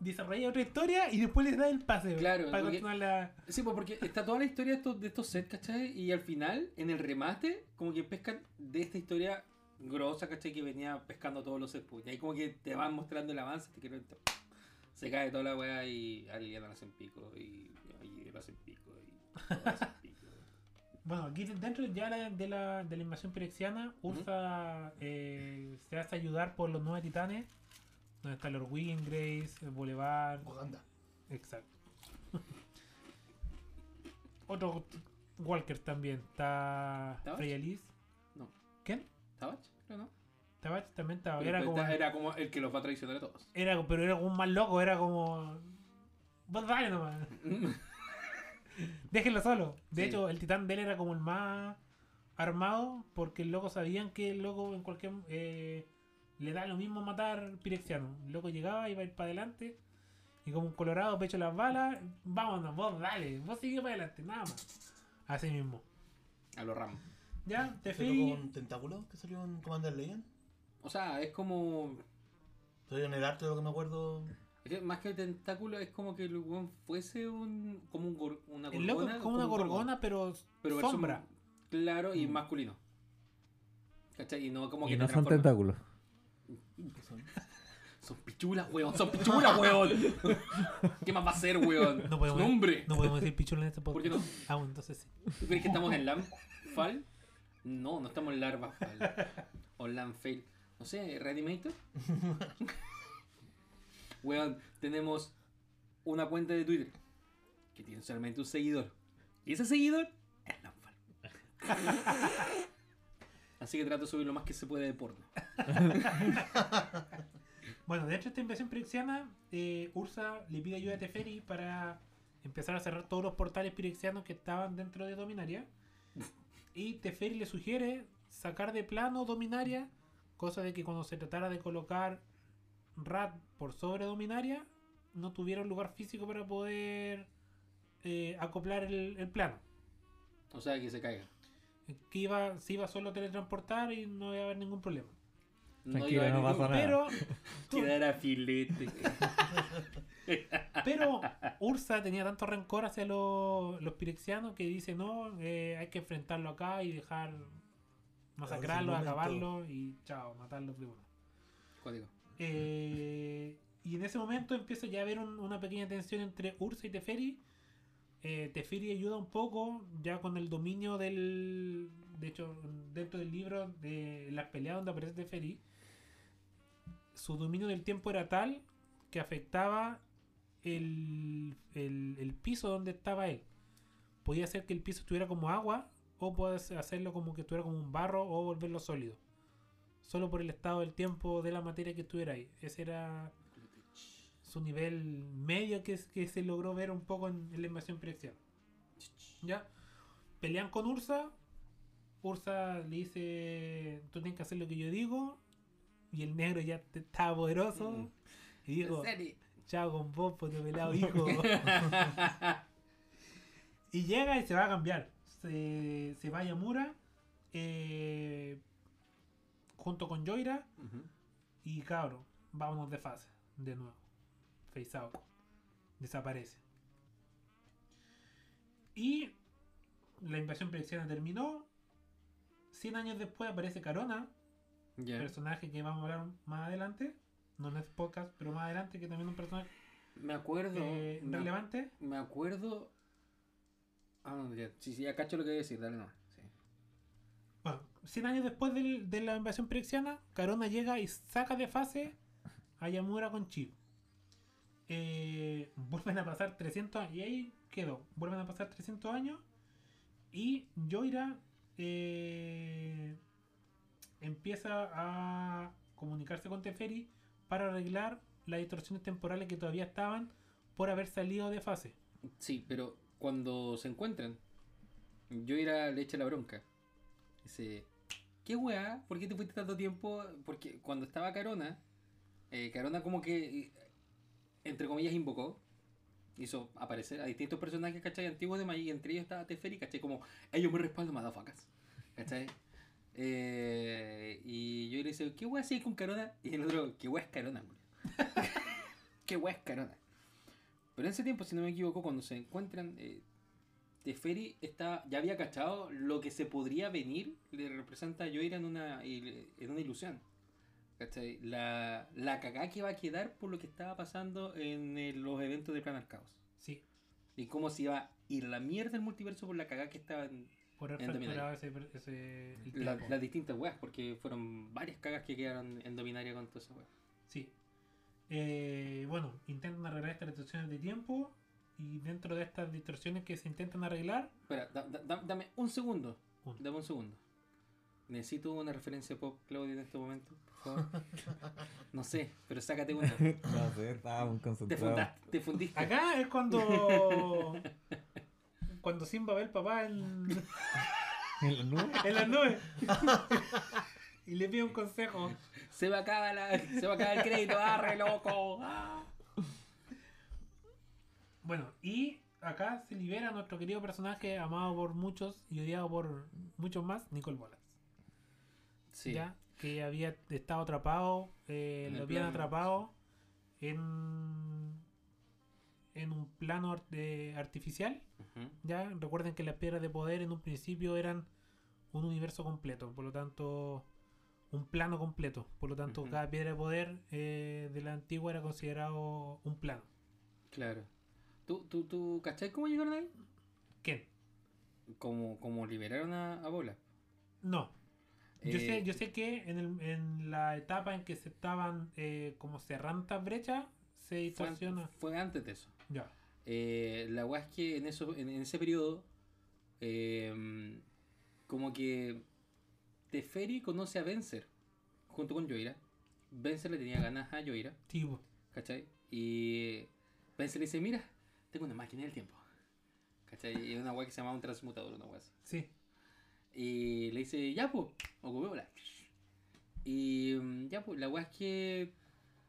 Speaker 3: desarrolla otra historia y después le das el pase.
Speaker 2: Claro,
Speaker 3: Para
Speaker 2: porque-
Speaker 3: continuar la.
Speaker 2: Sí, pues porque está toda la historia de estos, de estos sets, ¿cachai? Y al final, en el remate, como que pescan de esta historia grosa, ¿cachai? Que venía pescando todos los pues. Y ahí como que te van mostrando el avance, te quiero se cae toda la weá y alguien lo hacen pico y, y lo hacen pico y todo lo hacen pico.
Speaker 3: Bueno, aquí dentro ya la- de la, de la invasión pirexiana, Ursa eh, se hace ayudar por los nueve titanes. Donde está Lord Wiggin, Grace, el Boulevard.
Speaker 1: Wakanda.
Speaker 3: Exacto. Otro Walker también. Está. Freya Liz.
Speaker 2: No.
Speaker 3: ¿Quién?
Speaker 2: ¿Tabach? Creo, ¿no?
Speaker 3: Tabach también estaba. Era
Speaker 2: pues,
Speaker 3: como,
Speaker 2: era como el que los va a traicionar a todos.
Speaker 3: era, pero era como un más loco. Era como. Vos dale nomás. Déjenlo solo. De
Speaker 2: Sí.
Speaker 3: hecho, el titán de él era como el más armado porque el loco sabían que el loco en cualquier... eh, le da lo mismo matar pirexiano. El loco llegaba, iba a ir para adelante y como un colorado pecho las balas, vámonos, vos dale, vos sigue para adelante, nada más. Así mismo.
Speaker 2: a los ramos.
Speaker 3: Ya, te
Speaker 1: ¿Se
Speaker 3: fui.
Speaker 1: con Tentáculo que salió en Commander Legend?
Speaker 2: O sea, es como
Speaker 1: Salió en el arte de lo que me acuerdo.
Speaker 2: Es que más que tentáculo es como que el weón fuese un como un gor- una
Speaker 3: El loco
Speaker 2: gorgona.
Speaker 3: es como una
Speaker 2: un gorgón.
Speaker 3: gorgona, pero,
Speaker 2: pero versión
Speaker 3: sombra.
Speaker 2: Claro y
Speaker 1: Mm.
Speaker 2: masculino. ¿Cachai? Y no como
Speaker 4: Y
Speaker 2: que
Speaker 4: no
Speaker 2: te
Speaker 4: son tentáculos.
Speaker 1: ¿Qué son?
Speaker 2: Son pichulas, weón. Son pichulas, weón. ¿Qué más va a ser, weón?
Speaker 3: No podemos-
Speaker 2: Su nombre.
Speaker 3: No podemos decir pichula en este
Speaker 2: ¿Por
Speaker 3: podcast.
Speaker 2: qué no?
Speaker 3: Ah, bueno, entonces sí.
Speaker 2: ¿Tú crees que estamos en Lamfal? No, no estamos en Larvafal. O Lamfail. No sé, ¿Reanimator? Weón, tenemos una cuenta de Twitter que tiene solamente un seguidor. Y ese seguidor es Lamfal. Así que trato de subir lo más que se puede de porno.
Speaker 3: Bueno, de hecho, esta invasión pirexiana, eh, Ursa le pide ayuda a Teferi para empezar a cerrar todos los portales pirexianos que estaban dentro de Dominaria. Y Teferi le sugiere sacar de plano Dominaria, cosa de que cuando se tratara de colocar Rat por sobre Dominaria, no tuviera un lugar físico para poder eh, acoplar el, el plano.
Speaker 2: O sea, que se caiga.
Speaker 3: Que iba, se iba solo a teletransportar y no iba a haber ningún problema.
Speaker 4: Tranquilo,
Speaker 2: iba a
Speaker 4: no
Speaker 2: ningún-
Speaker 4: pasa nada.
Speaker 3: Pero
Speaker 2: Quedara filete.
Speaker 3: Pero Ursa tenía tanto rencor hacia los, los pirexianos que dice, no, eh, hay que enfrentarlo acá y dejar masacrarlo, acabarlo y chao, matarlo de uno.
Speaker 2: Código.
Speaker 3: Eh, y en ese momento empieza ya a haber un- una pequeña tensión entre Ursa y Teferi. Eh, Teferi ayuda un poco ya con el dominio del... De hecho, dentro del libro de las peleas donde aparece Teferi, su dominio del tiempo era tal que afectaba el, el, el piso donde estaba él. Podía hacer que el piso estuviera como agua o puede hacerlo como que estuviera como un barro o volverlo sólido. Solo por el estado del tiempo de la materia que estuviera ahí. Ese era su nivel medio que, que se logró ver un poco en, la invasión pirexiana. ¿Ya? Pelean con Ursa. Ursa le dice, tú tienes que hacer lo que yo digo. Y el negro ya te- estaba poderoso.
Speaker 2: Mm.
Speaker 3: Y dijo, chao con vos, pues pelado hijo. y llega y se va a cambiar. Se, se va a Yamura. eh, junto con Joira. Y cabro, vámonos de fase. De nuevo. Face out. Desaparece. Y la invasión pirexiana terminó. 100 años después aparece Carona,
Speaker 2: Ya.
Speaker 3: personaje que vamos a hablar más adelante. No en este podcast, pero más adelante, que también es un personaje
Speaker 2: Me acuerdo.
Speaker 3: eh,
Speaker 2: me,
Speaker 3: relevante.
Speaker 2: me acuerdo. Ah, no, ya. Sí, sí, ya cacho lo que voy a decir, dale no. Sí.
Speaker 3: Bueno, 100 años después del- de la invasión perexiana, Carona llega y saca de fase a Yamura con Chi. Eh, vuelven a pasar 300 años. Y ahí quedó. Vuelven a pasar 300 años. Y Yoira eh, empieza a comunicarse con Teferi para arreglar las distorsiones temporales que todavía estaban por haber salido de fase.
Speaker 2: Sí, pero cuando se encuentran, yo era le echa la bronca. Dice, ¿qué weá? ¿Por qué te fuiste tanto tiempo? Porque cuando estaba Carona, eh, Carona como que, entre comillas, invocó, hizo aparecer a distintos personajes, ¿cachai? Antiguos de Magic, entre ellos estaba Teferi, ¿cachai? Como, ellos me respaldan, motherfuckers, ¿cachai? Eh, y yo le dice, ¿qué weá hacéis con Carona? Y el otro, ¿qué weá es Carona? ¿Qué weá es Carona? Pero en ese tiempo, si no me equivoco, cuando se encuentran, eh, Teferi está, ya había cachado lo que se podría venir, le representa a Yoira en una, en una ilusión. ¿Cachai? La, la cagada que va a quedar por lo que estaba pasando en los eventos de Plan al Caos.
Speaker 3: Sí,
Speaker 2: Y cómo se iba a ir la mierda del multiverso por la cagada que
Speaker 3: por haber
Speaker 2: En Dominaria.
Speaker 3: fracturado ese, ese el
Speaker 2: la-
Speaker 3: tiempo.
Speaker 2: las distintas weas, porque fueron varias cagas que quedaron en Dominaria con toda esa wea.
Speaker 3: Sí. Eh, bueno, intentan arreglar estas distorsiones de tiempo. Y dentro de estas distorsiones que se intentan arreglar,
Speaker 2: Espera, da- da- da- dame un segundo.
Speaker 3: Uno.
Speaker 2: Dame un segundo. Necesito una referencia pop, Claudio, en este momento, por favor. No sé, pero sácate una.
Speaker 4: No sé, estaba muy
Speaker 2: Te fundaste, te fundiste.
Speaker 3: acá es cuando. cuando Simba ve al papá en,
Speaker 4: ¿En la nube?
Speaker 3: en las nubes. y le pide un consejo.
Speaker 2: Se va a acabar la, se va a acabar el crédito, arre loco. Ah.
Speaker 3: Bueno, y acá se libera nuestro querido personaje, amado por muchos y odiado por muchos más, Nicole Bolas.
Speaker 2: Sí.
Speaker 3: ¿ya? Que había estado atrapado, eh, lo habían
Speaker 2: plano.
Speaker 3: atrapado en, en un plano art- de- artificial. ¿ya? Recuerden que las piedras de poder en un principio eran un universo completo, por lo tanto, un plano completo. Por lo tanto, cada piedra de poder eh, de la antigua era considerado un plano.
Speaker 2: Claro. ¿Tú, tú, tú, ¿cachai cómo llegaron ahí?
Speaker 3: ¿Qué?
Speaker 2: Como, como liberaron a, a Bola.
Speaker 3: No. Yo,
Speaker 2: Eh,
Speaker 3: sé, yo sé que en, el- en la etapa en que se estaban eh, como cerrando estas brechas, se distorsiona.
Speaker 2: fue antes de eso.
Speaker 3: Ya.
Speaker 2: Eh, la weá es que en, eso, en, en ese periodo, eh, como que Teferi conoce a Vencer junto con Yoira. Vencer le tenía ganas a Yoira,
Speaker 3: Tipo.
Speaker 2: ¿cachai? Y Vencer le dice: Mira, tengo una máquina del tiempo, ¿cachai? Y una weá que se llama un transmutador, una weá así.
Speaker 3: Sí.
Speaker 2: Y le dice, ya pues, ocupémosla. Y mm, ya pues, la weá es que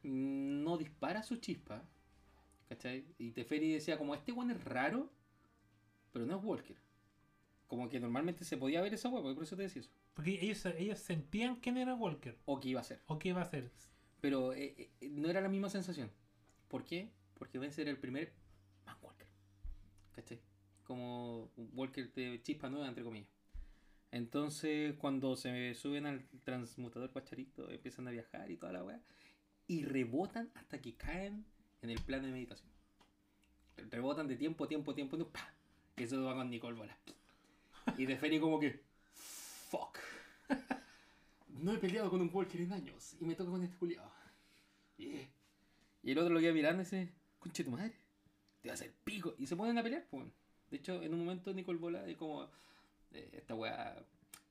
Speaker 2: mm, no dispara su chispa. ¿Cachai? Y Teferi decía, como este weón es raro, pero no es Walker. Como que normalmente se podía ver esa weá, por eso te decía eso.
Speaker 3: Porque ellos, ellos sentían quién era Walker.
Speaker 2: O que iba a ser.
Speaker 3: O qué iba a hacer.
Speaker 2: Pero eh, eh, no era la misma sensación. ¿Por qué? Porque Vence era el primer Man Walker. ¿Cachai? Como un Walker de chispa nueva, entre comillas. Entonces, cuando se suben al transmutador cuacharito, empiezan a viajar y toda la weá. Y rebotan hasta que caen en el plano de meditación. Rebotan de tiempo, tiempo, tiempo, tiempo. ¡pah! Y eso va con Nicole Bola. Y de Ferry como que. Fuck. No he peleado con un Walker en años. Y me toca con este culiado. Y, y el otro lo queda mirando y dice, conche tu madre, te va a hacer pico. Y se ponen a pelear, pues. De hecho, en un momento Nicole Bola es como, esta weá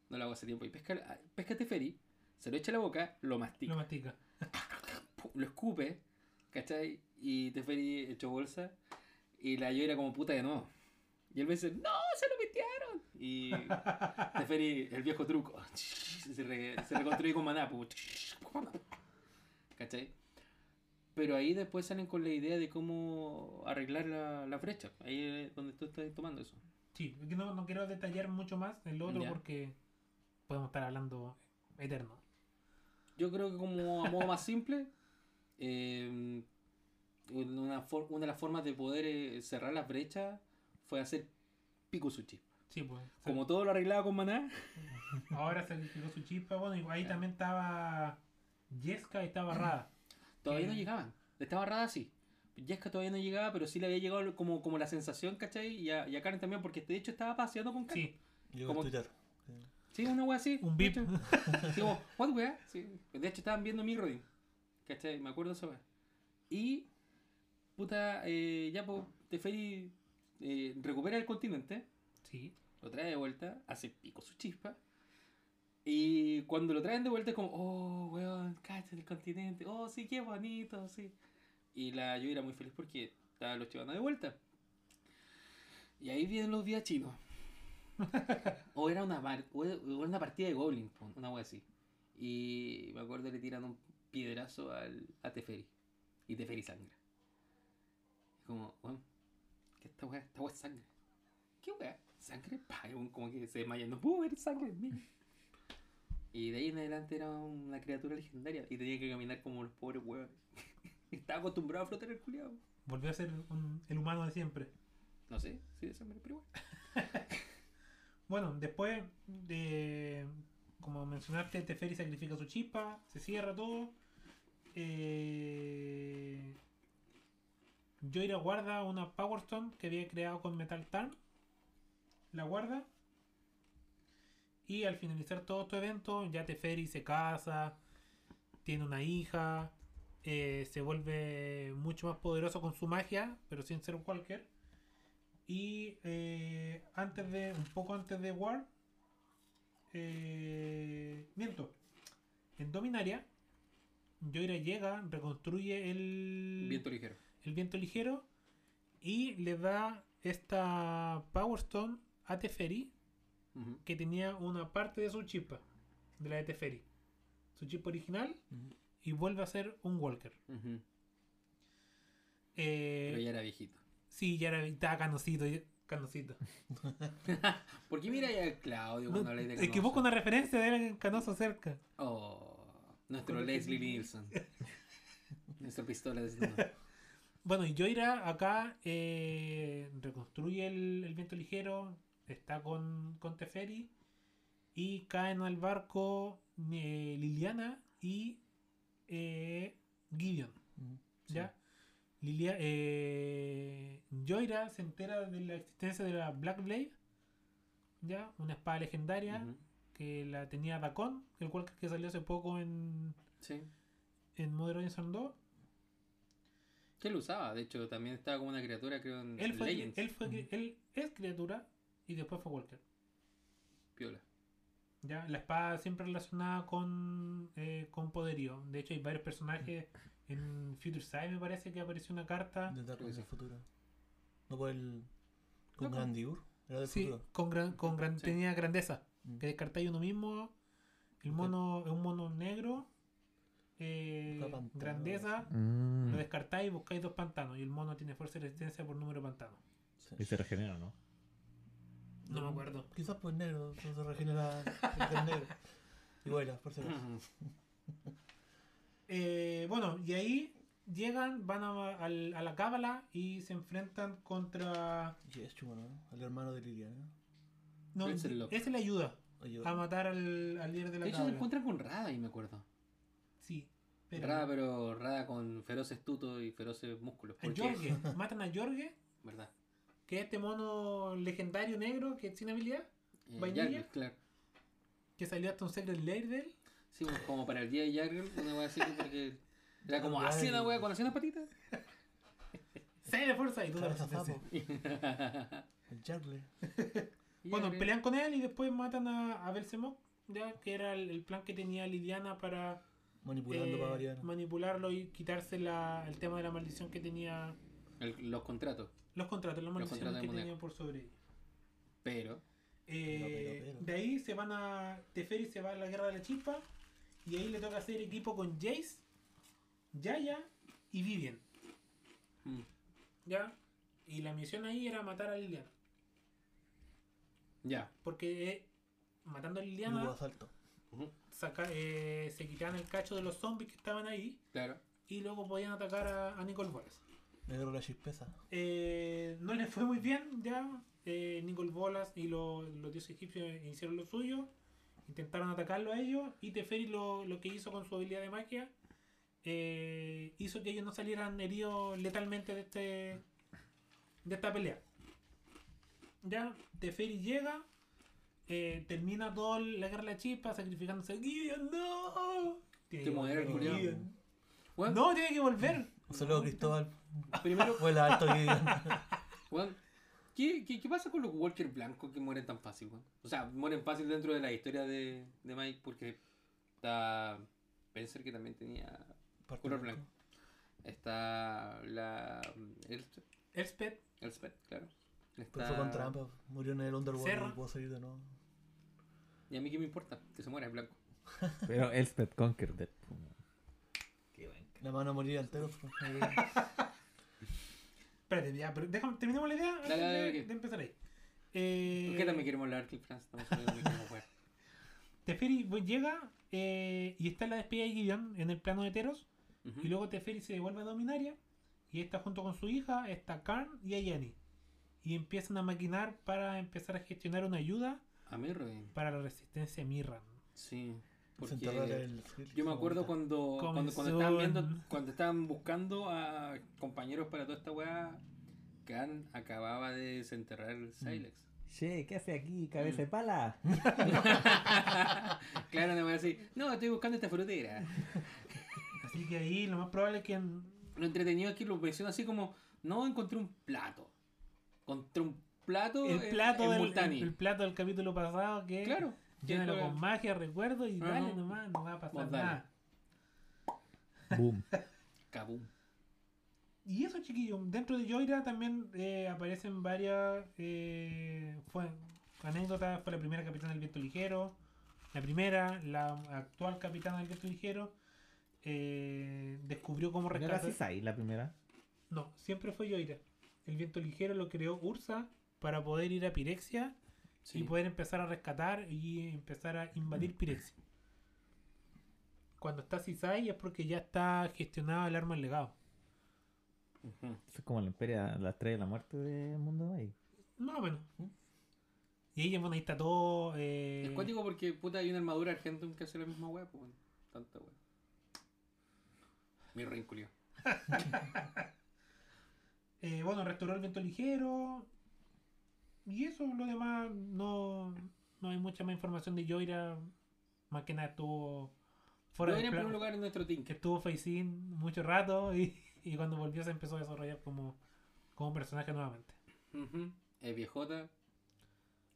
Speaker 2: no la hago hace tiempo. Y pesca, pesca Teferi, se lo echa a la boca, lo mastica,
Speaker 3: Lo mastica.
Speaker 2: lo escupe, ¿cachai? Y Teferi echó bolsa y la llora como puta de nuevo. Y él me dice, no, se lo metieron. Y Teferi, el viejo truco, se, re- se reconstruye con maná, pues. ¿cachai? Pero ahí después salen con la idea de cómo arreglar la, la brecha. Ahí es donde tú estás tomando eso.
Speaker 3: Sí, no, no quiero detallar mucho más en lo otro
Speaker 2: Ya.
Speaker 3: porque podemos estar hablando eterno.
Speaker 2: Yo creo que como a modo más simple, eh, una, una de las formas de poder eh, cerrar las brechas fue hacer pico sushi.
Speaker 3: Sí, pues.
Speaker 2: Como todo lo arreglaba con maná.
Speaker 3: Ahora se tiró su chispa. Bueno, y ahí también estaba Jessica y estaba Rada.
Speaker 2: Todavía no llegaban. Estaba rara sí. Jessica todavía no llegaba, pero sí le había llegado como, como la sensación, ¿cachai? Y a, y a Karen también, porque de hecho estaba paseando con Karen.
Speaker 3: Sí,
Speaker 1: Llegó
Speaker 2: Como-
Speaker 1: a Twitter.
Speaker 2: Sí, una wea así.
Speaker 3: Un
Speaker 2: hecho. Sí, como, what wea? Sí. De hecho, estaban viendo mi Rodin. ¿Cachai? Me acuerdo esa wea. Y, puta, eh, ya, pues, Teferi eh, recupera el continente,
Speaker 3: Sí.
Speaker 2: lo trae de vuelta, hace pico su chispa. Y cuando lo traen de vuelta es como, oh, weón, cállate el continente, oh, sí, qué bonito, sí. Y la yo era muy feliz porque estaba los chivando de vuelta. Y ahí vienen los días chinos. o era una, o era una partida de Goblin, una wea así. Y me acuerdo que le tiran un piedrazo al, a Teferi. Y Teferi sangra. Es como, ¿qué esta wea? Esta wea es sangre. ¿Qué wea? ¿Sangre? Pa, y como que se desmaya. No puedo ver sangre en mí. Y de ahí en adelante era una criatura legendaria. Y tenía que caminar como los pobres huevos. Estaba acostumbrado a flotar el culiado.
Speaker 3: Volvió a ser un- el humano de siempre.
Speaker 2: No sé, sí, de sangre, pero igual.
Speaker 3: Bueno, después de. Como mencionaste, Teferi sacrifica su chispa, se cierra todo. Eh, Joira guarda una Power Stone que había creado con Metal Tarn. La guarda. Y al finalizar todo este evento, ya Teferi se casa, tiene una hija, eh, se vuelve mucho más poderoso con su magia, pero sin ser un Walker. Y eh, antes de, un poco antes de War, eh, miento, en Dominaria, Joira llega, reconstruye el
Speaker 2: Viento ligero.
Speaker 3: el viento ligero y le da esta Power Stone a Teferi que tenía una parte de su chispa, de la de Teferi, su chispa original. Y vuelve a ser un Walker. Eh,
Speaker 2: Pero ya era viejito.
Speaker 3: Sí, ya era, estaba canosito, ya- canosito.
Speaker 2: ¿Por qué mira a Claudio
Speaker 3: No,
Speaker 2: cuando habláis de
Speaker 3: es que
Speaker 2: Canoso?
Speaker 3: busco una referencia de él canoso cerca.
Speaker 2: Oh, nuestro Leslie Nielsen. Nuestra pistola desnuda.
Speaker 3: Bueno, y Joira acá eh, reconstruye el, el viento ligero, está con, con Teferi y caen al barco eh, Liliana y eh, Gideon. ¿Ya? Lilia, eh, Joira se entera de la existencia de la Black Blade, ¿ya? Una espada legendaria que la tenía Dacon, el cual que salió hace poco en,
Speaker 2: Sí.
Speaker 3: en Modern Horizon 2.
Speaker 2: ¿Qué lo usaba? De hecho, también estaba como una criatura, creo, en
Speaker 3: Él, fue,
Speaker 2: Legends.
Speaker 3: él, fue, él es criatura y después fue Walker.
Speaker 2: Piola.
Speaker 3: ¿Ya? La espada siempre relacionada con, eh, con poderío. De hecho, hay varios personajes. En Future Sight me parece que apareció una carta.
Speaker 1: De Dark futuro. No por el. Con
Speaker 3: No,
Speaker 1: Grandiur. Era del
Speaker 3: Sí,
Speaker 1: futuro.
Speaker 3: con, gran, con gran,
Speaker 2: Sí.
Speaker 3: tenía grandeza.
Speaker 1: Mm.
Speaker 3: Que descartáis uno mismo. El mono es un mono negro. eh,
Speaker 1: pantano,
Speaker 3: grandeza.
Speaker 4: Mm.
Speaker 3: Lo descartáis y buscáis dos pantanos. Y el mono tiene fuerza y resistencia por número de pantanos.
Speaker 1: Sí.
Speaker 4: Y se regenera, ¿no?
Speaker 3: No me acuerdo.
Speaker 1: Quizás pues negro, no se regenera el negro. Igual, era, por si.
Speaker 3: Eh, bueno, y ahí llegan, van a, a la cábala y se enfrentan contra.
Speaker 1: Y es chulo, ¿no? Al hermano de Liliana.
Speaker 3: No,
Speaker 2: Ese
Speaker 3: le ayuda a matar al, al líder de la
Speaker 2: De hecho, se
Speaker 3: cábala.
Speaker 2: encuentran con Rada ahí, me acuerdo.
Speaker 3: Sí, pero.
Speaker 2: Rada, pero Rada con feroces tutos y feroces músculos.
Speaker 3: A
Speaker 2: Porque,
Speaker 3: Jorge. Matan a Jorge,
Speaker 2: ¿Verdad?
Speaker 3: Que es este mono legendario negro que es sin habilidad,
Speaker 2: Eh,
Speaker 3: ¿Vainilla?
Speaker 2: Jargle, claro.
Speaker 3: que salió hasta un Secret Lair de él.
Speaker 2: Sí, pues, como para el día de Jargle, una wea así, porque era como así una wea con así unas patitas.
Speaker 3: Sale de fuerza y tú resistencia.
Speaker 1: sapo. El
Speaker 3: Bueno,
Speaker 2: Jargle-
Speaker 3: pelean con él y después matan a, a Belzemok, ya que era el, el plan que tenía Lidiana para
Speaker 1: Manipulando
Speaker 3: eh,
Speaker 1: para variar.
Speaker 3: manipularlo y quitarse la, el tema de la maldición que tenía.
Speaker 2: El- los contratos.
Speaker 3: Los contratos, las
Speaker 2: Los
Speaker 3: maldiciones
Speaker 2: contratos de
Speaker 3: que tenían por sobre ellos.
Speaker 2: Pero,
Speaker 3: Eh,
Speaker 1: pero, pero.
Speaker 3: De ahí se van a. Teferi se va a la guerra de la chispa. Y ahí le toca hacer equipo con Jace, Yaya y Vivian.
Speaker 2: mm,
Speaker 3: ¿Ya? Y la misión ahí era matar a Liliana.
Speaker 2: ya.
Speaker 3: Porque eh, matando a
Speaker 1: Hubo
Speaker 3: Liliana
Speaker 1: asalto.
Speaker 3: Saca, eh, se quitaban el cacho de los zombies que estaban ahí.
Speaker 2: Claro.
Speaker 3: Y luego podían atacar a, a Nicole Bolas.
Speaker 1: Negro la chispeza.
Speaker 3: Eh, no les fue muy bien ya. Eh, Bolas y lo- los dioses egipcios hicieron lo suyo. Intentaron atacarlo a ellos. Y Teferi lo, lo que hizo con su habilidad de magia eh, hizo que ellos no salieran heridos letalmente de este de esta pelea. Ya, Teferi llega. eh, termina toda la guerra de la chispa sacrificándose Gideon, no. Tiene
Speaker 2: Te
Speaker 3: que volver. Gideon.
Speaker 2: Weón,
Speaker 3: No, tiene que volver.
Speaker 1: Un saludo Cristóbal.
Speaker 2: Primero,
Speaker 1: Vuela alto
Speaker 2: ¿qué, qué, qué pasa con los Walker blancos que mueren tan fácil? O sea, mueren fácil dentro de la historia de, de Mike porque está Spencer que también tenía color blanco. Está la Elspeth,
Speaker 3: Elspeth,
Speaker 2: Elspeth, claro.
Speaker 1: Pero
Speaker 2: Está...
Speaker 1: fue con trampa. Murió en el Underworld
Speaker 3: Serra.
Speaker 1: y pudo salir de nuevo.
Speaker 2: Y a mí qué me importa, que se muera, es blanco.
Speaker 4: Pero Elspeth Conquer. Qué.
Speaker 1: La mano moría entero. pues.
Speaker 3: espérate, ya, pero déjame, terminemos la idea antes
Speaker 2: Dale, dale,
Speaker 3: de, empezar ahí. Eh,
Speaker 2: ¿Por qué también queremos hablar Cliff France? Estamos hablando de queremos jugar.
Speaker 3: Teferi pues, llega eh, y está en la despedida de Gideon en el plano de Teros. Y luego Teferi se devuelve a Dominaria. Y está junto con su hija, está Karn y Ayani. Y empiezan a maquinar para empezar a gestionar una ayuda
Speaker 2: A Robin.
Speaker 3: para la resistencia a Mirran.
Speaker 2: Sí. Porque yo me acuerdo cuando, cuando, cuando estaban viendo,
Speaker 3: en-
Speaker 2: cuando estaban buscando a compañeros para toda esta weá, Khan acababa de desenterrar el Silex.
Speaker 4: Che, ¿qué hace aquí, cabeza de pala?
Speaker 2: claro, no voy a decir, no, estoy buscando esta frutera.
Speaker 3: Así que ahí lo más probable es que
Speaker 2: Lo entretenido es que lo menciona así como, no encontré un plato. Encontré un plato
Speaker 3: el, plato
Speaker 2: en
Speaker 3: del, el plato del capítulo pasado que
Speaker 2: Claro.
Speaker 3: Llénalo con magia, recuerdo y
Speaker 2: Ajá.
Speaker 3: dale nomás, no va a pasar
Speaker 2: Vos dale.
Speaker 3: nada.
Speaker 4: Boom.
Speaker 2: Kabum.
Speaker 3: Y eso, chiquillos, dentro de Joira también eh, aparecen varias eh, fue, anécdotas. Fue la primera capitana del viento ligero, la primera, la actual capitana del viento ligero. eh, descubrió cómo
Speaker 4: ¿No era
Speaker 3: rescatar.
Speaker 4: Cisai la primera?
Speaker 3: No, siempre fue Joira. El viento ligero lo creó Ursa para poder ir a Pirexia
Speaker 2: Sí.
Speaker 3: y poder empezar a rescatar y empezar a invadir Pirexia. Cuando está Cisai es porque ya está gestionado el arma del legado.
Speaker 2: Ujú.
Speaker 4: Es como la imperia, la estrella de la muerte del mundo de ahí.
Speaker 3: Más o menos. Y ella, bueno, ahí está todo. Eh,
Speaker 2: Es cuático porque puta hay una armadura Argentum que hace la misma weá, pues bueno, tanta weá. Mi rein culiao.
Speaker 3: eh, bueno, restauró el viento ligero. Y eso, lo demás, no, no hay mucha más información de Joira. Más que nada estuvo fuera del
Speaker 2: en primer lugar en nuestro team.
Speaker 3: Que estuvo Facing mucho rato y, y cuando volvió se empezó a desarrollar como, como personaje nuevamente.
Speaker 2: Ujú. Es viejota.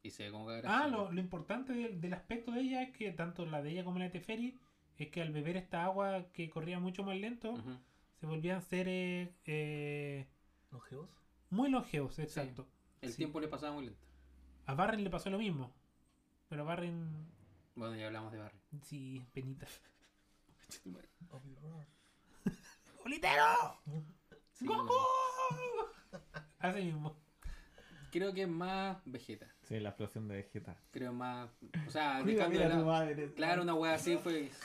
Speaker 2: Y se ve como que
Speaker 3: Ah, lo, lo importante del, del aspecto de ella es que tanto la de ella como la de Teferi es que al beber esta agua que corría mucho más lento, se volvían seres eh,
Speaker 1: ¿Longevos?
Speaker 3: muy longevos, exacto.
Speaker 2: El
Speaker 3: Sí.
Speaker 2: tiempo le pasaba muy lento.
Speaker 3: A Barren le pasó lo mismo. Pero Barren,
Speaker 2: Bueno, ya hablamos de Barry.
Speaker 3: sí, penita.
Speaker 1: I'll be right.
Speaker 3: ¡Olitero!
Speaker 2: Sí,
Speaker 3: ¡Goku! Así mismo.
Speaker 2: Creo que es más Vegeta.
Speaker 4: Sí, la explosión de Vegeta.
Speaker 2: Creo más. O sea, de
Speaker 4: madre.
Speaker 2: Claro, una wea así fue.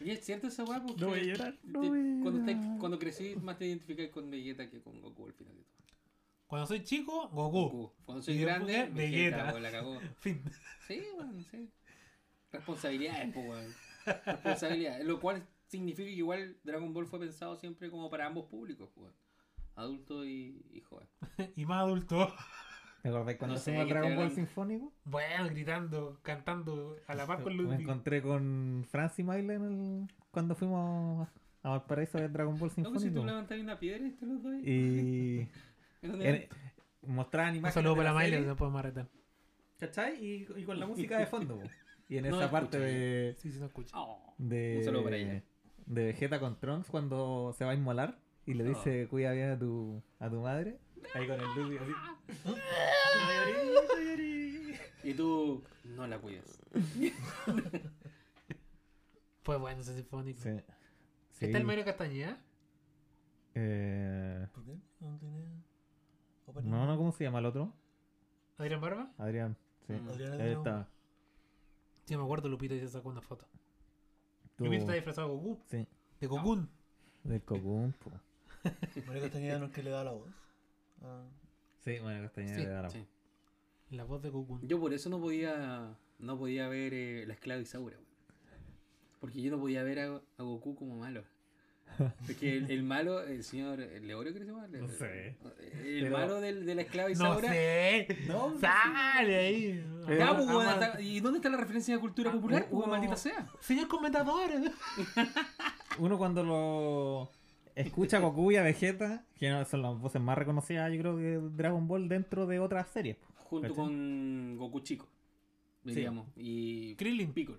Speaker 2: Y es cierto esa wea porque
Speaker 4: No voy a llorar, no
Speaker 2: te-
Speaker 4: voy a
Speaker 2: cuando, cuando crecí más te identificas con Vegeta que con Goku al final de todo.
Speaker 3: Cuando soy chico, Goku.
Speaker 2: Goku. Cuando soy
Speaker 3: Y
Speaker 2: grande, Vegeta,
Speaker 3: Vegeta.
Speaker 2: la cagó.
Speaker 3: Fin.
Speaker 2: Sí, weón, sí. Responsabilidades, po, weón. Responsabilidades. Lo cual significa que igual Dragon Ball fue pensado siempre como para ambos públicos, po, weón. Adulto y, y joven.
Speaker 3: y más adulto.
Speaker 4: ¿Te acordás cuando
Speaker 2: No sé,
Speaker 4: hacemos Dragon Ball. Sinfónico?
Speaker 3: Bueno, gritando, cantando a la par con
Speaker 4: Me
Speaker 3: Ludwig.
Speaker 4: encontré con Francis Maile en el... cuando fuimos a Valparaíso a ver Dragon Ball
Speaker 2: No, pues si tú
Speaker 4: Sinfónico.
Speaker 2: levantas una piedra y te los doy.
Speaker 4: y
Speaker 2: ¿En
Speaker 4: mostraban
Speaker 3: Un
Speaker 4: imágenes
Speaker 3: saludo
Speaker 4: de
Speaker 3: para
Speaker 4: la
Speaker 3: Miley,
Speaker 4: serie,
Speaker 3: después me retar.
Speaker 4: ¿cachai? Y, y con la música de fondo. Y en
Speaker 2: No
Speaker 4: esa parte de,
Speaker 3: Sí, sí, no escucha.
Speaker 2: Oh,
Speaker 4: de,
Speaker 2: Un saludo para ella.
Speaker 4: de Vegeta con Trunks cuando se va a inmolar y le dice cuida bien a tu, a tu madre. Ahí con el Ludwig así.
Speaker 2: Y tú no la cuidas.
Speaker 3: Fue bueno ese sinfónico.
Speaker 4: Sí. Sí.
Speaker 3: ¿Está el Mario Castañeda?
Speaker 4: Eh,
Speaker 1: ¿Por qué? No tiene. Opening.
Speaker 4: no, no, ¿cómo se llama el otro?
Speaker 3: ¿Adrián Barba?
Speaker 4: Adrián. Sí.
Speaker 2: Mm.
Speaker 1: Adrián Adrián.
Speaker 4: está.
Speaker 3: Sí, me acuerdo, Lupita y se sacó una foto.
Speaker 4: Tú-
Speaker 3: Lupita está disfrazado de Goku.
Speaker 4: Sí.
Speaker 3: De Gokun.
Speaker 4: Del Cocoon, po.
Speaker 1: Mario Castañeda no es que le da la voz. Ah,
Speaker 4: Sí, bueno, Castañeda
Speaker 3: Sí,
Speaker 4: le da la-
Speaker 2: Sí.
Speaker 3: La voz de Gokun.
Speaker 2: Yo por eso no podía no podía ver eh, la esclava Isaura, weón. Porque yo no podía ver a, a Goku como malo. Es que el, el malo, el señor Leorio, ¿qué se llama?
Speaker 4: No sé.
Speaker 2: El
Speaker 4: Pero-
Speaker 2: malo del, de la esclava
Speaker 3: No
Speaker 2: Isaura.
Speaker 3: sé.
Speaker 4: No,
Speaker 3: Sale ahí.
Speaker 4: Pero-
Speaker 2: Ya, pues, ¿Y dónde está la referencia de cultura
Speaker 3: Ah,
Speaker 2: popular?
Speaker 3: uh,
Speaker 2: Pues,
Speaker 3: uh.
Speaker 2: maldita sea.
Speaker 3: Señor comentador.
Speaker 4: Uno cuando lo escucha a Goku y a Vegeta, que no- son las voces más reconocidas, yo creo que de Dragon Ball dentro de otras series.
Speaker 2: Junto
Speaker 4: ¿Cachai?
Speaker 2: con Goku Chico, diríamos. Y
Speaker 3: Krillin.
Speaker 2: Piccolo.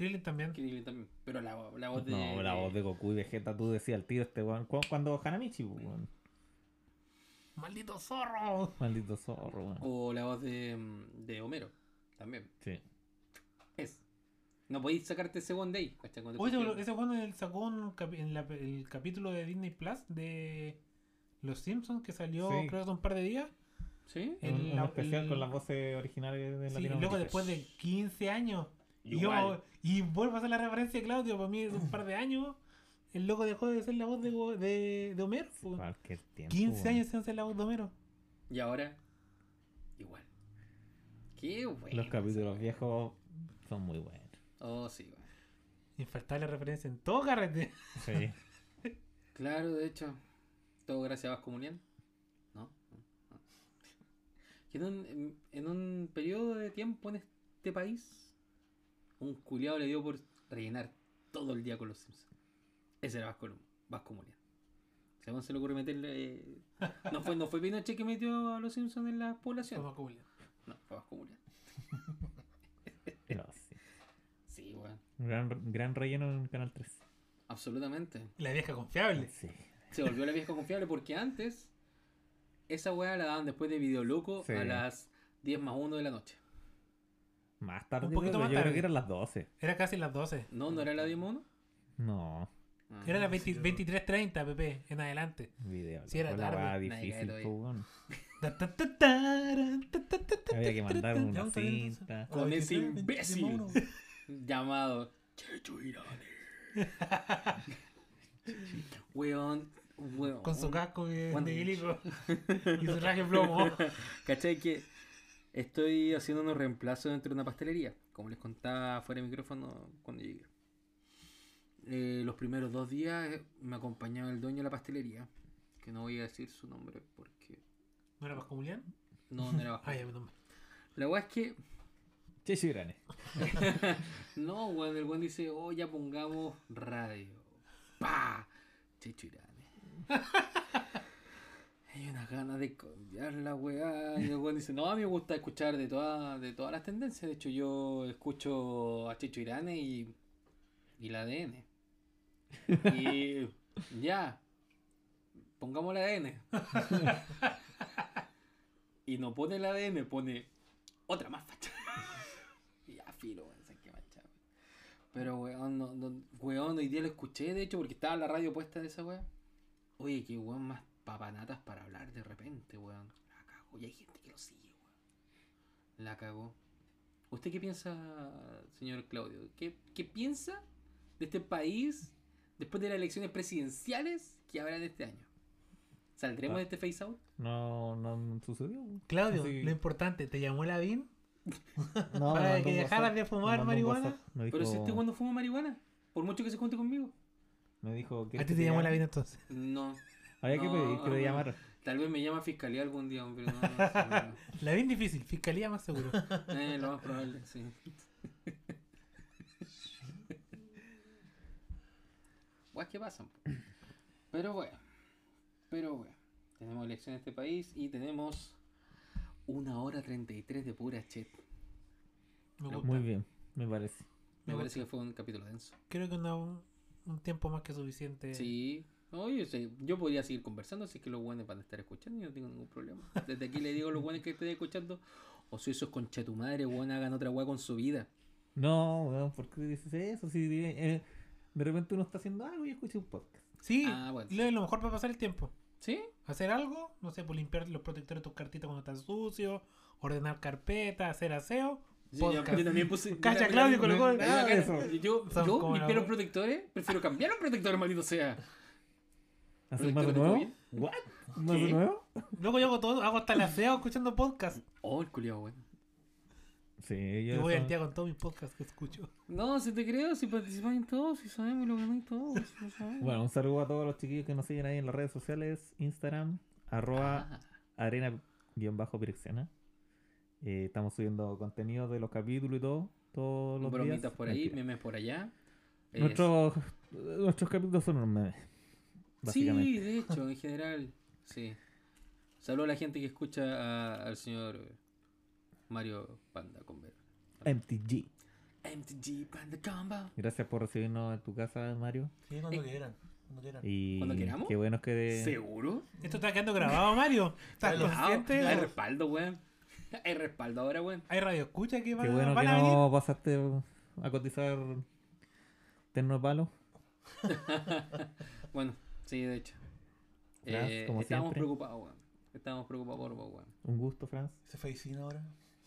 Speaker 3: Krillin también.
Speaker 2: Krillin también. Pero la, la voz de.
Speaker 4: No, la voz de Goku y Vegeta, tú decías el tío este weón. Cu- Cuando Hanamichi, pues, weón.
Speaker 3: Maldito zorro.
Speaker 4: Maldito zorro, weón.
Speaker 2: O la voz de, mm, de Homero. También.
Speaker 4: Sí.
Speaker 2: Es. No podéis sacarte ese one day.
Speaker 3: Oye, ese él sacó un capi- en la- el capítulo de Disney Plus de Los Simpsons que salió
Speaker 4: Sí.
Speaker 3: creo que hace un par de días.
Speaker 2: ¿Sí?
Speaker 4: Un
Speaker 3: la-
Speaker 4: especial
Speaker 3: el-
Speaker 4: con las voces originales de
Speaker 3: Sí, y
Speaker 4: Latinoamérica.
Speaker 3: luego después de 15 años. Y,
Speaker 2: Igual.
Speaker 3: yo, y vuelvo a hacer la referencia de Claudio, para mí es un par de años. El loco dejó de ser la voz de, de, de Homero.
Speaker 4: Cualquier tiempo.
Speaker 3: 15
Speaker 4: weón.
Speaker 3: años sin ser la voz de Homero.
Speaker 2: Y ahora. Igual. Qué bueno.
Speaker 4: Los capítulos viejos son muy buenos.
Speaker 2: Oh, sí, bueno.
Speaker 3: Infaltable referencia en todo carrete.
Speaker 4: Sí.
Speaker 2: Claro, de hecho. Todo gracias a Vasco Mulián. ¿No? No, en un, en un periodo de tiempo en este país, un culiado le dio por rellenar todo el día con los Simpsons. Ese era Vasco, Vasco Mulián. Según se le ocurre meterle. eh, No fue, no fue Pinochet que metió a los Simpsons en la población.
Speaker 3: Como Julián.
Speaker 2: No, fue Vasco Mulián.
Speaker 4: No, sí.
Speaker 2: Sí, weón.
Speaker 4: Gran, gran relleno en Canal 3.
Speaker 2: Absolutamente.
Speaker 3: La vieja confiable.
Speaker 4: Sí.
Speaker 2: Se volvió la vieja confiable porque antes esa weá la daban después de Video Loco
Speaker 4: Sí.
Speaker 2: a las 10 más 1 de la noche.
Speaker 4: Más tarde,
Speaker 3: Un poquito
Speaker 4: creo,
Speaker 3: más
Speaker 4: yo
Speaker 3: tarde.
Speaker 4: creo que eran las 12.
Speaker 3: Era casi las 12.
Speaker 2: No, no era la 10 más 1.
Speaker 4: No,
Speaker 2: Ah,
Speaker 3: Era las
Speaker 2: sí,
Speaker 3: 20
Speaker 2: yo-
Speaker 3: 23.30, Pepe, en adelante.
Speaker 4: video.
Speaker 3: Sí, era tarde.
Speaker 4: difícil, Había que mandar una cinta.
Speaker 2: Con ese
Speaker 1: 23,
Speaker 2: imbécil
Speaker 1: 21.
Speaker 2: llamado Checho Irane. weón, weón.
Speaker 3: Con su casco de, y su traje plomo.
Speaker 2: ¿Cachai que estoy haciendo unos reemplazos dentro de una pastelería? Como les contaba fuera de micrófono cuando llegué. Eh, los primeros dos días eh, me acompañaba el dueño de la pastelería, que no voy a decir su nombre porque
Speaker 3: ¿No era Vasco Julián?
Speaker 2: no, no era.
Speaker 3: Ah, me tomé.
Speaker 2: La weá es que
Speaker 4: Checho Irane.
Speaker 2: No, weón, el weón dice, oh, ya pongamos radio. ¡Pa! Checho Irane. Hay unas ganas de cambiar la weá. Y el weón dice, no, a mí me gusta escuchar de, todas de todas las tendencias. De hecho, yo escucho a Checho Irane y, y la ADN. Y ya, pongamos la ADN. Y no pone la ADN, pone otra más facha. Y ya, filo, weón, sé qué. Pero, weón, no, no- weón, hoy día lo escuché, de hecho, porque estaba la radio puesta de esa weón. Oye, qué weón más papanatas para hablar de repente, weón. La cagó. Y hay gente que lo sigue, weón. La cagó. ¿Usted qué piensa, señor Claudio? ¿Qué, qué piensa de este país después de las elecciones presidenciales que habrá de este año? ¿Saldremos
Speaker 4: Ah.
Speaker 2: de este face out?
Speaker 4: No, no sucedió.
Speaker 3: Claudio, lo importante, ¿te llamó la BIN?
Speaker 4: No,
Speaker 3: Para que dejaras de fumar marihuana.
Speaker 4: Dijo,
Speaker 2: Pero si este cuando fuma marihuana, por mucho que se junte conmigo.
Speaker 4: me dijo
Speaker 3: ¿A
Speaker 4: ¿quieres
Speaker 3: ti
Speaker 4: que
Speaker 3: te llamó la? BIN entonces?
Speaker 2: No.
Speaker 4: Había que
Speaker 2: No,
Speaker 4: pedir que te
Speaker 2: no.
Speaker 4: llamara.
Speaker 2: Tal vez me llama fiscalía algún día, hombre. No, no, no.
Speaker 3: La BIN difícil, fiscalía más seguro.
Speaker 2: Eh, lo más probable, sí. Guas que pasan. Pero bueno. Pero bueno. Tenemos elección en este país y tenemos una hora 33 de pura chet.
Speaker 3: Me
Speaker 2: No,
Speaker 3: gusta.
Speaker 4: Muy bien, me parece.
Speaker 2: Me
Speaker 3: Me
Speaker 2: parece que fue un capítulo denso.
Speaker 3: Creo que un, un tiempo más que suficiente.
Speaker 2: Sí. Oye, sí, yo podría seguir conversando, así que los buenos van a estar escuchando y no tengo ningún problema. Desde aquí le digo a los buenos que estén escuchando, o si esos concha tu madre, weón, hagan otra weá con su vida.
Speaker 4: No, weón, ¿por qué dices eso? Si eh, de repente uno está haciendo algo y escucha un podcast.
Speaker 3: Sí,
Speaker 2: Ah, bueno.
Speaker 3: lo, lo mejor para pasar el tiempo.
Speaker 2: ¿Sí?
Speaker 3: Hacer algo, no sé, por limpiar los protectores de tus cartitas cuando están sucios, ordenar carpetas, hacer aseo.
Speaker 2: Sí, yo, yo también puse. yo
Speaker 3: Cacha, Claudio,
Speaker 2: yo-
Speaker 3: colocó-
Speaker 2: yo-
Speaker 4: nada de
Speaker 2: yo-
Speaker 4: eso.
Speaker 2: Yo, yo
Speaker 3: wea.
Speaker 2: protectores, prefiero cambiar los protectores, maldito sea.
Speaker 4: ¿Hacer
Speaker 2: ¿Pero
Speaker 4: más de nuevo? ¿What? ¿Más de nuevo?
Speaker 3: Luego yo hago todo, hago hasta el aseo escuchando podcast.
Speaker 2: Oh, el culiado, bueno.
Speaker 4: Sí, yo
Speaker 3: Yo voy al día con todos mis podcasts que escucho.
Speaker 2: No, si te creo, si participas en todo, si sabemos lo ganáis todo. si lo sabemos.
Speaker 4: Bueno, un saludo a todos los chiquillos que nos siguen ahí en las redes sociales, Instagram, arroba
Speaker 2: Ah,
Speaker 4: arena-pirexiana. Eh, estamos subiendo contenido de los capítulos y todo, todos los
Speaker 2: bromitas
Speaker 4: días.
Speaker 2: por ahí,
Speaker 4: Mentira.
Speaker 2: memes por allá. Es-
Speaker 4: Nuestros, nuestros capítulos son unos memes, básicamente.
Speaker 2: Sí, de hecho, en general, sí. Saludo a la gente que escucha a- al señor Mario Panda con ver.
Speaker 4: MTG.
Speaker 2: MTG Panda Combo.
Speaker 4: Gracias por recibirnos en tu casa, Mario.
Speaker 1: Sí, cuando
Speaker 2: Eh.
Speaker 1: quieran. Cuando quieran.
Speaker 4: Y
Speaker 2: ¿Cuando queramos?
Speaker 4: qué bueno que...
Speaker 2: ¿Seguro?
Speaker 3: Esto está quedando grabado, Mario. ¿Estás
Speaker 1: Claro.
Speaker 3: Consciente?
Speaker 2: hay respaldo, weón. Hay respaldo ahora, weón.
Speaker 3: Hay radio escucha que
Speaker 4: Qué
Speaker 3: van,
Speaker 4: bueno
Speaker 3: van
Speaker 4: que
Speaker 3: a venir.
Speaker 4: no pasaste a cotizar terno palo.
Speaker 2: Bueno, sí, de hecho.
Speaker 4: Franz,
Speaker 2: Eh,
Speaker 4: como
Speaker 2: estábamos
Speaker 4: siempre.
Speaker 2: preocupados, weón. Estábamos preocupados por vos, weón.
Speaker 4: Un gusto, Franz.
Speaker 1: ¿Se fue Isina ahora?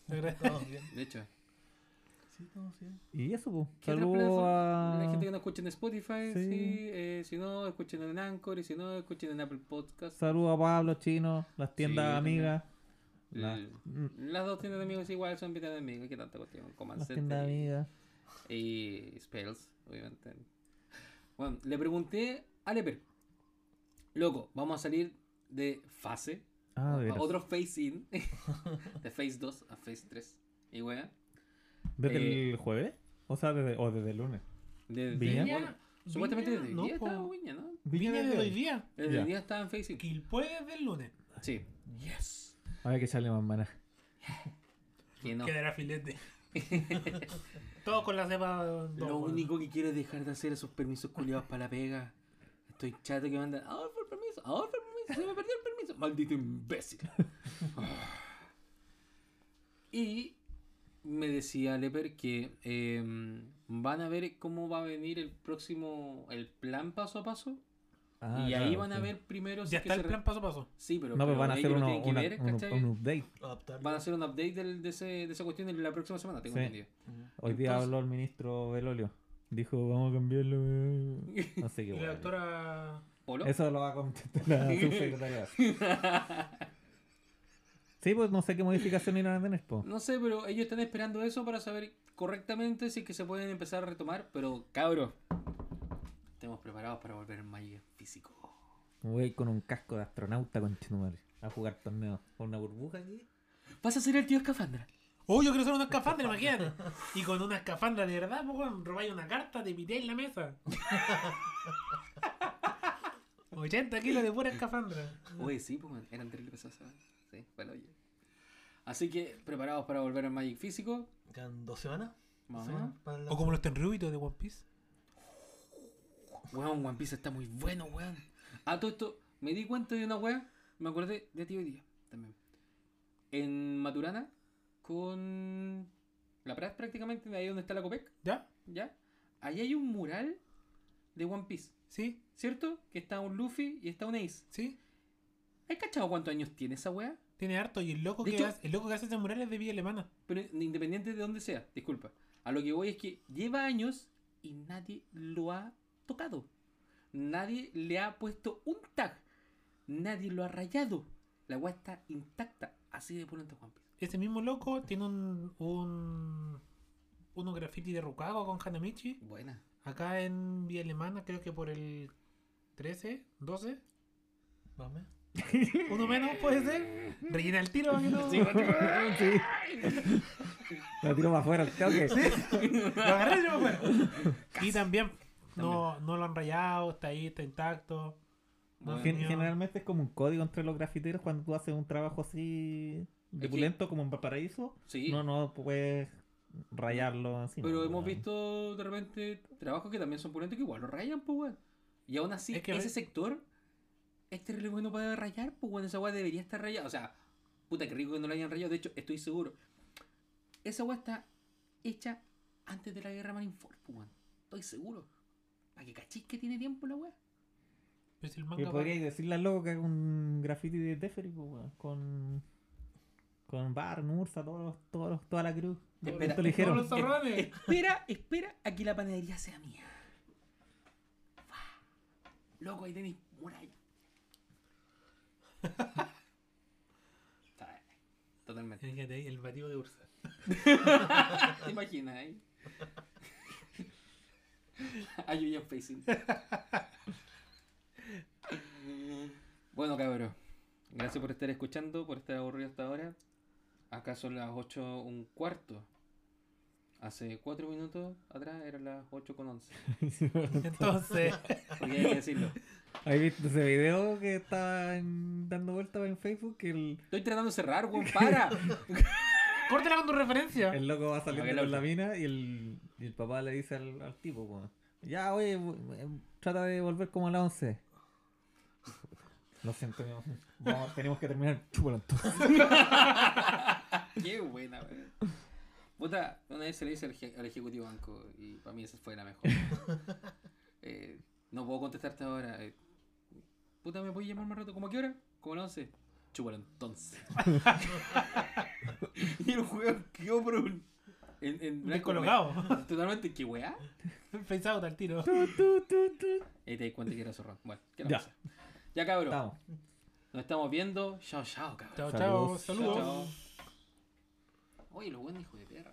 Speaker 3: ¿Se cree?
Speaker 1: ¿Estamos bien?
Speaker 2: De hecho,
Speaker 1: Sí, estamos bien.
Speaker 4: Y eso, pues.
Speaker 2: ¿qué otra
Speaker 4: Saludos a...
Speaker 2: La gente que nos escucha en Spotify,
Speaker 4: Sí.
Speaker 2: sí. eh, si no, escuchen en Anchor. Y si no, escuchen en Apple Podcast.
Speaker 4: Saludos a Pablo, Chino, las tiendas
Speaker 2: Sí,
Speaker 4: amigas. la-
Speaker 2: Las dos tiendas de amigos igual son tiendas de amigos. ¿Qué tanta cuestión?
Speaker 4: Las tiendas amigas.
Speaker 2: y Spells, obviamente. Bueno, le pregunté a Leper, loco, vamos a salir de fase,
Speaker 4: Ah, de
Speaker 2: otro phase in, de phase 2 a phase 3. Y weón,
Speaker 4: ¿Desde
Speaker 2: eh,
Speaker 4: el jueves? O sea, desde, o desde el lunes.
Speaker 2: desde
Speaker 4: ¿Viña?
Speaker 2: bueno, supuestamente
Speaker 3: Viña,
Speaker 2: desde el
Speaker 3: no,
Speaker 2: día
Speaker 3: po.
Speaker 2: estaba Viña, ¿no?
Speaker 3: Viña de hoy día.
Speaker 2: Desde
Speaker 4: Ya.
Speaker 2: el día estaba en phase in.
Speaker 3: Quilpue desde el lunes.
Speaker 2: Sí. Yes.
Speaker 4: A ver que sale más mana.
Speaker 2: Que no.
Speaker 3: Quedará filete. Todo con la cepa.
Speaker 2: Lo único que quiero es dejar de hacer esos permisos culiados para la pega. Estoy chato que mandan, ahora fue el permiso, ahora permiso, se me perdió el permiso. Maldito imbécil. y me decía Leper que eh, van a ver cómo va a venir el próximo, el plan paso a paso.
Speaker 4: Ah,
Speaker 2: y ahí
Speaker 4: claro,
Speaker 2: van a ver primero si
Speaker 3: Ya
Speaker 2: es que
Speaker 3: está el plan paso a paso.
Speaker 2: Sí, pero,
Speaker 4: No,
Speaker 2: pero
Speaker 4: van a hacer uno, una-
Speaker 2: ver,
Speaker 4: un, un update.
Speaker 2: Van a hacer un update del- de, ese, de esa cuestión en la próxima semana, tengo
Speaker 4: Sí.
Speaker 2: entendido.
Speaker 4: Hoy día
Speaker 2: Entonces-
Speaker 4: habló el ministro Belolio. Dijo, vamos a cambiarlo. eh". Así que
Speaker 3: Y la doctora.
Speaker 2: ¿Polo?
Speaker 4: Eso lo va a contestar la subsecretaria. Sí, pues no sé qué modificación irán a tener, po.
Speaker 2: No sé, pero ellos están esperando eso para saber correctamente si es que se pueden empezar a retomar. Pero, cabros, estemos preparados para volver en Magic físico.
Speaker 4: Voy a ir con un casco de astronauta con madre a jugar torneos. Con una burbuja aquí.
Speaker 2: Vas a ser el tío escafandra.
Speaker 3: Oh, yo quiero hacer una escafandra, imagínate. Y con una escafandra de verdad, pues, robáis una carta, te pité en la mesa. 80 kilos de pura escafandra.
Speaker 2: Oye, sí, pues, eran terribles pesadas. Sí, bueno, oye. Así que, preparados para volver en Magic físico.
Speaker 1: Quedan dos semanas.
Speaker 2: Más o menos.
Speaker 3: como los tenryubitos de One Piece.
Speaker 2: Weón, One Piece está muy bueno, weón. A todo esto, me di cuenta de una weá. Me acordé de ti hoy día también. En Maturana, con la Prat prácticamente, de ahí donde está la Copec,
Speaker 3: ¿Ya?
Speaker 2: ¿ya? Ahí hay un mural de One Piece,
Speaker 3: ¿Sí?
Speaker 2: ¿cierto? Que está un Luffy y está un Ace.
Speaker 3: ¿Sí?
Speaker 2: ¿Has cachado cuántos años tiene esa weá?
Speaker 3: Tiene harto. Y el loco,
Speaker 2: De
Speaker 3: que,
Speaker 2: hecho-
Speaker 3: hace, el loco que hace ese mural es de Villa Alemana.
Speaker 2: Pero independiente de dónde sea, disculpa. A lo que voy es que lleva años y nadie lo ha tocado. Nadie le ha puesto un tag. Nadie lo ha rayado. La weá está intacta. Así de pulento One Piece.
Speaker 3: Ese mismo loco tiene un. un unos graffiti de Rukago con Hanamichi.
Speaker 2: Buena.
Speaker 3: Acá en Villa Alemana, creo que por el 13, 12.
Speaker 1: Más o menos.
Speaker 3: Uno menos puede ser. Rellena el tiro. no-
Speaker 4: Sí. La tiro para afuera, tengo que.
Speaker 3: Lo agarré yo, bueno. Y también no, no lo han rayado, está ahí, está intacto.
Speaker 2: Bueno.
Speaker 4: Gen-
Speaker 3: Mío.
Speaker 4: generalmente es como un código entre los grafiteros cuando tú haces un trabajo así de
Speaker 2: Es que-
Speaker 4: pulento como en Valparaíso.
Speaker 2: Sí.
Speaker 4: No, no puedes rayarlo así.
Speaker 2: pero
Speaker 4: no,
Speaker 2: hemos
Speaker 4: no.
Speaker 2: visto de repente trabajos que también son pulentos que igual lo rayan, pues weón. Y aún así,
Speaker 3: Es que
Speaker 2: ese sector es terrible bueno para rayar, pues weón. Esa weá debería estar rayada. O sea, puta que rico que no la hayan rayado. De hecho, estoy seguro. Esa weá está hecha antes de la guerra Marineford, pues weón. Estoy seguro. Para que cachis que tiene tiempo la weá.
Speaker 3: Pero si el
Speaker 4: Y
Speaker 3: manga
Speaker 4: podríais decirle al loco que haga un graffiti de Teferi, pues, weón, con. Con Bar, Ursa, todos, los- todos, los- toda la cruz.
Speaker 2: Espera,
Speaker 4: ligero.
Speaker 3: todos los zorrones.
Speaker 2: Espera, espera a que la panadería sea mía. Loco, ahí tenéis muralla. Totalmente.
Speaker 3: Fíjate ahí, el batido de Ursa.
Speaker 2: ¿Te imaginas ahí? Are you facing? bueno, cabrón. Gracias por estar escuchando, por estar aburrido hasta ahora. Acá son las 8 un cuarto. Hace 4 minutos atrás eran las 8 con 11.
Speaker 3: Entonces,
Speaker 2: Porque hay que decirlo.
Speaker 4: ¿Has visto ese video que está dando vueltas en Facebook? Que el,
Speaker 2: Estoy tratando de cerrar, weón. ¡Para!
Speaker 3: córtala con tu referencia.
Speaker 4: el loco va saliendo
Speaker 2: Ok,
Speaker 4: con la mina y el, y el papá le dice al, al tipo, pues, ya, oye, eh, trata de volver como a las 11. Lo siento. Vamos, tenemos que terminar. Chúpalo entonces.
Speaker 2: Qué buena, weón. Puta, una vez se le dice al, eje- al ejecutivo banco y para mí esa fue la mejor. Eh, no puedo contestarte ahora. eh, puta, ¿me puedes llamar más rato? ¿Cómo a qué hora? ¿Cómo a las 11? Chúpalo entonces. y el juego quedó por un. En, en blanco,
Speaker 3: Descolocado.
Speaker 2: me- Totalmente, ¿qué weá?
Speaker 3: Out al tiro.
Speaker 2: Y te das cuenta que era zorrón. Bueno, ¿qué
Speaker 4: Ya.
Speaker 2: ya. cabrón.
Speaker 4: Estamos.
Speaker 2: Nos estamos viendo. Chao, chao, cabrón.
Speaker 3: Chao,
Speaker 4: Saludos.
Speaker 3: chao. Saludos.
Speaker 2: Chao, chao. Oye, lo bueno hijo de perra.